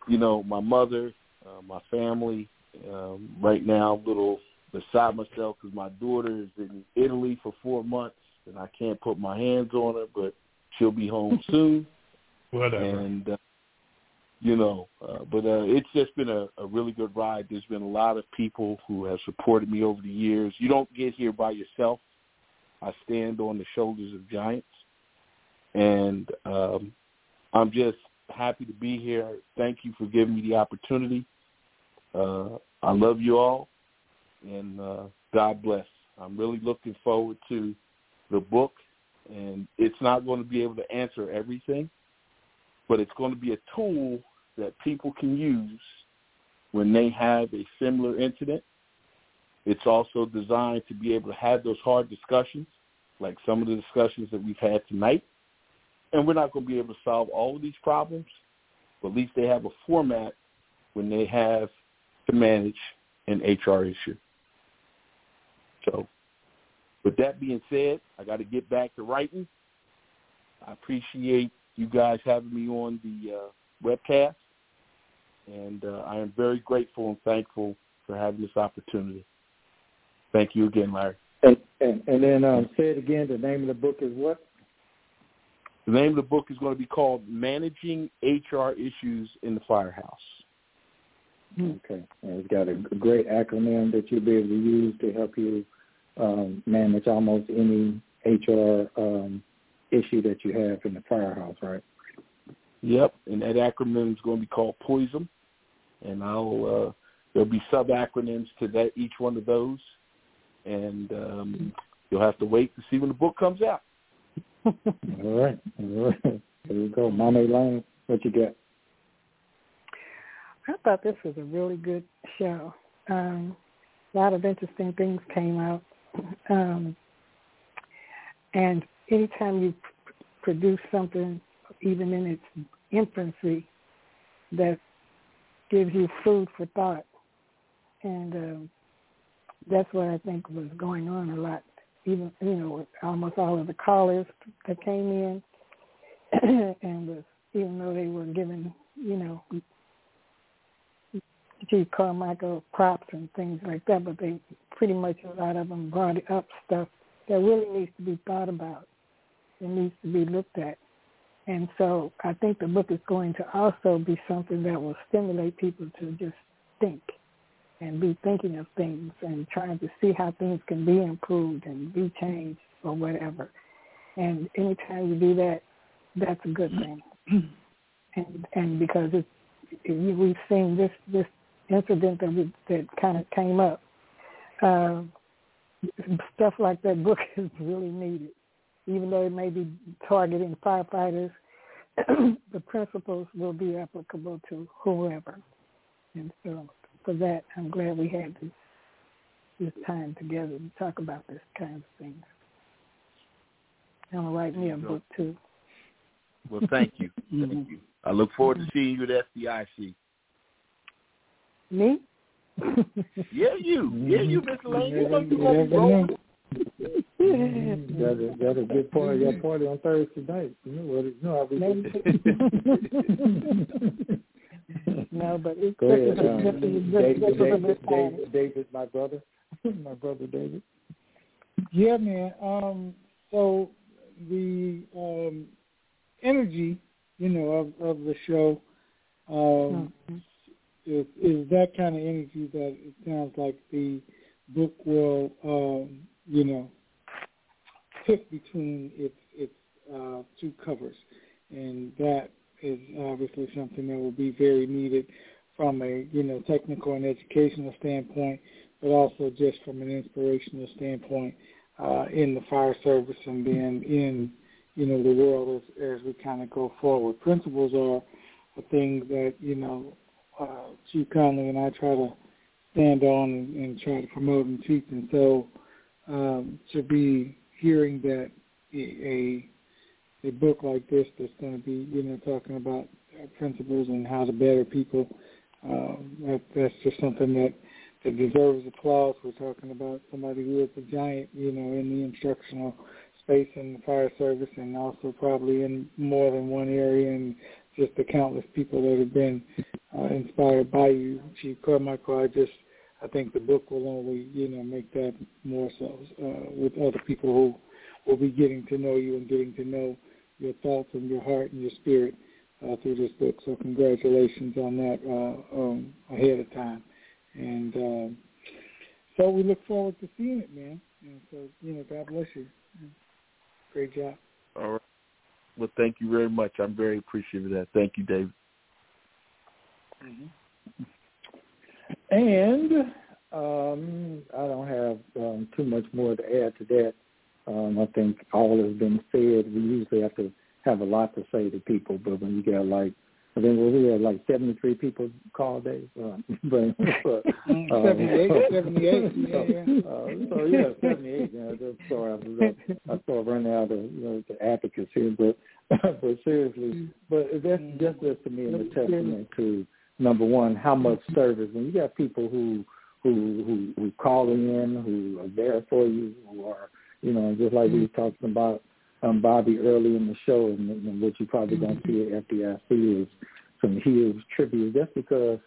you know, my mother, uh, my family, um, right now, a little beside myself because my daughter is in Italy for four months, and I can't put my hands on her, but she'll be home soon. Whatever. And uh, you know, uh, but uh, it's just been a, a really good ride. There's been a lot of people who have supported me over the years. You don't get here by yourself. I stand on the shoulders of giants, and um, I'm just happy to be here. Thank you for giving me the opportunity. Uh, I love you all, and uh, God bless. I'm really looking forward to the book, and it's not going to be able to answer everything, but it's going to be a tool that people can use when they have a similar incident. It's also designed to be able to have those hard discussions, like some of the discussions that we've had tonight. And we're not going to be able to solve all of these problems, but at least they have a format when they have to manage an HR issue. So with that being said, I got to get back to writing. I appreciate you guys having me on the uh, webcast, and uh, I am very grateful and thankful for having this opportunity. Thank you again, Larry. And and, and then um, say it again. The name of the book is what? The name of the book is going to be called Managing HR Issues in the Firehouse. Okay. And it's got a great acronym that you'll be able to use to help you um, manage almost any HR um, issue that you have in the firehouse, right? Yep, and that acronym is going to be called POISM, and I'll uh, there'll be sub acronyms to that each one of those, and um, you'll have to wait to see when the book comes out. All right. All right. There you go. Mama Elaine, what you got? I thought this was a really good show. Um, a lot of interesting things came out. Um, and anytime you produce something, even in its infancy, that gives you food for thought. And um, that's what I think was going on a lot. Even, you know, almost all of the callers that came in and was, even though they were given, you know, G. Carmichael props and things like that, but they pretty much a lot of them brought up stuff that really needs to be thought about. It needs to be looked at. And so I think the book is going to also be something that will stimulate people to just think and be thinking of things and trying to see how things can be improved and be changed or whatever. And anytime you do that, that's a good thing. and and because it's it, we've seen this this incident that we, that kind of came up, uh, stuff like that book is really needed. Even though it may be targeting firefighters, the principles will be applicable to whoever. And so for that, I'm glad we had this this time together to talk about this kind of things. I'm gonna write me a book too. Well, thank you. thank mm-hmm. you. I look forward to seeing you at FDIC. Me? Yeah, you. Yeah, you, Mr. Lane. You know you You gonna never be rolling. Got a got a good part of your party on Thursday night. You know what? it- You know how we do. no, but it's Go this ahead, is um, this is David, this is a David. David, David, my brother, my brother David. Yeah, man. Um, so the um, energy, you know, of, of the show um, is, is that kind of energy that it sounds like the book will, um, you know, pick between its its uh, two covers, and that is obviously something that will be very needed from a you know technical and educational standpoint, but also just from an inspirational standpoint uh, in the fire service and then in you know the world as as we kind of go forward. Principles are a thing that you know uh, Chief Conley and I try to stand on and, and try to promote and teach, and so um, to be hearing that a a book like this that's going to be you know talking about principles and how to better people. Um, that, that's just something that that deserves applause. We're talking about somebody who is a giant, you know, in the instructional space in the fire service and also probably in more than one area and just the countless people that have been uh, inspired by you, Chief Carmichael. I just I think the book will only you know make that more so uh, with other people who will be getting to know you and getting to know your thoughts and your heart and your spirit uh, through this book. So congratulations on that uh, um, ahead of time. And um, so we look forward to seeing it, man. And so you know, God bless you. Great job. All right. Well, thank you very much. I'm very appreciative of that. Thank you, David. Mm-hmm. And um, I don't have um, too much more to add to that. Um, I think all has been said. We usually have to have a lot to say to people, but when you get like I think we had like 73 people call Dave. Uh, but, but, uh, 78, 78, yeah, yeah. Uh, so yeah, 78. Yeah, that's sorry, I, was, I started running out of you know the advocates here, but but seriously, but that's just just to me a testament to number one how much service when you got people who who who who call in, who are there for you, who are you know just like we were talking about um, Bobby early in the show, and, and what you probably going to see at FDIC is some huge tribute just because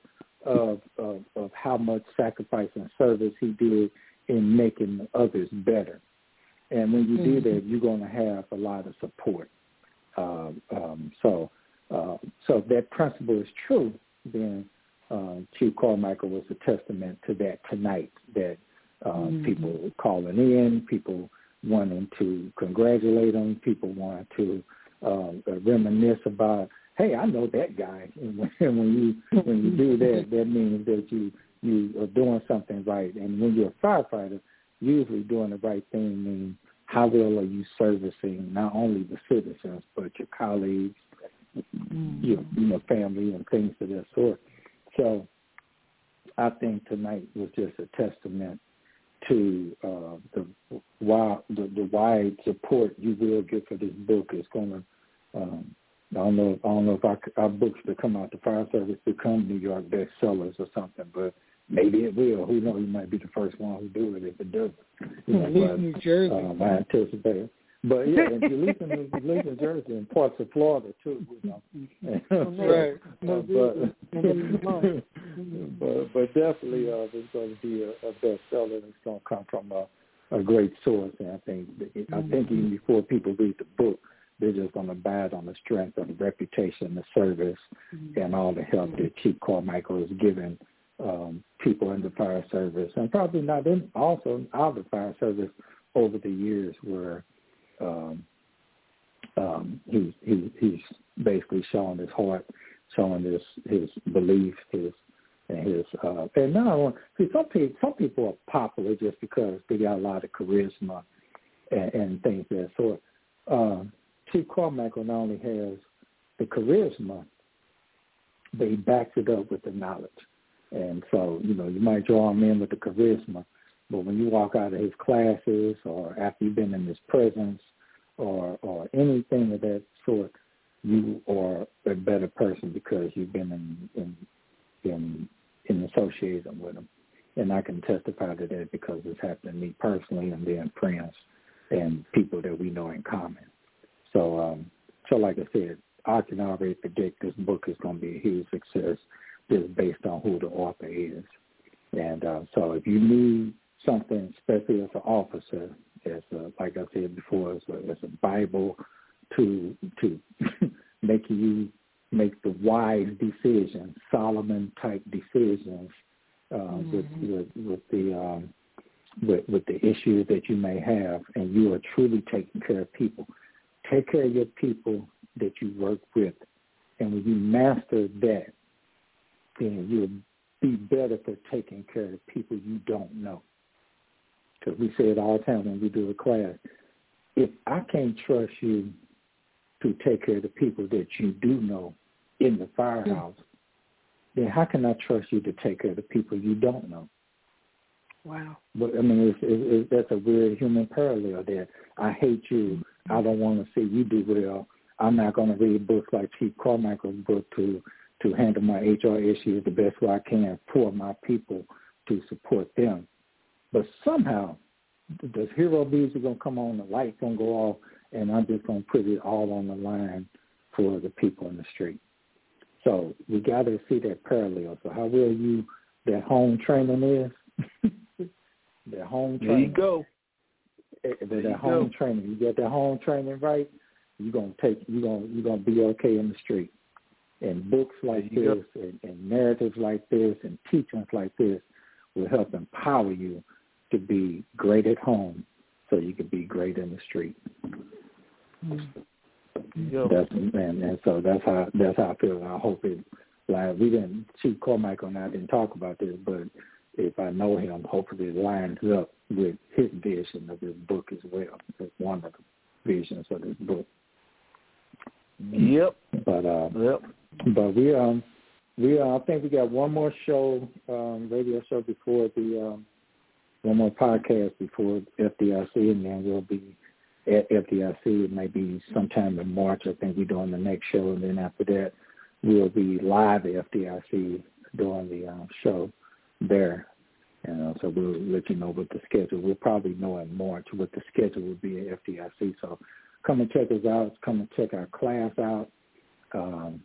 of, of of how much sacrifice and service he did in making others better. And when you do that, you're going to have a lot of support. Um, um, so, uh, so if that principle is true, then uh, Chief Carmichael was a testament to that tonight. That uh, mm-hmm. people calling in, people wanting to congratulate him, people wanting to uh, reminisce about, hey, I know that guy. And when, when you when you do that, that means that you you are doing something right. And when you're a firefighter, usually doing the right thing means how well are you servicing not only the citizens but your colleagues, your you know family and things of that sort. So I think tonight was just a testament to uh, the wide the, the wide support you will get for this book is going to. Um, I don't know. I don't know if our, our books that come out the fire service become New York bestsellers or something, but maybe it will. Who knows? You might be the first one who do it if it doesn't. You know, but, New Jersey. Um, I anticipate. But yeah, and you live in you in Jersey and parts of Florida too, you know. right. Uh, but, but but definitely uh it's going to be a, a bestseller it's going to come from a, a great source and I think I think even before people read the book they're just going to buy it on the strength of the reputation, the service, mm-hmm. and all the help that Chief Carmichael has given um, people in the fire service, and probably not in also out of the fire service over the years where um, um, he, he he's basically showing his heart, showing his his belief, his and his uh, and now see some people some people are popular just because they got a lot of charisma and, and things that sort. Um, Chief Carmichael not only has the charisma, but he backs it up with the knowledge. And so, you know, you might draw him in with the charisma, but when you walk out of his classes or after you've been in his presence or or anything of that sort, you are a better person because you've been in in in, in association with him. And I can testify to that because it's happened to me personally and then friends and people that we know in common. So um so like I said, I can already predict this book is gonna be a huge success just based on who the author is. And uh, so if you need something, especially as an officer, as a, like I said before, as a, as a Bible to to make you make the wise decisions, Solomon type decisions uh, mm-hmm. with, with with the um, with with the issues that you may have, and you are truly taking care of people. Take care of your people that you work with, and when you master that, then you'll be better for taking care of people you don't know. Because we say it all the time when we do a class. If I can't trust you to take care of the people that you do know in the firehouse, mm-hmm. then how can I trust you to take care of the people you don't know? Wow. But I mean, it's, it's, it's, that's a weird human parallel there. I hate you. I don't want to see you do well. I'm not going to read books like Chief Carmichael's book to to handle my HR issues the best way I can for my people to support them. But somehow, the hero bees are gonna come on, the lights gonna go off, and I'm just gonna put it all on the line for the people in the street. So we got to see that parallel. So how will you that home training is? that home training. There you go. Eh, that, that home go. training. You get that home training right, you're gonna take you're gonna you're gonna be okay in the street. And books like this and, and narratives like this and teachings like this will help empower you to be great at home so you can be great in the street. Mm-hmm. That's and, and so that's how that's how I feel. I hope it like we didn't Chief Carmichael and I didn't talk about this, but if I know him, hopefully it lines up with his vision of this book as well. It's one of the visions of this book. Yep. But uh yep. But we um we uh, I think we got one more show, um, radio show before the um one more podcast before FDIC and then we'll be at FDIC. It may be sometime in March. I think we're doing the next show and then after that we'll be live at FDIC doing the um, show there. And uh, so we'll let you know what the schedule. We'll probably know in March what the schedule will be at FDIC. So come and check us out. Come and check our class out. Um,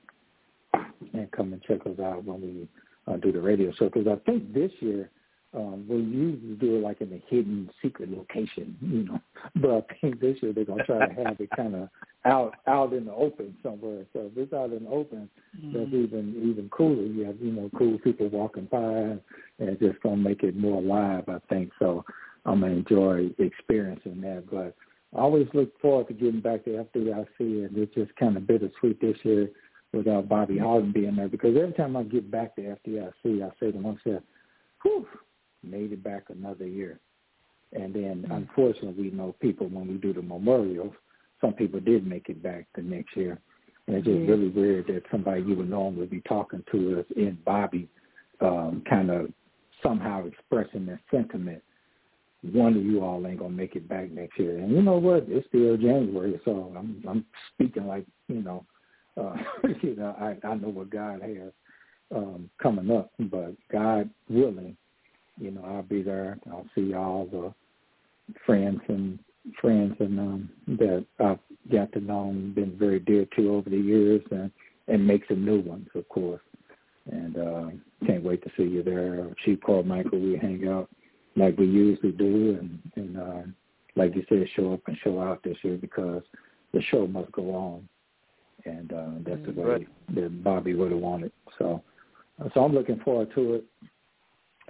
and come and check us out when we uh, do the radio show. Because I think this year um, we usually do it like in a hidden, secret location, you know. But I think this year they're gonna try to have it kind of out out in the open somewhere. So if it's out in the open, mm-hmm. that's even even cooler. You have you know cool people walking by, and it's just gonna make it more alive. I think so. I'm gonna enjoy experiencing that, but. I always look forward to getting back to FDIC, and it's just kind of bittersweet this year without Bobby Halton being there because every time I get back to FDIC, I say to myself, whew, made it back another year. And then mm-hmm. unfortunately, we know people when we do the memorials, some people did make it back the next year. And it's just mm-hmm. really weird that somebody you would normally be talking to us in Bobby um, kind of somehow expressing their sentiment. One of you all ain't gonna make it back next year, and you know what? It's still January, so I'm I'm speaking like you know uh, you know, I, I know what God has um, coming up, but God willing, you know, I'll be there. I'll see all the friends and friends and um, that I've got to know and been very dear to over the years, and and make some new ones, of course. And uh, can't wait to see you there. Chief Carmichael, we hang out like we usually do, and and uh, like you said, show up and show out this year because the show must go on and uh, that's the way right. that Bobby would have wanted. So, so I'm looking forward to it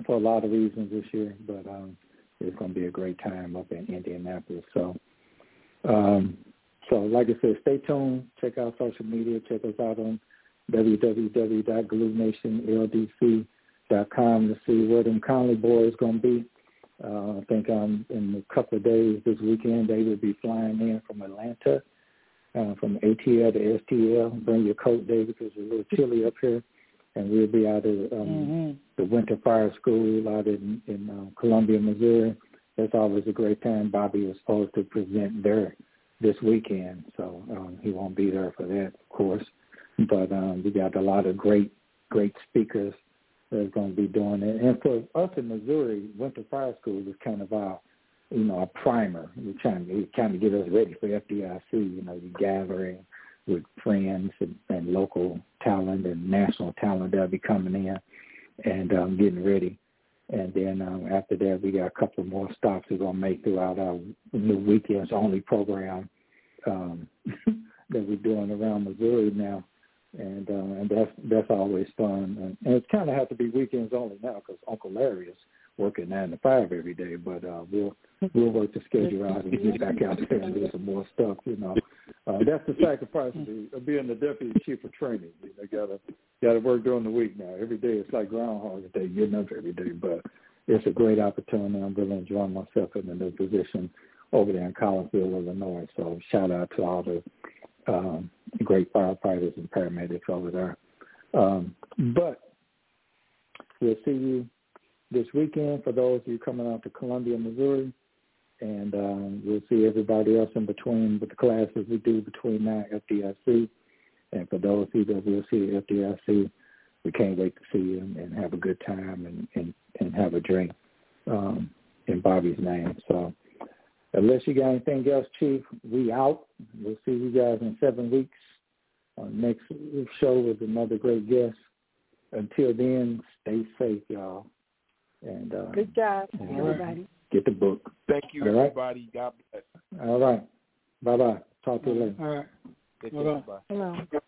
for a lot of reasons this year. But um, it's going to be a great time up in Indianapolis. So, um, so like I said, stay tuned. Check out social media. Check us out on www.gluenationldc.com to see where them Conley boys going to be. Uh, I think um, in a couple of days this weekend they will be flying in from Atlanta uh, from ATL to STL. Bring your coat, David, because it's a little chilly up here. And we'll be out at um, mm-hmm. the Winter Fire School out in, in um, Columbia, Missouri. That's always a great time. Bobby was supposed to present there this weekend, so um, he won't be there for that, of course. But um, we got a lot of great, great speakers that's going to be doing it. And for us in Missouri, Winter Fire School is kind of our you know, a primer. We're trying to kind of get us ready for FDIC. You know, you're gathering with friends and, and local talent and national talent that'll be coming in and um, getting ready. And then um, after that, we got a couple more stops we're gonna make throughout our new weekends only program um, that we're doing around Missouri now. And um, and that's that's always fun. And, and it's kind of have to be weekends only now because Uncle Larry is working nine to five every day. But uh, we'll we'll work the schedule out and get back out there and do some more stuff. You know, uh, that's the sacrifice of being the deputy chief of training. You know, gotta gotta work during the week now. Every day it's like Groundhog Day, getting up every day. But it's a great opportunity. I'm really enjoying myself in the new position over there in Collinsville, Illinois. So shout out to all the um, great firefighters and paramedics over there. Um, but we'll see you this weekend for those of you coming out to Columbia, Missouri and um, we'll see everybody else in between with the classes we do between now FDIC. And for those of you that we'll see FDIC we can't wait to see you and, and have a good time and, and, and have a drink um, in Bobby's name. So unless you got anything else, Chief, we out. We'll see you guys in seven weeks next show with another great guest. Until then, stay safe, y'all. And uh, Good job, and, everybody. Get the book. Thank you, All right. everybody. God bless. All right. Bye bye. Talk to you later. All right. Take Bye-bye. care. Bye. Hello.